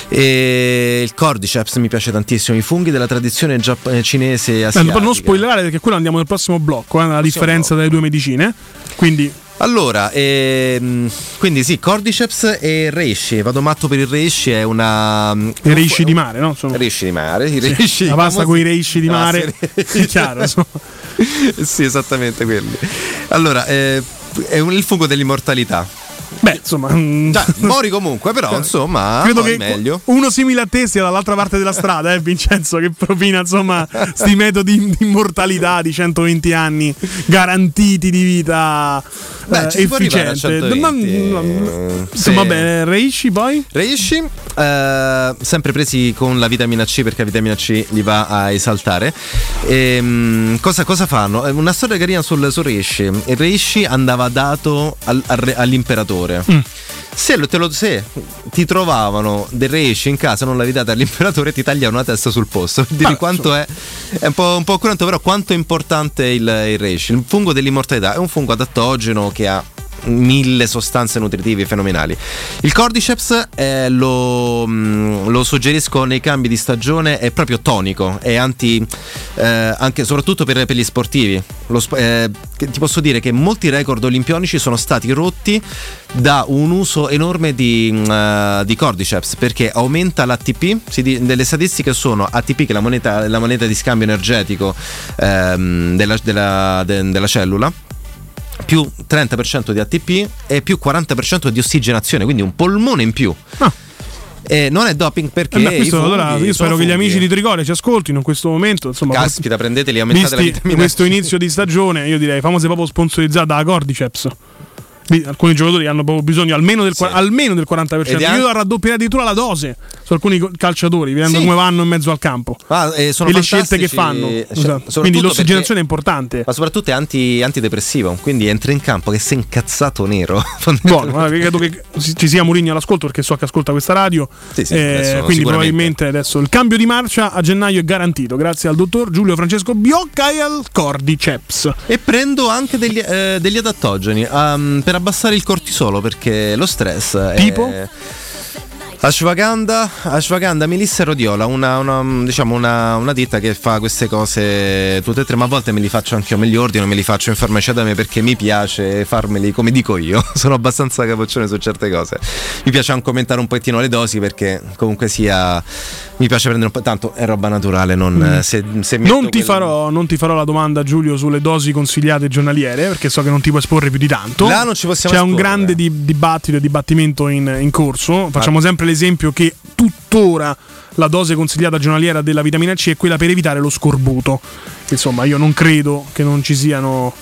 E il cordyceps mi piace tantissimo, i funghi della tradizione giap- eh, cinese e Beh, asiatica. non spoilerare perché quello andiamo nel prossimo blocco, eh, la differenza delle due medicine. Quindi Allora, ehm, quindi sì, cordyceps e reishi. Vado matto per il reishi, è una. i reishi di mare, no? Sono... Reishi di mare, i Sì, reishi. la pasta con i reishi di pasta mare, è [laughs] chiaro. [laughs] insomma. sì, esattamente quelli. Allora, eh, è un- il fungo dell'immortalità. Beh, insomma, mm, Cioè, mori comunque, però [laughs] insomma, credo che meglio. uno simile a te sia dall'altra parte della strada, eh, Vincenzo, che propina insomma sti metodi di immortalità di 120 anni garantiti di vita Beh, eh, efficiente. 120, Ma- eh, Insomma, sì. bene, Reishi poi? Reishi, eh, sempre presi con la vitamina C perché la vitamina C li va a esaltare. Ehm, cosa, cosa fanno? Eh, Una storia carina sul, sul Reishi. Il Reishi andava dato al- al re- all'imperatore. Mm. Se, lo- te lo- se ti trovavano del Reishi in casa, non l'avevi dato all'imperatore, ti tagliavano la testa sul posto. Per dire Ah, quanto è, è un po', un po' curante, però quanto è importante il, il Reishi. Il fungo dell'immortalità è un fungo adattogeno che ha mille sostanze nutritive fenomenali. Il cordyceps eh, lo, mm, lo suggerisco nei cambi di stagione, è proprio tonico, è anti, eh, anche soprattutto per, per gli sportivi. Lo eh, ti posso dire che molti record olimpionici sono stati rotti da un uso enorme di, eh, di cordyceps perché aumenta l'ATP. Di- delle statistiche sono ATP, che è la moneta, la moneta di scambio energetico ehm, della- della- de- della cellula più 30% di ATP e più 40% di ossigenazione, quindi un polmone in più. E non è doping perché. Eh questo, funghi allora, io spero che gli funghi. amici di Trigoria ci ascoltino in questo momento. Insomma, Caspita, prendeteli, aumentate la visti vitamina questo inizio di stagione, io direi famose proprio sponsorizzata da Cordyceps. Alcuni giocatori hanno proprio bisogno almeno del, qua- almeno del 40%. Ed Io raddoppierei addirittura la dose su alcuni calciatori, vedendo Sì. come vanno in mezzo al campo. Ah, eh, sono e le scelte che fanno. cioè, Quindi l'ossigenazione perché- è importante. Ma soprattutto è anti- antidepressivo, quindi entra in campo che sei incazzato nero. [laughs] Buono, credo che ci sia Mourinho all'ascolto perché so che ascolta questa radio. Sì, sì, Eh, quindi probabilmente adesso il cambio di marcia a gennaio è garantito, grazie al dottor Giulio Francesco Biocca e al Cordyceps. E prendo anche degli, eh, degli adattogeni ehm, per abbassare il cortisolo perché lo stress Tipo? è. Ashwagandha, Ashwagandha, Melissa e Rodiola, una, una, diciamo una, una ditta che fa queste cose tutte e tre, ma a volte me li faccio anche io, me li ordino, me li faccio in farmacia da me perché mi piace farmeli come dico io, [laughs] sono abbastanza capoccione su certe cose. Mi piace anche aumentare un pochettino le dosi perché comunque sia, mi piace prendere un po', tanto è roba naturale, non, Mm. se, se metto Non ti, quel- farò, non ti farò la domanda, Giulio, sulle dosi consigliate giornaliere, perché so che non ti puoi esporre più di tanto. Là non ci possiamo C'è un esporre. grande di- dibattito e dibattimento in, in corso. Facciamo sempre l'esempio che tuttora la dose consigliata giornaliera della vitamina C è quella per evitare lo scorbuto. Insomma, io non credo che non ci siano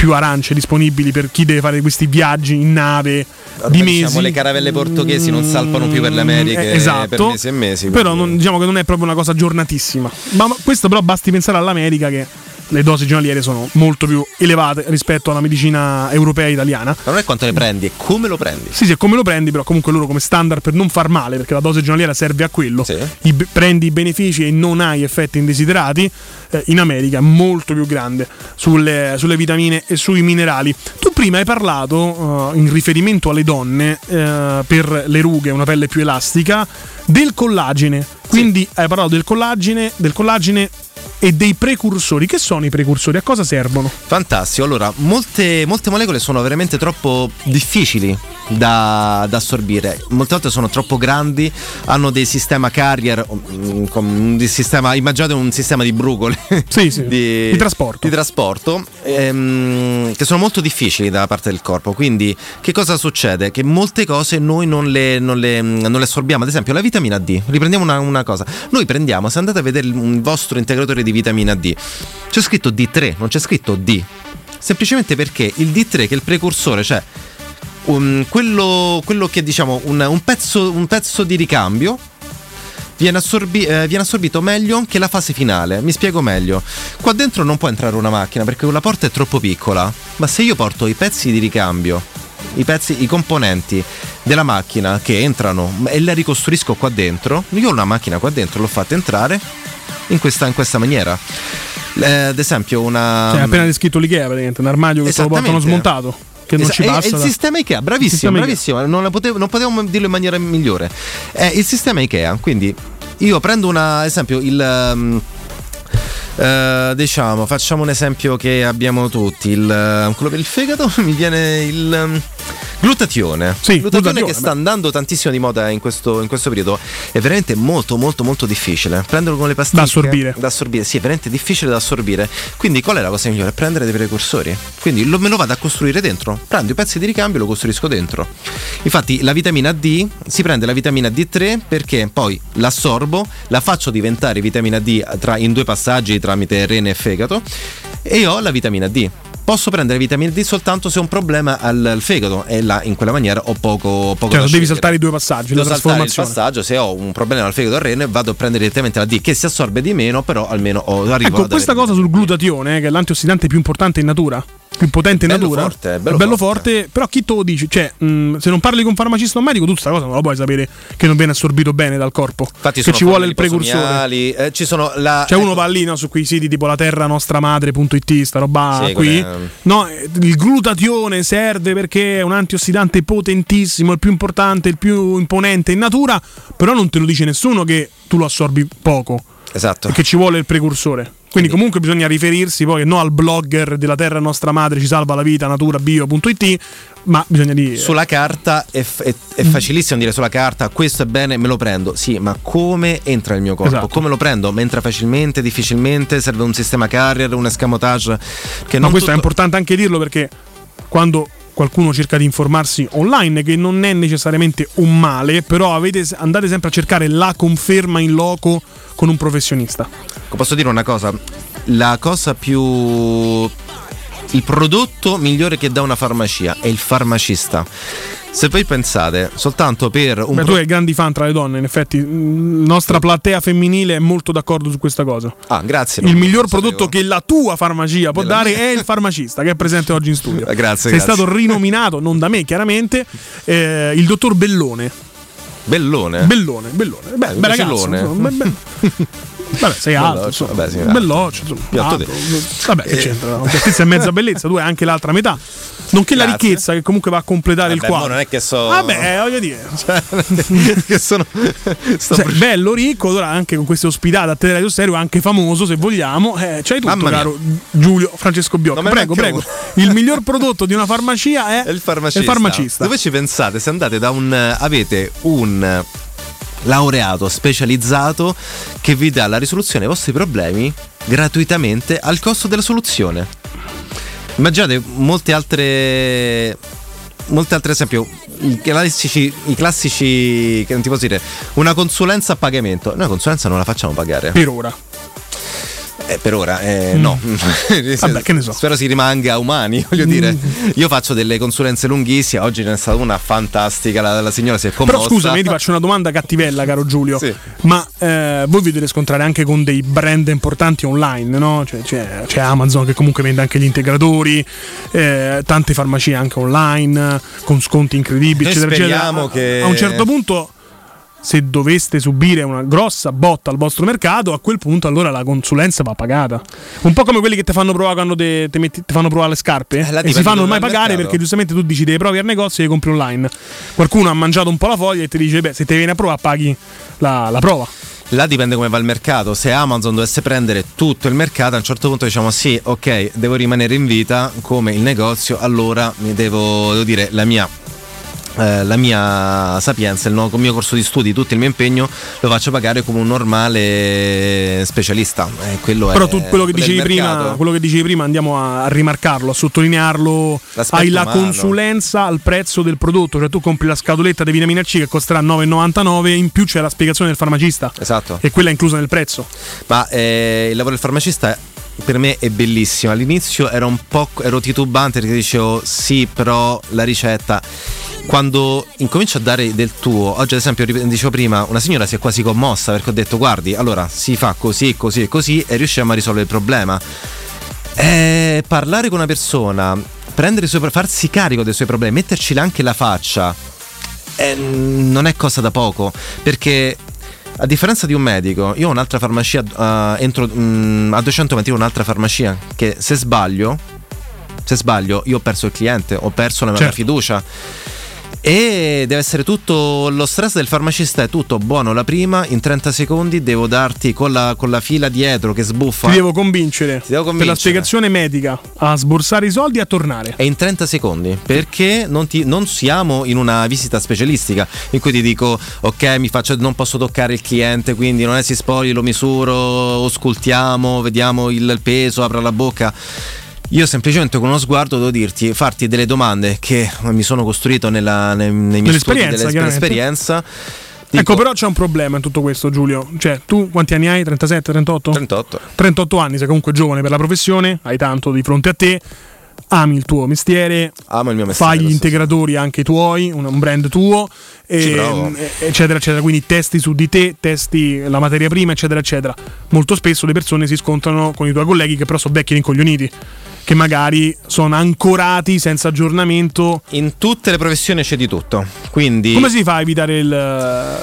più arance disponibili per chi deve fare questi viaggi in nave Ormai, di mesi. diciamo, le caravelle portoghesi non salpano più per le Americhe Eh, esatto. per mesi e mesi. Però non- diciamo che non è proprio una cosa giornatissima. Ma, ma questo però basti pensare all'America che le dosi giornaliere sono molto più elevate rispetto alla medicina europea e italiana. Ma non è quanto ne prendi, è come lo prendi. Sì, sì, è come lo prendi, però comunque loro come standard per non far male, perché la dose giornaliera serve a quello. I be- prendi i benefici e non hai effetti indesiderati. eh, in America è molto più grande sulle, sulle vitamine e sui minerali. Tu prima hai parlato, eh, in riferimento alle donne, eh, per le rughe, una pelle più elastica, del collagene. Quindi hai parlato del collagene, del collagene e dei precursori. Che sono i precursori? A cosa servono? Fantastico, allora molte, molte molecole sono veramente troppo difficili da, da assorbire, molte volte sono troppo grandi, hanno dei sistema carrier, mm, un di- sistema, immaginate un sistema di brugole. [laughs] Di, di trasporto, di trasporto, ehm, che sono molto difficili da parte del corpo, quindi che cosa succede? Che molte cose noi non le, non le- non le assorbiamo, ad esempio la vitamina D, riprendiamo una, una cosa, noi prendiamo, se andate a vedere il vostro integratore di vitamina D, c'è scritto D3, non c'è scritto D. Semplicemente perché il D3 che è il precursore, cioè um, quello, quello che diciamo un, un pezzo, un pezzo di ricambio viene, assorbi- eh, viene assorbito meglio che la fase finale. Mi spiego meglio. Qua dentro non può entrare una macchina perché quella porta è troppo piccola. Ma se io porto i pezzi di ricambio, i pezzi, i componenti della macchina che entrano e le ricostruisco qua dentro, io ho una macchina qua dentro, l'ho fatta entrare in questa, in questa maniera. Eh, ad esempio, una. Cioè, appena descritto l'IKEA, praticamente, un armadio che te lo portano smontato. Che non Esa- ci è- passa. È, il sistema IKEA, bravissimo, sistema Ikea. bravissimo. Non, potevo, non potevamo dirlo in maniera migliore. È il sistema IKEA, quindi io prendo una, ad esempio, il. um, eh, diciamo, facciamo un esempio che abbiamo tutti. Il, eh, quello per il fegato [laughs] mi viene il. um, Glutatione, glutatione, glutatione, che sta andando tantissimo di moda in questo, in questo periodo. È veramente molto molto molto difficile. Prenderlo con le pastiglie. Da assorbire. da assorbire sì è veramente difficile da assorbire. Quindi qual è la cosa migliore? prendere dei precursori. Quindi lo, me lo vado a costruire dentro. Prendo i pezzi di ricambio e lo costruisco dentro. Infatti la vitamina D si prende la vitamina D3 perché poi l'assorbo la faccio diventare vitamina D tra- in due passaggi tramite rene e fegato e ho la vitamina D Posso prendere vitamina D soltanto se ho un problema al, al fegato e là in quella maniera ho poco, poco Cioè, devi scegliere. saltare i due passaggi, Devo saltare il passaggio, se ho un problema al fegato al rene vado a prendere direttamente la D che si assorbe di meno, però almeno ho arrivo Ecco, questa cosa sul glutatione, eh, che è l'antiossidante più importante in natura, più potente in Bello natura, forte, è bello bello, forte. però chi te lo dice? Cioè, mh, se non parli con un farmacista o un medico, tu questa cosa non la puoi sapere che non viene assorbito bene dal corpo. Infatti che ci vuole il precursore. eh, ci sono la Cioè, uno va lì no, su quei siti tipo la terra nostra madre.it, sta roba Sì, qui. quelle- No, eh, il glutatione serve perché è un antiossidante potentissimo, il più importante, il più imponente in natura, però non te lo dice nessuno che tu lo assorbi poco. Esatto. Che ci vuole il precursore. Quindi comunque bisogna riferirsi poi no al blogger della terra nostra madre ci salva la vita naturabio.it, ma bisogna dire Sulla carta è, f- è- è facilissimo dire sulla carta questo è bene, me lo prendo. Sì, ma come entra nel mio corpo? Esatto. Come lo prendo? Ma entra facilmente, difficilmente? Serve un sistema carrier, un escamotage? Che Ma non questo è tutto- importante anche dirlo perché quando qualcuno cerca di informarsi online, che non è necessariamente un male, però avete, andate sempre a cercare la conferma in loco con un professionista. Posso dire una cosa? La cosa più. Il prodotto migliore che dà una farmacia è il farmacista. Se voi pensate soltanto per un Beh, pro- tu hai grandi fan tra le donne, in effetti, mm, la nostra platea femminile è molto d'accordo su questa cosa. Ah, grazie. Il miglior prodotto che la tua farmacia può Della dare mia. è il farmacista che è presente oggi in studio. [laughs] Eh, grazie, Sei grazie. stato rinominato, non da me chiaramente, eh, il dottor Bellone. Bellone. Bellone, Bellone. Beh, Eh, beh, ragazzo, insomma, beh, beh. [laughs] Vabbè, sei alto, insomma. vabbè, sì, belloccio, insomma, alto. Vabbè, che Eh. c'entra? La altezza è mezza bellezza, tu hai anche l'altra metà. Nonché la Grazie. ricchezza che comunque va a completare il Vabbè, mo quadro. non è che so. Vabbè, voglio dire. [laughs] che sono. Sei bello, ricco, allora anche con queste ospitate a Teleradio Stereo, anche famoso se vogliamo. Eh, c'hai tutto, caro Giulio Francesco ne Prego, prego. Il miglior prodotto di una farmacia è, [laughs] il farmacista. il farmacista. Dove ci pensate? Se andate da un. avete un laureato specializzato che vi dà la risoluzione ai vostri problemi gratuitamente al costo della soluzione. Immaginate molte altre. Molte altre esempio, i classici, i classici, che non ti posso dire, una consulenza a pagamento. Noi la consulenza non la facciamo pagare. Per ora. Eh, per ora, eh, no. [laughs] Vabbè, che ne so. Spero si rimanga umani, [laughs] voglio dire. Io faccio delle consulenze lunghissime, oggi ce n'è stata una fantastica, la, la signora si è commossa. Però scusami, io ti faccio una domanda cattivella, caro Giulio. Sì. Ma eh, voi vi dovete scontrare anche con dei brand importanti online, no? Cioè, c'è, c'è Amazon che comunque vende anche gli integratori, eh, tante farmacie anche online, con sconti incredibili, Noi eccetera, eccetera. speriamo A- che- A un certo punto. Se doveste subire una grossa botta al vostro mercato, a quel punto allora la consulenza va pagata. Un po' come quelli che ti fanno provare quando te, te metti- ti fanno provare le scarpe Eh, e si fanno ormai pagare mercato. perché giustamente tu dici devi provi al negozio e le compri online. Qualcuno ha mangiato un po' la foglia e ti dice beh se te viene a provare paghi la, la prova. Là dipende come va il mercato. Se Amazon dovesse prendere tutto il mercato, a un certo punto diciamo sì, ok, devo rimanere in vita come il negozio, allora mi devo, devo dire la mia. Eh, la mia sapienza, il, mio corso di studi, tutto il mio impegno lo faccio pagare come un normale specialista. Eh, quello Però è- tu quello che è dicevi prima, quello che dicevi prima andiamo a, a rimarcarlo, a sottolinearlo. L'aspetto Hai la umano. consulenza al prezzo del prodotto, cioè tu compri la scatoletta di vitamina C che costerà 9,99 in più c'è la spiegazione del farmacista. Esatto. E quella è inclusa nel prezzo. Ma eh, il lavoro del farmacista per me è bellissimo. All'inizio ero un po' ero titubante perché dicevo sì, però la ricetta. Quando incomincio a dare del tuo, oggi ad esempio dicevo prima, una signora si è quasi commossa perché ho detto guardi, allora si fa così, così e così e riusciamo a risolvere il problema. Eh, parlare con una persona, prendere i suoi, farsi carico dei suoi problemi, metterci anche la faccia, eh, non è cosa da poco perché a differenza di un medico io ho un'altra farmacia eh, entro mm, a 200 metri ho un'altra farmacia che se sbaglio se sbaglio io ho perso il cliente ho perso la mia Certo. fiducia e deve essere tutto lo stress del farmacista è tutto buono. La prima in 30 secondi devo darti con la, con la fila dietro che sbuffa. Ti devo convincere, devo per la convincere. spiegazione medica a sborsare i soldi e a tornare. è in 30 secondi perché non, ti- non siamo in una visita specialistica. In cui ti dico ok mi faccio, non posso toccare il cliente quindi non è si spogli lo misuro auscultiamo vediamo il, il peso apra la bocca io semplicemente con uno sguardo devo dirti farti delle domande che mi sono costruito nella, nei, nei miei studi dell'esperienza ecco, però c'è un problema in tutto questo, Giulio. Cioè, tu quanti anni hai? 37, 38? 38 38 anni, sei comunque giovane per la professione, hai tanto di fronte a te, ami il tuo mestiere, amo il mio mestiere fai gli integratori anche tuoi, un, un brand tuo, Ci e- eccetera, eccetera. Quindi testi su di te, testi la materia prima, eccetera, eccetera. Molto spesso le persone si scontrano con i tuoi colleghi che però sono vecchi e rincoglioniti, che magari sono ancorati senza aggiornamento. in tutte le professioni c'è di tutto quindi Come si fa a evitare il...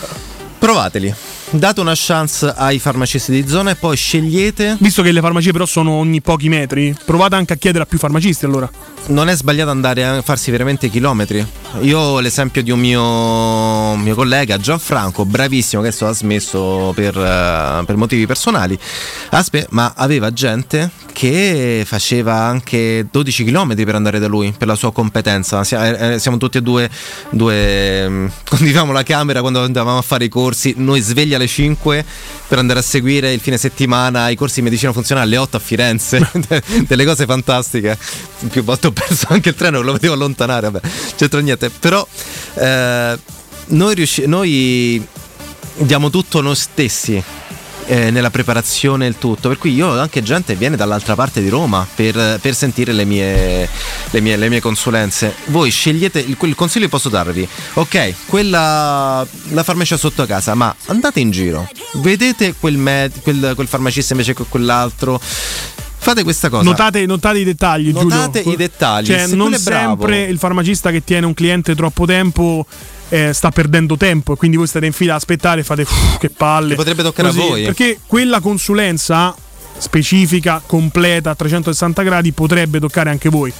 provateli date una chance ai farmacisti di zona e poi scegliete Visto che le farmacie però sono ogni pochi metri, provate anche a chiedere a più farmacisti allora. non è sbagliato andare a farsi veramente chilometri. Io ho l'esempio di un mio, mio collega Gianfranco, bravissimo, che adesso ha smesso per, eh, per motivi personali, ha spe- ma aveva gente che faceva anche 12 km per andare da lui per la sua competenza. Eh, eh, Siamo tutti e due, due mm, [laughs] condividiamo la camera quando andavamo a fare i corsi. Noi svegli alle 5 per andare a seguire il fine settimana i corsi di medicina funzionale alle 8 a Firenze. [laughs] Delle cose fantastiche. Più volte ho perso anche il treno, lo vedevo allontanare. Vabbè, c'entra niente. Però eh, noi, riusci- noi diamo tutto noi stessi eh, nella preparazione e il tutto. Per cui io ho anche gente che viene dall'altra parte di Roma per, per sentire le mie, le, mie, le mie consulenze. Voi scegliete il, il consiglio che posso darvi. Ok, quella la farmacia sotto casa, ma andate in giro, vedete quel, med- quel, quel farmacista invece che quell'altro. Fate questa cosa. Notate, notate i dettagli, Notate Giulio. i dettagli. Cioè, non è bravo- sempre il farmacista che tiene un cliente troppo tempo eh, sta perdendo tempo e quindi voi state in fila a aspettare e fate "Uff, che palle. Che potrebbe toccare a voi. Perché quella consulenza specifica, completa, a 360 gradi potrebbe toccare anche voi.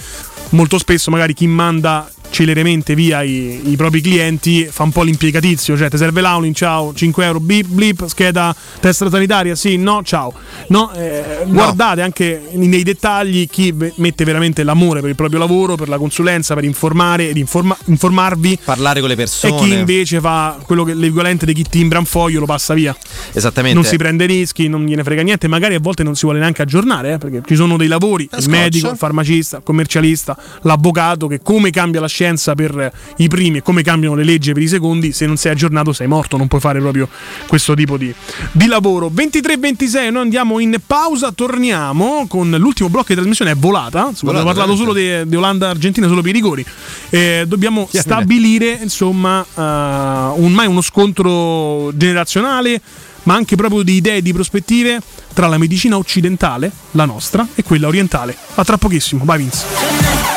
Molto spesso magari chi manda celermente via i, i propri clienti fa un po' l'impiegatizio, cioè ti serve l'Aulin, ciao, 5 euro, blip, blip, scheda testa sanitaria, sì, no, ciao. No, eh, guardate anche nei dettagli chi mette veramente l'amore per il proprio lavoro, per la consulenza, per informare ed informa- informarvi. Parlare con le persone. E chi invece fa quello che l'equivalente di chi timbra un foglio lo passa via. Esattamente. Non si prende rischi, non gliene frega niente, magari a volte non si vuole neanche aggiornare, eh, perché ci sono dei lavori, il medico, il farmacista, il commercialista, l'avvocato, che come cambia la scienza per i primi e come cambiano le leggi per i secondi, se non sei aggiornato sei morto, non puoi fare proprio questo tipo di, di lavoro. 23-26, noi andiamo in pausa, torniamo con l'ultimo blocco di trasmissione, è volata, abbiamo Volata, parlato solo di, di Olanda-Argentina solo per i rigori, Eh, dobbiamo Sì, stabilire insomma eh, un, mai uno scontro generazionale ma anche proprio di idee e di prospettive tra la medicina occidentale, la nostra, e quella orientale. A tra pochissimo, vai Vince.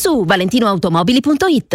su valentinoautomobili.it.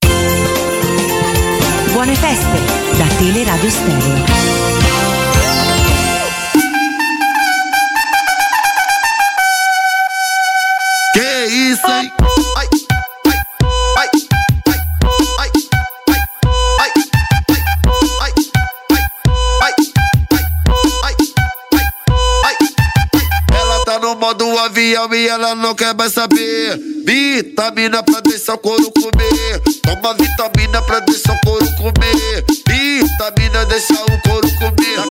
Buone feste da Teleradio Stereo. Modo avião e ela não quer mais saber. Vitamina pra deixar o couro comer. Toma vitamina pra deixar o couro comer. Vitamina deixa o couro comer.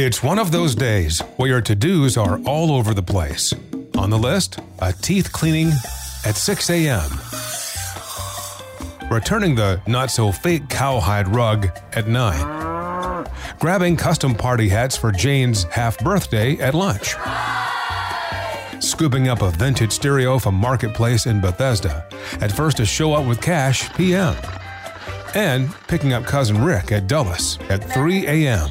It's one of those days where your to dos are all over the place. On the list, a teeth cleaning at 6 a.m., returning the not so fake cowhide rug at 9, grabbing custom party hats for Jane's half birthday at lunch, scooping up a vintage stereo from Marketplace in Bethesda at first to show up with cash p.m., and picking up cousin Rick at Dulles at 3 a.m.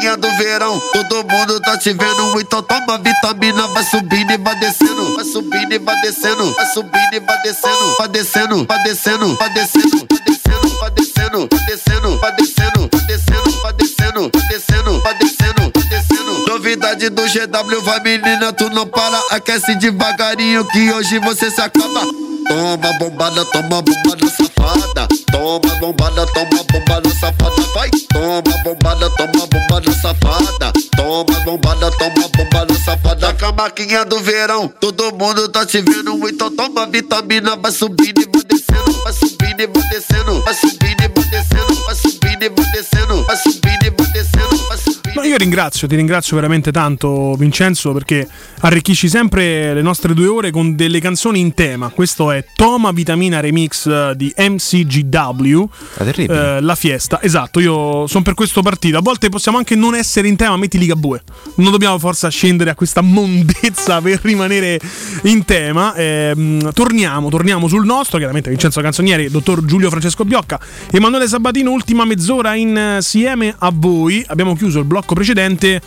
Do verão, todo mundo tá te vendo. Então toma vitamina, vai subindo e vai descendo. Vai subindo e vai descendo. Vai subindo e. Vai descendo, vai descendo, vai descendo, vai descendo, vai descendo, vai descendo, vai descendo, vai descendo, vai descendo, vai descendo, vai descendo, vai descendo. Novidade do GW, vai menina, tu não para. Aquece devagarinho que hoje você se acaba. Toma bombada, toma bombada safada. Toma bombada, toma bombada safada. Vai, toma bombada, toma bombada safada. Toma bombada, toma bombada safada. Com a marquinha do verão, todo mundo tá te vendo. Então toma vitamina, vai subindo e vai descendo. Vai subindo e vai descendo. Vai subindo e vai No, io ringrazio, ti ringrazio veramente tanto Vincenzo perché arricchisci sempre le nostre due ore con delle canzoni in tema. Questo è Toma Vitamina Remix eh, di MCGW. eh, la fiesta, esatto, io sono per questo partito. A volte possiamo anche non essere in tema, metti Ligabue. Non dobbiamo forza scendere a questa mondezza per rimanere in tema. Ehm, torniamo, torniamo sul nostro, chiaramente Vincenzo Canzonieri, dottor Giulio Francesco Biocca, Emanuele Sabatino, ultima mezz'ora insieme a voi. Abbiamo chiuso il blocco precedente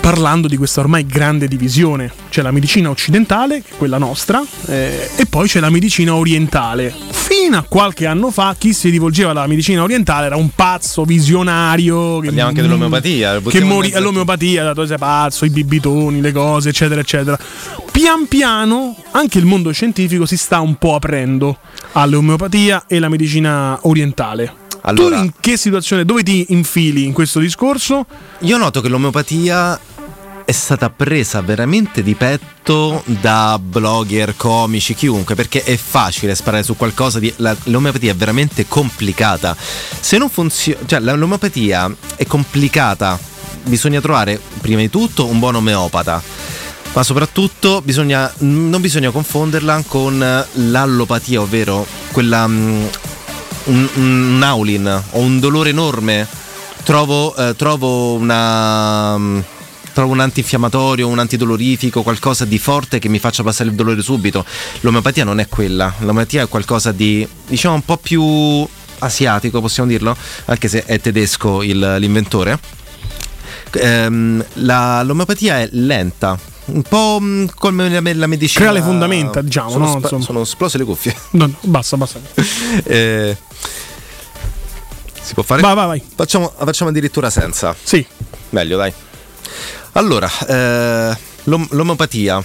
parlando di questa ormai grande divisione. C'è la medicina occidentale, che è quella nostra, eh, e poi c'è la medicina orientale. Fino a qualche anno fa chi si rivolgeva alla medicina orientale era un pazzo visionario. Che, Parliamo anche dell'omeopatia. Che morì all'omeopatia, tu sei pazzo, i bibitoni, le cose, eccetera, eccetera. Pian piano anche il mondo scientifico si sta un po' aprendo all'omeopatia e alla medicina orientale. Allora- tu in che situazione, dove ti infili in questo discorso? Io noto che l'omeopatia è stata presa veramente di petto da blogger, comici, chiunque, perché è facile sparare su qualcosa di... la- l'omeopatia è veramente complicata. Se non funziona... Cioè, l'omeopatia è complicata. Bisogna trovare, prima di tutto, un buon omeopata. Ma soprattutto bisogna, non bisogna confonderla con l'allopatia, ovvero quella... mm, un, un Aulin o un dolore enorme, trovo, eh, trovo una. mm, Trovo un antinfiammatorio, un antidolorifico, qualcosa di forte che mi faccia passare il dolore subito. L'omeopatia non è quella. L'omeopatia è qualcosa di, diciamo, un po' più asiatico, possiamo dirlo, anche se è tedesco il- l'inventore. Ehm, la- l'omeopatia è lenta, un po' mm, come la, la medicina. Crea le fondamenta, diciamo, Sono, no? spa- sono esplose le cuffie. [laughs] No, no, basta, basta. [laughs] Eh, si può fare? Vai, vai, vai. Facciamo, facciamo addirittura senza. Sì. Meglio, dai. Allora, eh, l'om- l'omeopatia.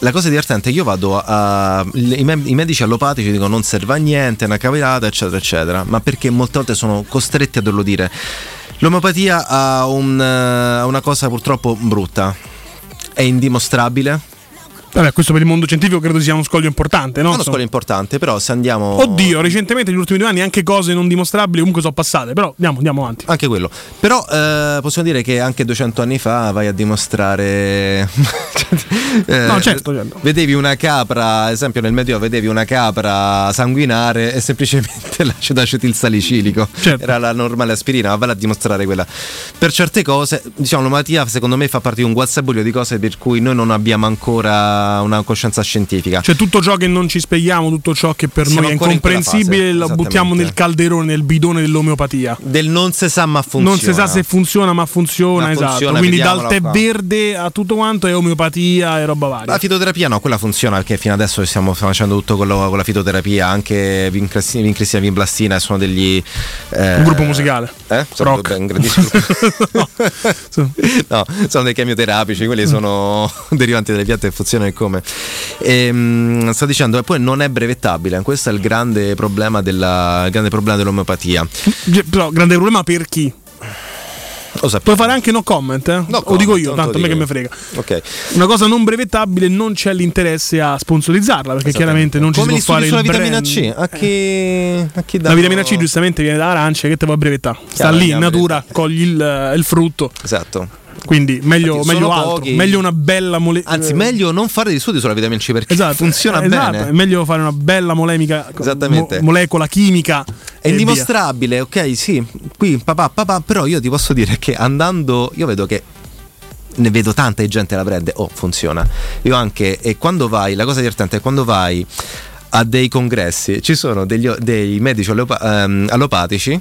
La cosa divertente è che io vado a. i, me- i medici allopatici dicono non serve a niente, è una cavolata, eccetera, eccetera. Ma perché molte volte sono costretti a doverlo dire. L'omeopatia ha un, eh, ha una cosa purtroppo brutta. È indimostrabile. Vabbè, questo per il mondo scientifico credo sia uno scoglio importante, no? È uno scoglio importante, però se andiamo... Oddio, recentemente negli ultimi due anni anche cose non dimostrabili comunque sono passate, però andiamo, andiamo avanti. Anche quello. Però eh, possiamo dire che anche 200 anni fa vai a dimostrare... [laughs] Eh, No, certo, certo. Vedevi una capra, ad esempio nel Medioevo vedevi una capra sanguinare e semplicemente [laughs] l'acido acetilsalicilico. Certo. Era la normale aspirina, ma vai a dimostrare quella. Per certe cose, diciamo, l'omatia secondo me fa parte di un guazzabuglio di cose per cui noi non abbiamo ancora una coscienza scientifica. Cioè tutto ciò che non ci spieghiamo, tutto ciò che per Siamo noi è in incomprensibile, fase, lo buttiamo nel calderone, nel bidone dell'omeopatia. Del non si sa ma funziona. Non si sa se funziona, ma funziona, Ma esatto. funziona, Quindi dal tè verde a tutto quanto è omeopatia e roba varia. La fitoterapia no, quella funziona perché fino adesso stiamo facendo tutto con, lo- con la fitoterapia, anche Vin Cristina Vin Cristina Vin Blastina sono degli... eh, Un gruppo musicale. Eh? Sono Rock. un grandissimo gruppo. no, sono dei chemioterapici, quelli sono [laughs] derivanti dalle piante che funzionano e come. Ehm, sto dicendo, e poi non è brevettabile, questo è il grande problema, della, il grande problema dell'omeopatia. Però, grande problema per chi? Lo sappiamo. Puoi fare anche no comment, eh? No o dico comment, io, tanto a me che dico mi frega. Ok. Una cosa non brevettabile non c'è l'interesse a sponsorizzarla perché chiaramente non ci Come si può fare il vitamina brand. C, a chi, a chi La vitamina C giustamente viene da arance che te vuoi brevettare. Sta lì in natura, cogli il, il frutto. Esatto. Quindi meglio, Infatti, meglio altro. pochi. Meglio una bella molecola. Anzi, meglio non fare degli studi sulla vitamina C perché Esatto, funziona esatto, bene. È meglio fare una bella molemica, mo- molecola chimica. È e indimostrabile, ok, sì, qui papà, papà, però io ti posso dire che andando, io vedo che ne vedo tanta gente la prende, oh, funziona. Io anche, e quando vai, la cosa divertente è quando vai a dei congressi, ci sono degli, dei medici allopa- ehm, allopatici,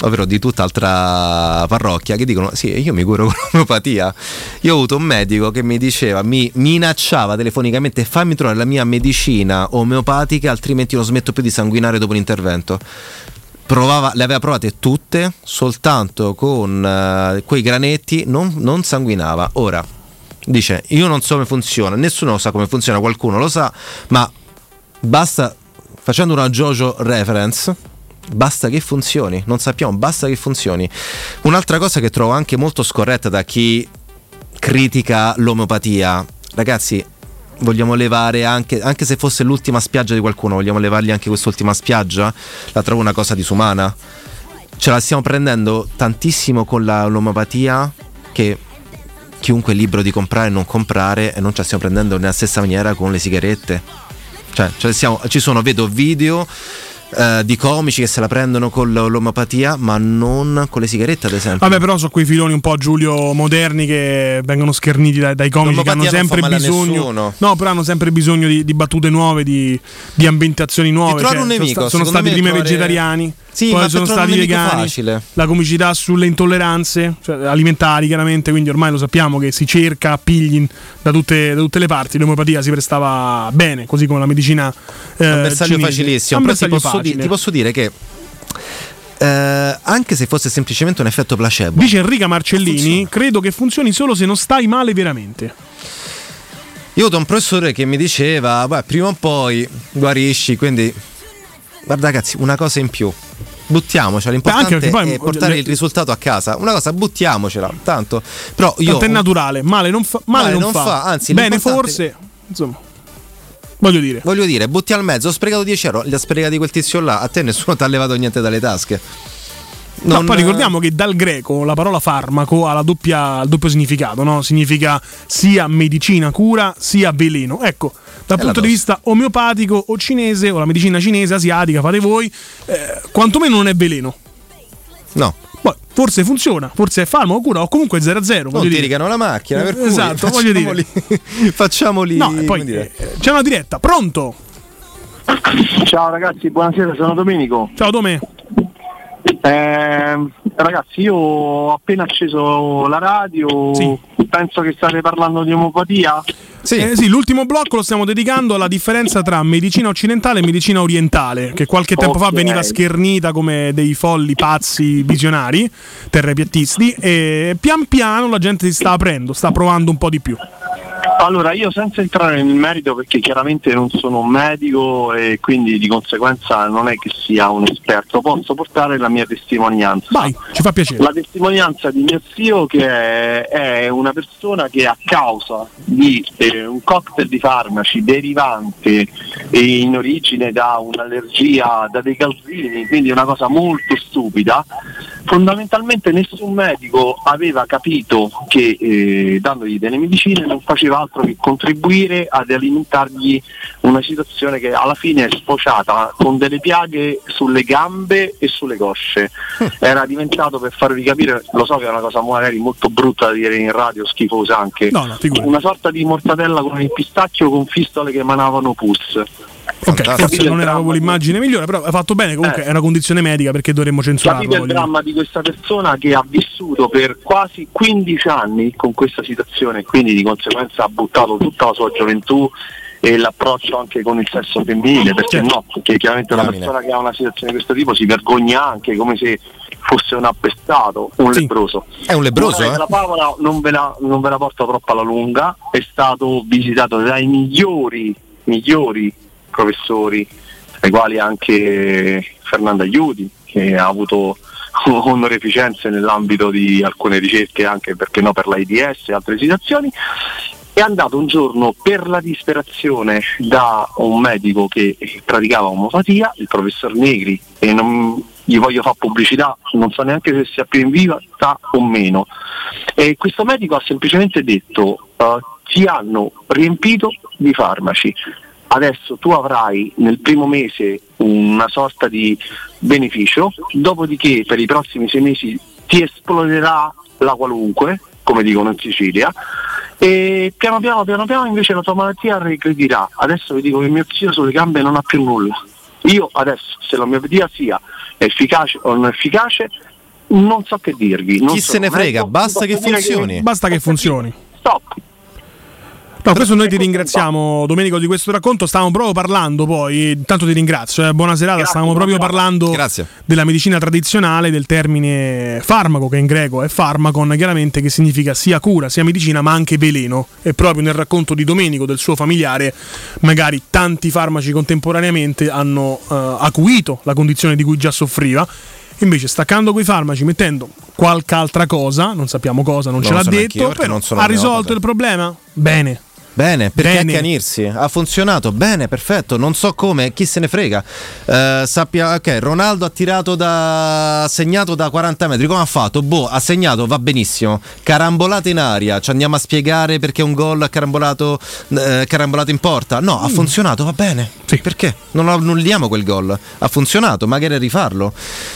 ovvero di tutt'altra parrocchia, che dicono, sì, io mi curo [laughs] con l'omeopatia. Io ho avuto un medico che mi diceva, mi minacciava telefonicamente, fammi trovare la mia medicina omeopatica, altrimenti non smetto più di sanguinare dopo l'intervento provava, le aveva provate tutte, soltanto con eh, quei granetti non, non sanguinava. Ora dice: Io non so come funziona, nessuno sa come funziona, qualcuno lo sa, ma basta facendo una JoJo reference. Basta che funzioni, non sappiamo, basta che funzioni. Un'altra cosa che trovo anche molto scorretta da chi critica l'omeopatia, ragazzi, vogliamo levare anche, anche se fosse l'ultima spiaggia di qualcuno, vogliamo levargli anche quest'ultima spiaggia? La trovo una cosa disumana. Ce la stiamo prendendo tantissimo con la- l'omeopatia che chiunque è libero di comprare e non comprare e non ce la stiamo prendendo nella stessa maniera con le sigarette. Cioè, stiamo- ci sono, vedo video eh, di comici che se la prendono con l- l'omeopatia, ma non con le sigarette, ad esempio. Vabbè, però sono quei filoni un po' Giulio moderni che vengono scherniti dai, dai comici che hanno sempre bisogno. No, però hanno sempre bisogno di, di battute nuove, di, di ambientazioni nuove. cioè, un sono sta- sono, stati prima trovare- vegetariani, Sì, poi sono stati vegani. facile. La comicità sulle intolleranze cioè, alimentari, chiaramente. Quindi ormai lo sappiamo che si cerca appigli da tutte, da tutte le parti. L'omeopatia si prestava bene, così come la medicina. Eh, un bersaglio cinese. facilissimo. Un ti posso, di- ti posso dire che eh, anche se fosse semplicemente un effetto placebo, Dice Enrica Marcellini, credo che funzioni solo se non stai male veramente. io ho avuto un professore che mi diceva: Beh, prima o poi guarisci. Quindi, guarda, ragazzi, una cosa in più. Buttiamocela, l'importante poi- è portare le- il risultato a casa. Una cosa, buttiamocela. Tanto, però io. Tanto è naturale, male non fa. Male Male non, fa. fa, anzi, bene forse. Insomma, voglio dire. Voglio dire, butti al mezzo, ho sprecato 10 euro, li ha sprecati quel tizio là, a te nessuno ti ha levato niente dalle tasche. No, Non- poi ricordiamo che dal greco la parola farmaco ha la doppia, il doppio significato, no? Significa sia medicina cura sia veleno. Ecco, dal È punto di vista omeopatico o cinese o la medicina cinese, asiatica, fate voi, eh, quantomeno non è veleno. No. Poi, forse funziona, forse è farmaco cura o comunque 0-0. Non voglio ti dire. ricano la macchina, per cui Esatto, voglio dire. facciamoli-. [laughs] No, poi dire. eh, c'è una diretta, pronto? Ciao ragazzi, buonasera, sono Domenico. Ciao Dome. Eh, ragazzi, io ho appena acceso la radio, penso che state parlando di omopatia. Sì. Eh, sì, l'ultimo blocco lo stiamo dedicando alla differenza tra medicina occidentale e medicina orientale, che qualche tempo fa Ok. veniva schernita come dei folli pazzi visionari, terrapiattisti, e pian piano la gente si sta aprendo, sta provando un po' di più. Allora, io senza entrare nel merito perché chiaramente non sono un medico e quindi di conseguenza non è che sia un esperto, posso portare la mia testimonianza. Vai, ci fa piacere. La testimonianza di mio zio che è, è una persona che a causa di eh, un cocktail di farmaci derivante in origine da un'allergia da dei calzini, quindi una cosa molto stupida, fondamentalmente nessun medico aveva capito che eh, dandogli delle medicine non faceva altro che contribuire ad alimentargli una situazione che alla fine è sfociata con delle piaghe sulle gambe e sulle cosce. [laughs] Era diventato, per farvi capire, lo so che è una cosa magari molto brutta da dire in radio, schifosa anche, No, no, una sorta di mortadella con il pistacchio con fistole che emanavano pus. Ok, forse non era proprio l'immagine migliore, però hai fatto bene. Comunque Eh. è una condizione medica perché dovremmo censurarlo. Capite il dramma di questa persona che ha vissuto per quasi 15 anni con questa situazione e quindi di conseguenza ha buttato tutta la sua gioventù e l'approccio anche con il sesso femminile, perché no? Perché chiaramente una persona che ha una situazione di questo tipo si vergogna anche come se fosse un appestato, un lebbroso. È un lebbroso, Ora, eh? La favola non ve la, non ve la porto troppo alla lunga, è stato visitato dai migliori, migliori professori, tra i quali anche Fernando Aiuti, che ha avuto [laughs] onorificenze nell'ambito di alcune ricerche, anche perché no per l'AIDS e altre situazioni. È andato un giorno per la disperazione da un medico che praticava omopatia, il professor Negri, e non gli voglio fare pubblicità, non so neanche se sia più in viva o meno. E questo medico ha semplicemente detto eh, ti hanno riempito di farmaci, adesso tu avrai nel primo mese una sorta di beneficio, dopodiché per i prossimi sei mesi ti esploderà la qualunque, come dicono in Sicilia, e piano piano, piano piano invece la tua malattia regredirà. Adesso vi dico che mio zio sulle gambe non ha più nulla. Io adesso, se l'omeopatia sia efficace o non efficace, non so che dirvi. non Chi so- se ne frega, ecco, basta che funzioni. Basta che funzioni. Stop. No, questo noi ti ringraziamo Domenico di questo racconto, stavamo proprio parlando poi, intanto ti ringrazio, eh, buona serata, stavamo proprio parlando della medicina tradizionale, del termine farmaco che in greco è farmacon, chiaramente che significa sia cura, sia medicina ma anche veleno. E proprio nel racconto di Domenico, del suo familiare, magari tanti farmaci contemporaneamente hanno eh, acuito la condizione di cui già soffriva. Invece, staccando quei farmaci, mettendo qualche altra cosa, non sappiamo cosa, non, Non ce l'ha detto, però ha risolto il problema? Bene. Bene, perché Bene. accanirsi? Ha funzionato, bene, perfetto. Non so come, chi se ne frega. Eh, sappia, ok, Ronaldo ha tirato da. ha segnato da 40 metri. Come ha fatto? Boh, ha segnato, va benissimo. Carambolata in aria. Ci andiamo a spiegare perché un gol ha carambolato, eh, carambolato in porta. No, ha Mm. funzionato, va bene. Perché? Non annulliamo quel gol. Ha funzionato, magari rifarlo.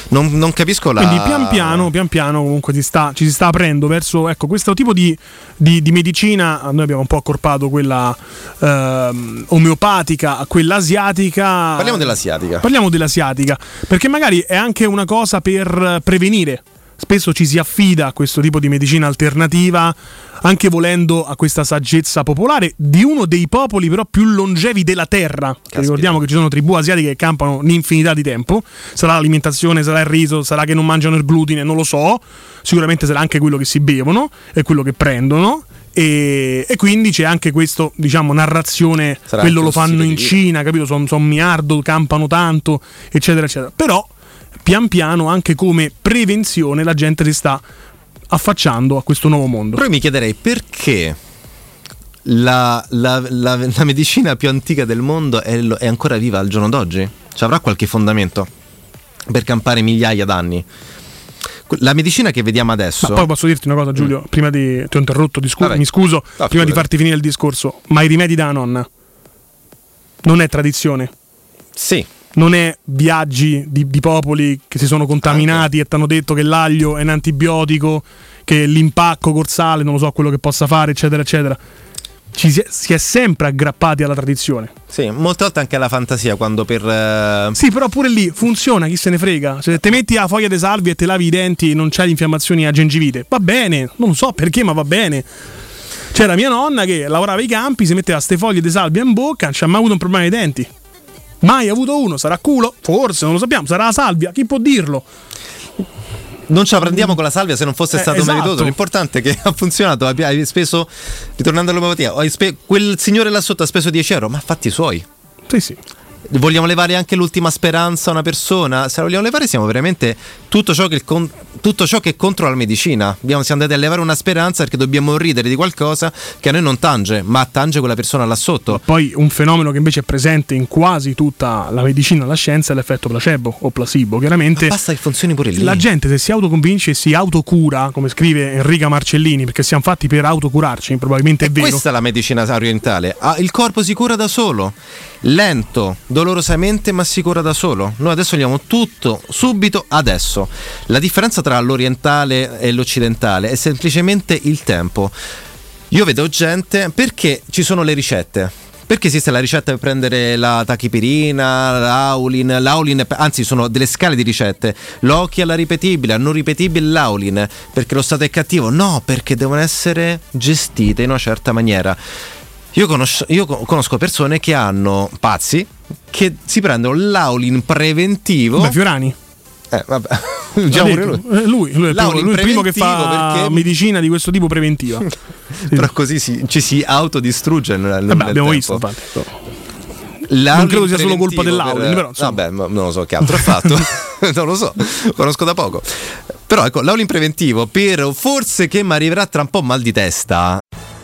Non, non capisco la. Quindi pian piano, pian piano comunque sta- ci si sta aprendo verso ecco, questo tipo di, di- di medicina. Noi abbiamo un po' accorpato quella ehm, omeopatica a quella asiatica. Parliamo dell'asiatica. Parliamo dell'asiatica, perché magari è anche una cosa per prevenire. Spesso ci si affida a questo tipo di medicina alternativa, anche volendo a questa saggezza popolare di uno dei popoli però più longevi della Terra. Ricordiamo che ci sono tribù asiatiche che campano un'infinità di tempo. Sarà l'alimentazione, sarà il riso, sarà che non mangiano il glutine, non lo so. Sicuramente sarà anche quello che si bevono e quello che prendono. E, e quindi c'è anche questo, diciamo, narrazione, Sarà quello lo fanno in. Cina, capito? Sono son miliardo, campano tanto, eccetera, eccetera. Però, pian piano, anche come prevenzione, la gente si sta affacciando a questo nuovo mondo. Però io mi chiederei perché la, la- la- la medicina più antica del mondo è, è ancora viva al giorno d'oggi? Ci avrà qualche fondamento per campare migliaia d'anni? La medicina che vediamo adesso. Ma poi posso dirti una cosa, Giulio? Prima di. Ti ho interrotto, di scu- Mm. Vabbè. mi scuso. No, prima di farti finire il discorso, ma i rimedi della nonna non è tradizione. Sì. Non è viaggi di, di popoli che si sono contaminati e ti hanno detto che l'aglio è un antibiotico, che l'impacco col sale non lo so quello che possa fare, eccetera, eccetera. Ci si è, si è sempre aggrappati alla tradizione. Sì, molte volte anche alla fantasia quando per... eh, Sì, però pure lì funziona, chi se ne frega. Se te metti la foglia di salvia e te lavi i denti e non c'hai infiammazioni a gengivite, va bene, non so perché, ma va bene. C'era mia nonna che lavorava ai campi, si metteva ste foglie di salvia in bocca, non c'ha mai avuto un problema ai denti. Mai avuto uno, sarà culo? Forse, non lo sappiamo, sarà la salvia, chi può dirlo? Non ce la prendiamo con la salvia se non fosse Eh, stato esatto. meritoso. L'importante è che ha funzionato. Hai speso, ritornando all'omeopatia, hai spe- quel signore là sotto ha speso 10 euro, ma fatti i suoi. Sì, sì. Vogliamo levare anche l'ultima speranza a una persona? Se la vogliamo levare, siamo veramente tutto ciò che, è con- tutto ciò che è contro la medicina. Abbiamo, siamo andati a levare una speranza perché dobbiamo ridere di qualcosa che a noi non tange, ma tange quella persona là sotto. Poi un fenomeno che invece è presente in quasi tutta la medicina e la scienza è l'effetto placebo o placebo. Chiaramente basta che funzioni pure lì. la gente se si autoconvince e si autocura, come scrive Enrica Marcellini, perché siamo fatti per autocurarci, probabilmente è vero. Questa è la medicina orientale. Ah, il corpo si cura da solo, lento, dolorosamente, ma si cura da solo. Noi adesso vogliamo tutto subito adesso. La differenza tra l'orientale e l'occidentale è semplicemente il tempo. Io vedo gente perché ci sono le ricette. Perché esiste la ricetta per prendere la tachipirina, l'aulin, l'aulin, anzi sono delle scale di ricette. L'occhi alla ripetibile, non ripetibile l'aulin, perché lo stato è cattivo. No, perché devono essere gestite in una certa maniera. Io conosco, io co- conosco persone che hanno pazzi che si prendono l'aulin preventivo. Beh, Fiorani. Eh, vabbè. [laughs] Già detto. lui. Eh, lui, lui è il primo, L'aulin lui è il primo che fa perché- medicina di questo tipo preventiva. [laughs] Però così si- ci si autodistrugge nel, Vabbè, abbiamo tempo. visto, infatti. L'aulin Non credo sia solo colpa dell'Aulin, per- però, insomma. Vabbè, non lo so che altro ha fatto. [laughs] non lo so, conosco da poco. Però ecco, l'aulin preventivo per forse che mi arriverà tra un po' mal di testa.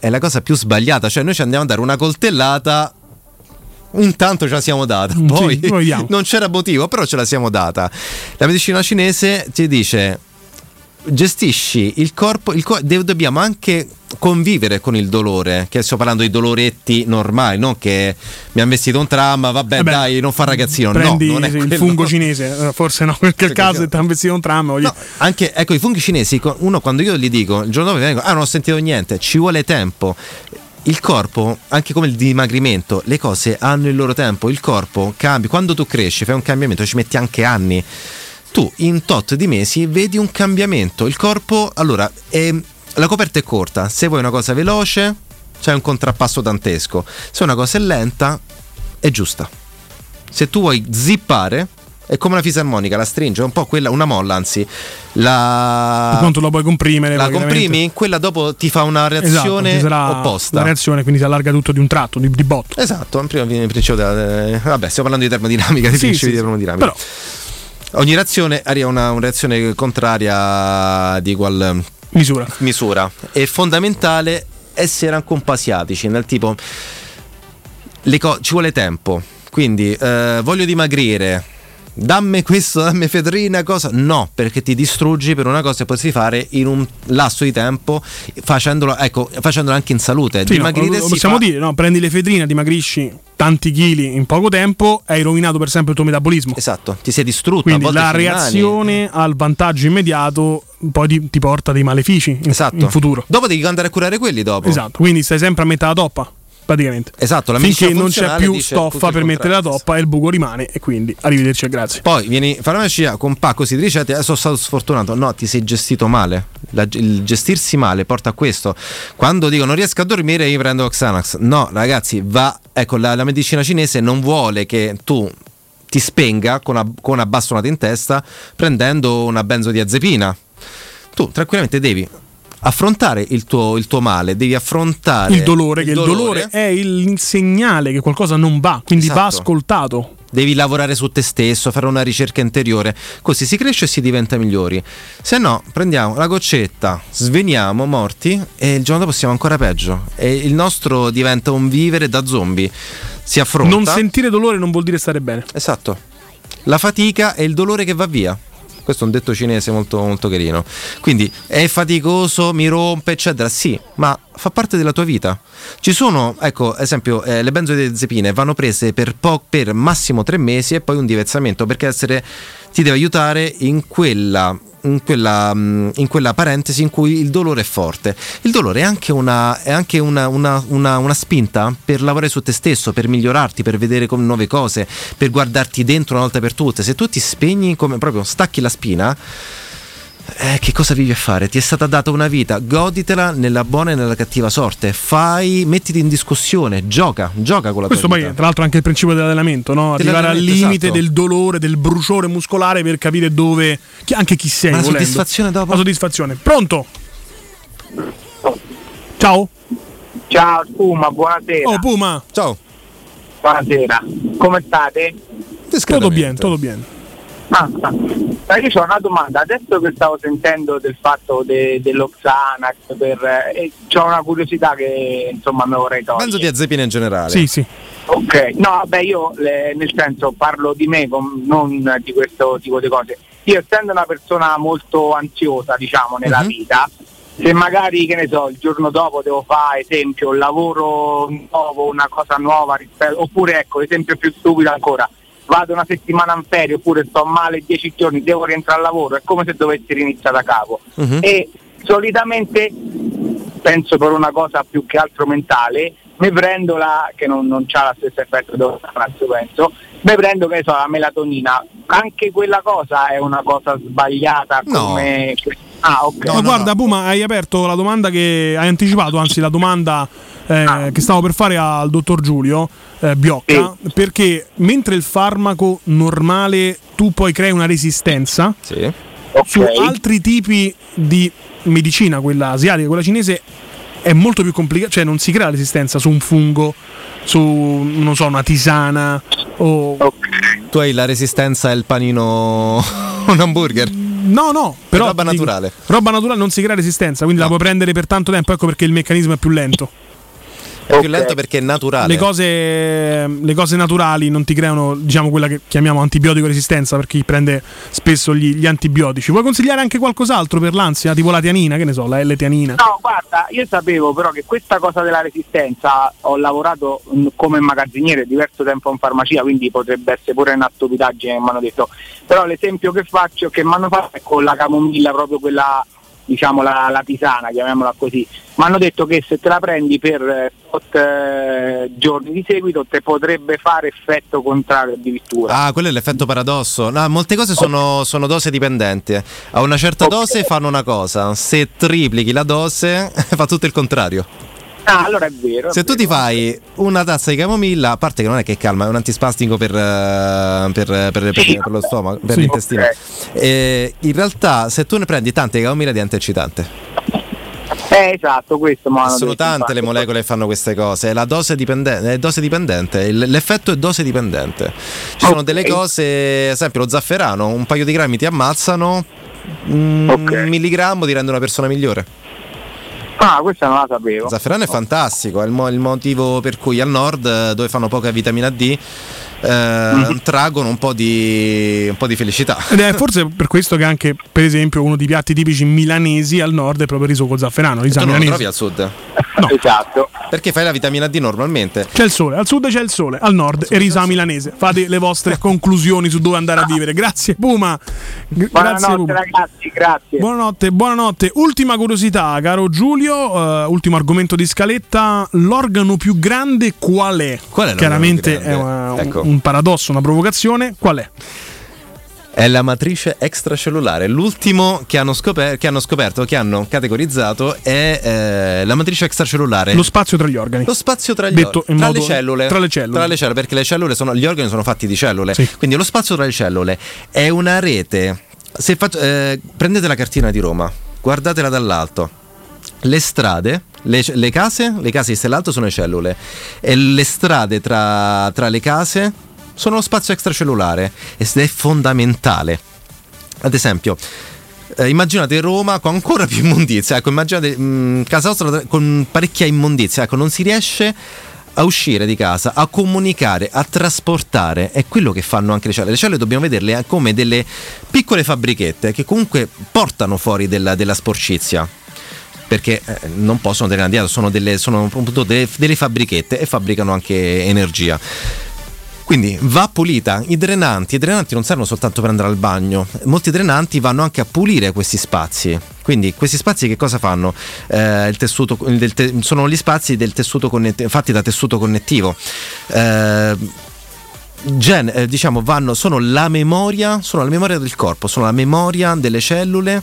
È la cosa più sbagliata, cioè noi ci andiamo a dare una coltellata. Intanto ce la siamo data, poi sì, [laughs] non c'era motivo, però ce la siamo data. La medicina cinese ti dice: gestisci il corpo, il co- de- dobbiamo anche convivere con il dolore. Che sto parlando di doloretti normali, non che mi ha investito un tram, vabbè, Eh beh, dai, non fa ragazzino. Prendi no, non è il quello. fungo cinese, eh, forse no, in quel caso ti hanno vestito un tram. voglio- No, anche ecco i funghi cinesi, uno quando io gli dico il giorno dopo vengo, ah non ho sentito niente, ci vuole tempo. Il corpo, anche come il dimagrimento, le cose hanno il loro tempo, il corpo cambia, quando tu cresci, fai un cambiamento, ci metti anche anni. Tu in tot di mesi vedi un cambiamento, il corpo, allora, ehm, la coperta è corta, se vuoi una cosa veloce c'è un contrappasso dantesco, se una cosa è lenta è giusta. Se tu vuoi zippare, è come una fisarmonica, la stringe, è un po' quella, una molla anzi. La, quanto la puoi comprimere. la comprimi, quella dopo ti fa una Esatto, reazione sarà opposta. La reazione quindi si allarga tutto di un tratto, di, di botto. Esatto, prima viene il principio della, eh, vabbè, stiamo parlando di termodinamica, di Sì, principi sì, di termodinamica. Però Ogni reazione arriva una, una reazione contraria di qual misura. misura. È fondamentale essere anche un po' asiatici, nel tipo co- ci vuole tempo. Quindi eh, voglio dimagrire. Dammi questo, dammi fedrina, cosa? No, perché ti distruggi per una cosa che potresti fare in un lasso di tempo facendolo, ecco, facendolo anche in salute. Sì, no, Dimagrire lo si possiamo fa- dire, no? prendi l'efedrina, dimagrisci tanti chili in poco tempo, hai rovinato per sempre il tuo metabolismo. Esatto, ti sei distrutto. Quindi la reazione al vantaggio immediato poi ti, ti porta dei malefici in, Esatto. in futuro. Dopo devi andare a curare quelli dopo. Esatto, quindi stai sempre a metà la toppa, praticamente. Esatto, la Finché non c'è più dice stoffa per mettere la toppa e il buco rimane e quindi arrivederci e grazie. Poi vieni farmacia con un pacco di ricette, adesso sono stato sfortunato. No, ti sei gestito male. La- il gestirsi male porta a questo. Quando dico non riesco a dormire, io prendo Xanax. No, ragazzi, va. Ecco, la, la medicina cinese non vuole che tu ti spenga con una, con una bastonata in testa prendendo una benzodiazepina. Tu tranquillamente devi affrontare il tuo, il tuo male, devi affrontare Il dolore, che il dolore è il segnale che qualcosa non va, quindi va Esatto. ascoltato. devi lavorare su te stesso, fare una ricerca interiore, così si cresce e si diventa migliori. Se no, prendiamo la goccetta, sveniamo morti e il giorno dopo siamo ancora peggio. E il nostro diventa un vivere da zombie. Si affronta. Non sentire dolore non vuol dire stare bene. Esatto. La fatica è il dolore che va via. Questo è un detto cinese molto, molto carino. Quindi è faticoso, mi rompe, eccetera. Sì, ma fa parte della tua vita. Ci sono, ecco, esempio, eh, le benzodiazepine vanno prese per, po- per massimo tre mesi e poi un diversamento perché essere, ti deve aiutare in quella in quella, mm, in quella parentesi in cui il dolore è forte. Il dolore è anche, una, è anche una, una, una, spinta per lavorare su te stesso, per migliorarti, per vedere nuove cose, per guardarti dentro una volta per tutte. Se tu ti spegni come proprio stacchi la spina. Eh, che cosa vivi a fare? Ti è stata data una vita, goditela nella buona e nella cattiva sorte. Fai, mettiti in discussione, gioca, gioca con la Questo tua poi, vita. tra l'altro, è anche il principio dell'allenamento, no? Arrivare al limite esatto. del dolore, del bruciore muscolare per capire dove. chi- anche chi sei. Ma la soddisfazione dopo? La soddisfazione. Pronto? Ciao. Ciao Puma, buonasera. Oh, Puma. Ciao. Buonasera. Come state? Tutto bene, tutto bene. Ah, ah. Ma io ho una domanda, adesso che stavo sentendo del fatto de- dello Xanax, per, eh, ho una curiosità che insomma mi vorrei togliere. Benzodiazepine in generale. Sì, sì. Ok, no, vabbè, io le- nel senso parlo di me, com- non di questo tipo di cose. Io essendo una persona molto ansiosa, diciamo, nella Mhm. vita, se magari, che ne so, il giorno dopo devo fare, esempio, un lavoro nuovo, una cosa nuova, rispetto, oppure ecco, esempio più stupido ancora, vado una settimana in ferie oppure sto male dieci giorni, devo rientrare al lavoro, è come se dovessi riniziare da capo. Mhm. E solitamente penso per una cosa più che altro mentale, mi prendo la, che non, non ha lo stesso effetto dello Xanax penso, mi prendo che so, la melatonina, anche quella cosa è una cosa sbagliata come... Ah, ok. Ma guarda, Puma, hai aperto la domanda che hai anticipato, anzi la domanda eh, che stavo per fare al dottor Giulio eh, Biocca, perché mentre il farmaco normale tu poi crei una resistenza, su altri tipi di medicina, quella asiatica, quella cinese, è molto più complicato, cioè non si crea resistenza su un fungo, su non so, una tisana o... Tu hai la resistenza al panino [laughs] un hamburger. No, no, però roba dico, naturale. roba naturale non si crea resistenza, quindi la puoi prendere per tanto tempo, ecco perché il meccanismo è più lento. È più lento perché è naturale. Le cose, le cose naturali non ti creano, diciamo, quella che chiamiamo antibiotico resistenza per chi prende spesso gli, gli antibiotici. Vuoi consigliare anche qualcos'altro per l'ansia, tipo la tianina, che ne so, la L-tianina? No, guarda, io sapevo però che questa cosa della resistenza ho lavorato mh, come magazziniere diverso tempo in farmacia, quindi potrebbe essere pure una stupidaggine che mi hanno detto. Però l'esempio che faccio, che mi hanno fatto è con la camomilla, proprio quella, diciamo, la, la tisana, chiamiamola così. Mi hanno detto che se te la prendi per eh, tot, eh, giorni di seguito te potrebbe fare effetto contrario addirittura. Ah, quello è l'effetto paradosso. No, molte cose sono, sono dose dipendenti. A una certa dose fanno una cosa, se triplichi la dose [laughs] fa tutto il contrario. Ah, allora è vero. è Se tu ti fai una tazza di camomilla, a parte che non è che calma, è un antispastico per, eh, per, per- per- per lo stomaco, per Sì. l'intestino. Ok. Eh, in realtà, se tu ne prendi tante di camomilla, diventa eccitante. Eh, esatto, questo Sono tante le molecole che fanno queste cose. La dose dipendente, è dose dipendente. l'effetto è dose dipendente. Ci sono delle cose, ad esempio lo zafferano, un paio di grammi ti ammazzano, un milligrammo ti rende una persona migliore. Ah, questa non la sapevo. Zafferano è fantastico, è il, mo- il motivo per cui al nord, eh, dove fanno poca vitamina D, eh, Mhm. traggono un po' di, un po' di felicità. Ed è forse per questo che anche, per esempio, uno dei piatti tipici milanesi al nord è proprio il riso con zafferano. Tu Risa non lo milanese. trovi al sud? No. Esatto. Perché fai la vitamina D normalmente? C'è il sole, al sud c'è il sole, al nord è risa milanese. Fate le vostre [laughs] conclusioni su dove andare a vivere. Grazie Puma. G- grazie Buonanotte Puma. ragazzi, grazie. Buonanotte, buonanotte. Ultima curiosità, caro Giulio, eh, ultimo argomento di scaletta. L'organo più grande qual è? Qual è Chiaramente è una- un- Ecco. un paradosso, una provocazione. Qual è? È la matrice extracellulare. L'ultimo che hanno, scoper- che hanno scoperto, che hanno categorizzato, è eh, la matrice extracellulare. Lo spazio tra gli organi. Lo spazio tra, gli in tra, modo- le cellule. tra le cellule. Tra le cellule, perché le cellule sono, gli organi sono fatti di cellule. Quindi lo spazio tra le cellule è una rete. Se fac- eh, prendete la cartina di Roma, guardatela dall'alto. Le strade, le, le case, le case viste dall'alto sono le cellule. E le strade tra, tra le case sono lo spazio extracellulare ed è fondamentale. Ad esempio, eh, immaginate Roma con ancora più immondizia, ecco, immaginate mh, casa nostra con parecchia immondizia, ecco, non si riesce a uscire di casa, a comunicare, a trasportare, è quello che fanno anche le celle. Le celle dobbiamo vederle eh, come delle piccole fabbrichette che comunque portano fuori della, della sporcizia. Perché eh, non possono tenere dietro, sono, delle, sono appunto delle, delle fabbrichette e fabbricano anche energia. Quindi va pulita. I drenanti, i drenanti non servono soltanto per andare al bagno, molti drenanti vanno anche a pulire questi spazi. Quindi questi spazi che cosa fanno? Eh, tessuto, te- sono gli spazi fatti da tessuto connettivo. Eh, gen- eh, diciamo vanno, sono la memoria, sono la memoria del corpo, sono la memoria delle cellule,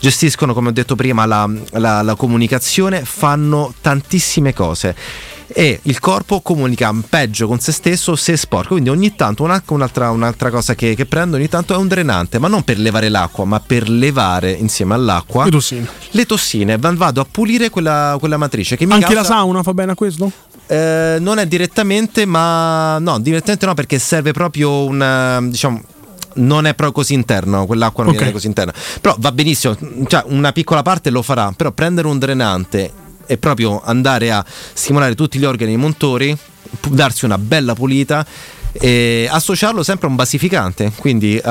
gestiscono come ho detto prima la, la- la comunicazione, fanno tantissime cose e il corpo comunica peggio con se stesso se è sporco. Quindi ogni tanto un'altra, un'altra, un'altra cosa che, che, prendo ogni tanto è un drenante, ma non per levare l'acqua, ma per levare insieme all'acqua le tossine. Le tossine. Vado a pulire quella, quella matrice. Che mi Anche causa... la sauna fa bene a questo? Eh, non è direttamente, ma no, direttamente no, perché serve proprio un diciamo non è proprio così interno, quell'acqua non okay. viene così interna. Però va benissimo, cioè una piccola parte lo farà, però prendere un drenante e proprio andare a stimolare tutti gli organi montori, darsi una bella pulita e associarlo sempre a un basificante, quindi il,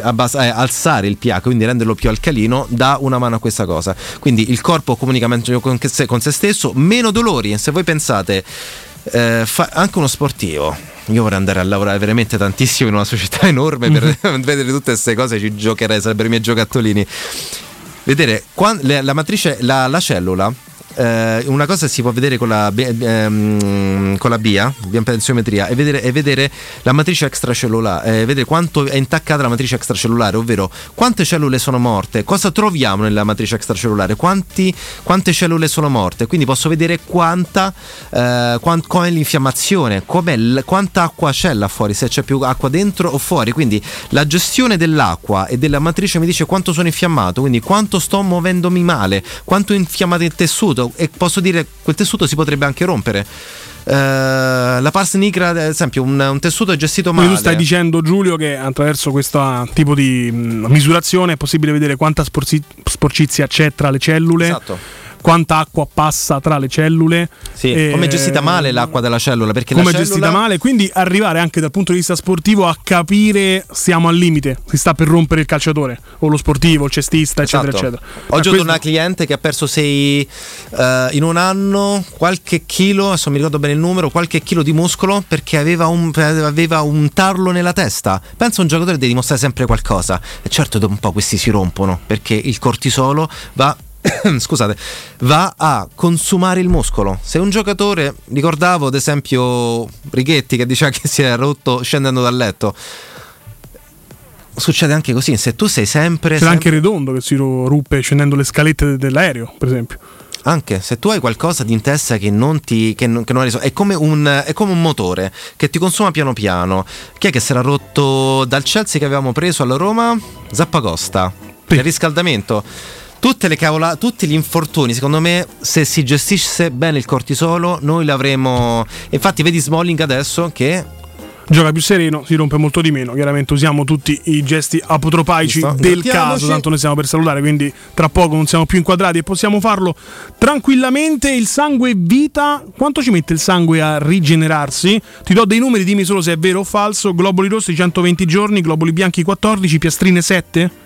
abbass- eh, alzare il pH, quindi renderlo più alcalino, dà una mano a questa cosa. Quindi il corpo comunica meglio con, con se stesso, meno dolori. Se voi pensate, eh, anche uno sportivo. Io vorrei andare a lavorare veramente tantissimo in una società [laughs] enorme per mm-hmm. [laughs] vedere tutte queste cose, ci giocherei, sarebbero i miei giocattolini. Vedere quando, la matrice, la, la cellula eh, una cosa si può vedere con la, ehm, con la BIA, biopensiometria, e vedere, vedere la matrice extracellulare, eh, vedere quanto è intaccata la matrice extracellulare, ovvero quante cellule sono morte, cosa troviamo nella matrice extracellulare, quanti, quante cellule sono morte, quindi posso vedere quanta, eh, quant, com'è l'infiammazione, com'è, quanta acqua c'è là fuori, se c'è più acqua dentro o fuori, quindi la gestione dell'acqua e della matrice mi dice quanto sono infiammato, quindi quanto sto muovendomi male, quanto è infiammato il tessuto tessuto e posso dire quel tessuto si potrebbe anche rompere. Uh, la pars nigra, ad esempio, un, un, tessuto è gestito male. Quindi tu stai dicendo, Giulio, che attraverso questo tipo di mh, misurazione è possibile vedere quanta sporci- sporcizia c'è tra le cellule. Esatto quanta acqua passa tra le cellule. Sì, e, come è gestita male l'acqua della cellula. Perché come è cellula... gestita male, quindi arrivare anche dal punto di vista sportivo a capire siamo al limite, si sta per rompere il calciatore o lo sportivo, il cestista, esatto. eccetera, eccetera. Ho avuto questo... una cliente che ha perso sei uh, in un anno qualche chilo, adesso mi ricordo bene il numero, qualche chilo di muscolo perché aveva un, aveva un tarlo nella testa. Pensa a un giocatore deve dimostrare sempre qualcosa. E certo dopo un po' questi si rompono perché il cortisolo va [coughs] scusate, va a consumare il muscolo. Se un giocatore, ricordavo ad esempio Righetti che diceva che si è rotto scendendo dal letto. Succede anche così, se tu sei sempre. C'è sempre... anche Redondo che si ruppe scendendo le scalette dell'aereo, per esempio. Anche se tu hai qualcosa di in testa che non ti che non, che non è, come un, è come un motore che ti consuma piano piano. Chi è che si era rotto dal Chelsea che avevamo preso alla Roma? Zappacosta. Sì. Il riscaldamento cavola, tutti gli infortuni, secondo me, se si gestisse bene il cortisolo, noi l'avremo. Infatti, vedi Smalling adesso che gioca più sereno, si rompe molto di meno. Chiaramente usiamo tutti i gesti apotropaici Visto? del caso, tanto noi siamo per salutare, quindi tra poco non siamo più inquadrati e possiamo farlo tranquillamente. Il sangue vita, quanto ci mette il sangue a rigenerarsi? Ti do dei numeri, dimmi solo se è vero o falso. Globuli rossi 120 giorni, globuli bianchi 14, piastrine 7?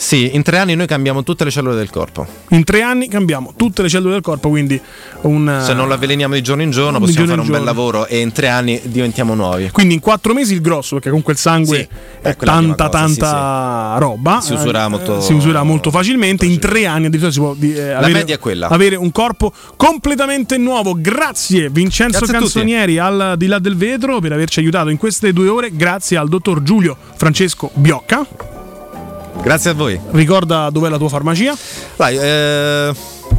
Sì, in tre anni noi cambiamo tutte le cellule del corpo. In tre anni cambiamo tutte le cellule del corpo, quindi un, Se non la avveleniamo di giorno in giorno possiamo fare un giorno. bel lavoro e in tre anni diventiamo nuovi. Quindi in quattro mesi il grosso, perché comunque il sangue sì, è tanta cosa, tanta sì, sì. roba. Si molto, eh, si usurà molto facilmente. In tre anni addirittura si può eh, avere, avere, un corpo completamente nuovo. Grazie Vincenzo Grazie Canzonieri al di là del vetro per averci aiutato in queste due ore. Grazie al dottor Giulio Francesco Biocca. Grazie a voi. Ricorda dov'è la tua farmacia? Vai, eh,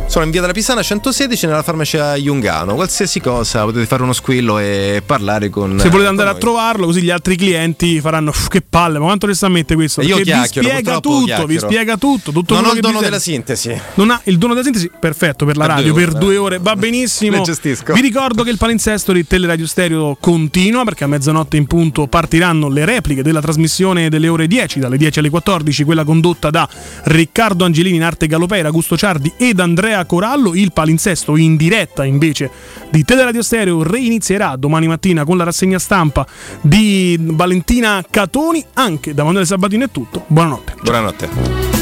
Sono in via della Pisana 116 nella farmacia Jungano. Qualsiasi cosa, potete fare uno squillo e parlare con. Se volete andare a trovarlo, così gli altri clienti faranno "Uff, che palle, ma quanto ne sta a mettere questo? Io Perché vi spiega tutto, chiacchiero. vi spiega tutto, tutto Non ho il dono della sintesi. Non ha il dono della sintesi? Perfetto per la Per radio, due per due ore, va benissimo. Vi ricordo che il palinsesto di Teleradio Stereo continua perché a mezzanotte in punto partiranno le repliche della trasmissione delle ore 10, dalle 10 alle 14, quella condotta da Riccardo Angelini in arte galopera, Augusto Ciardi ed Andrea Corallo. Il palinsesto in diretta invece di Teleradio Stereo reinizierà domani mattina con la rassegna stampa di Valentina Catoni. Anche da Manuele Sabatino è tutto. Buonanotte. Buonanotte.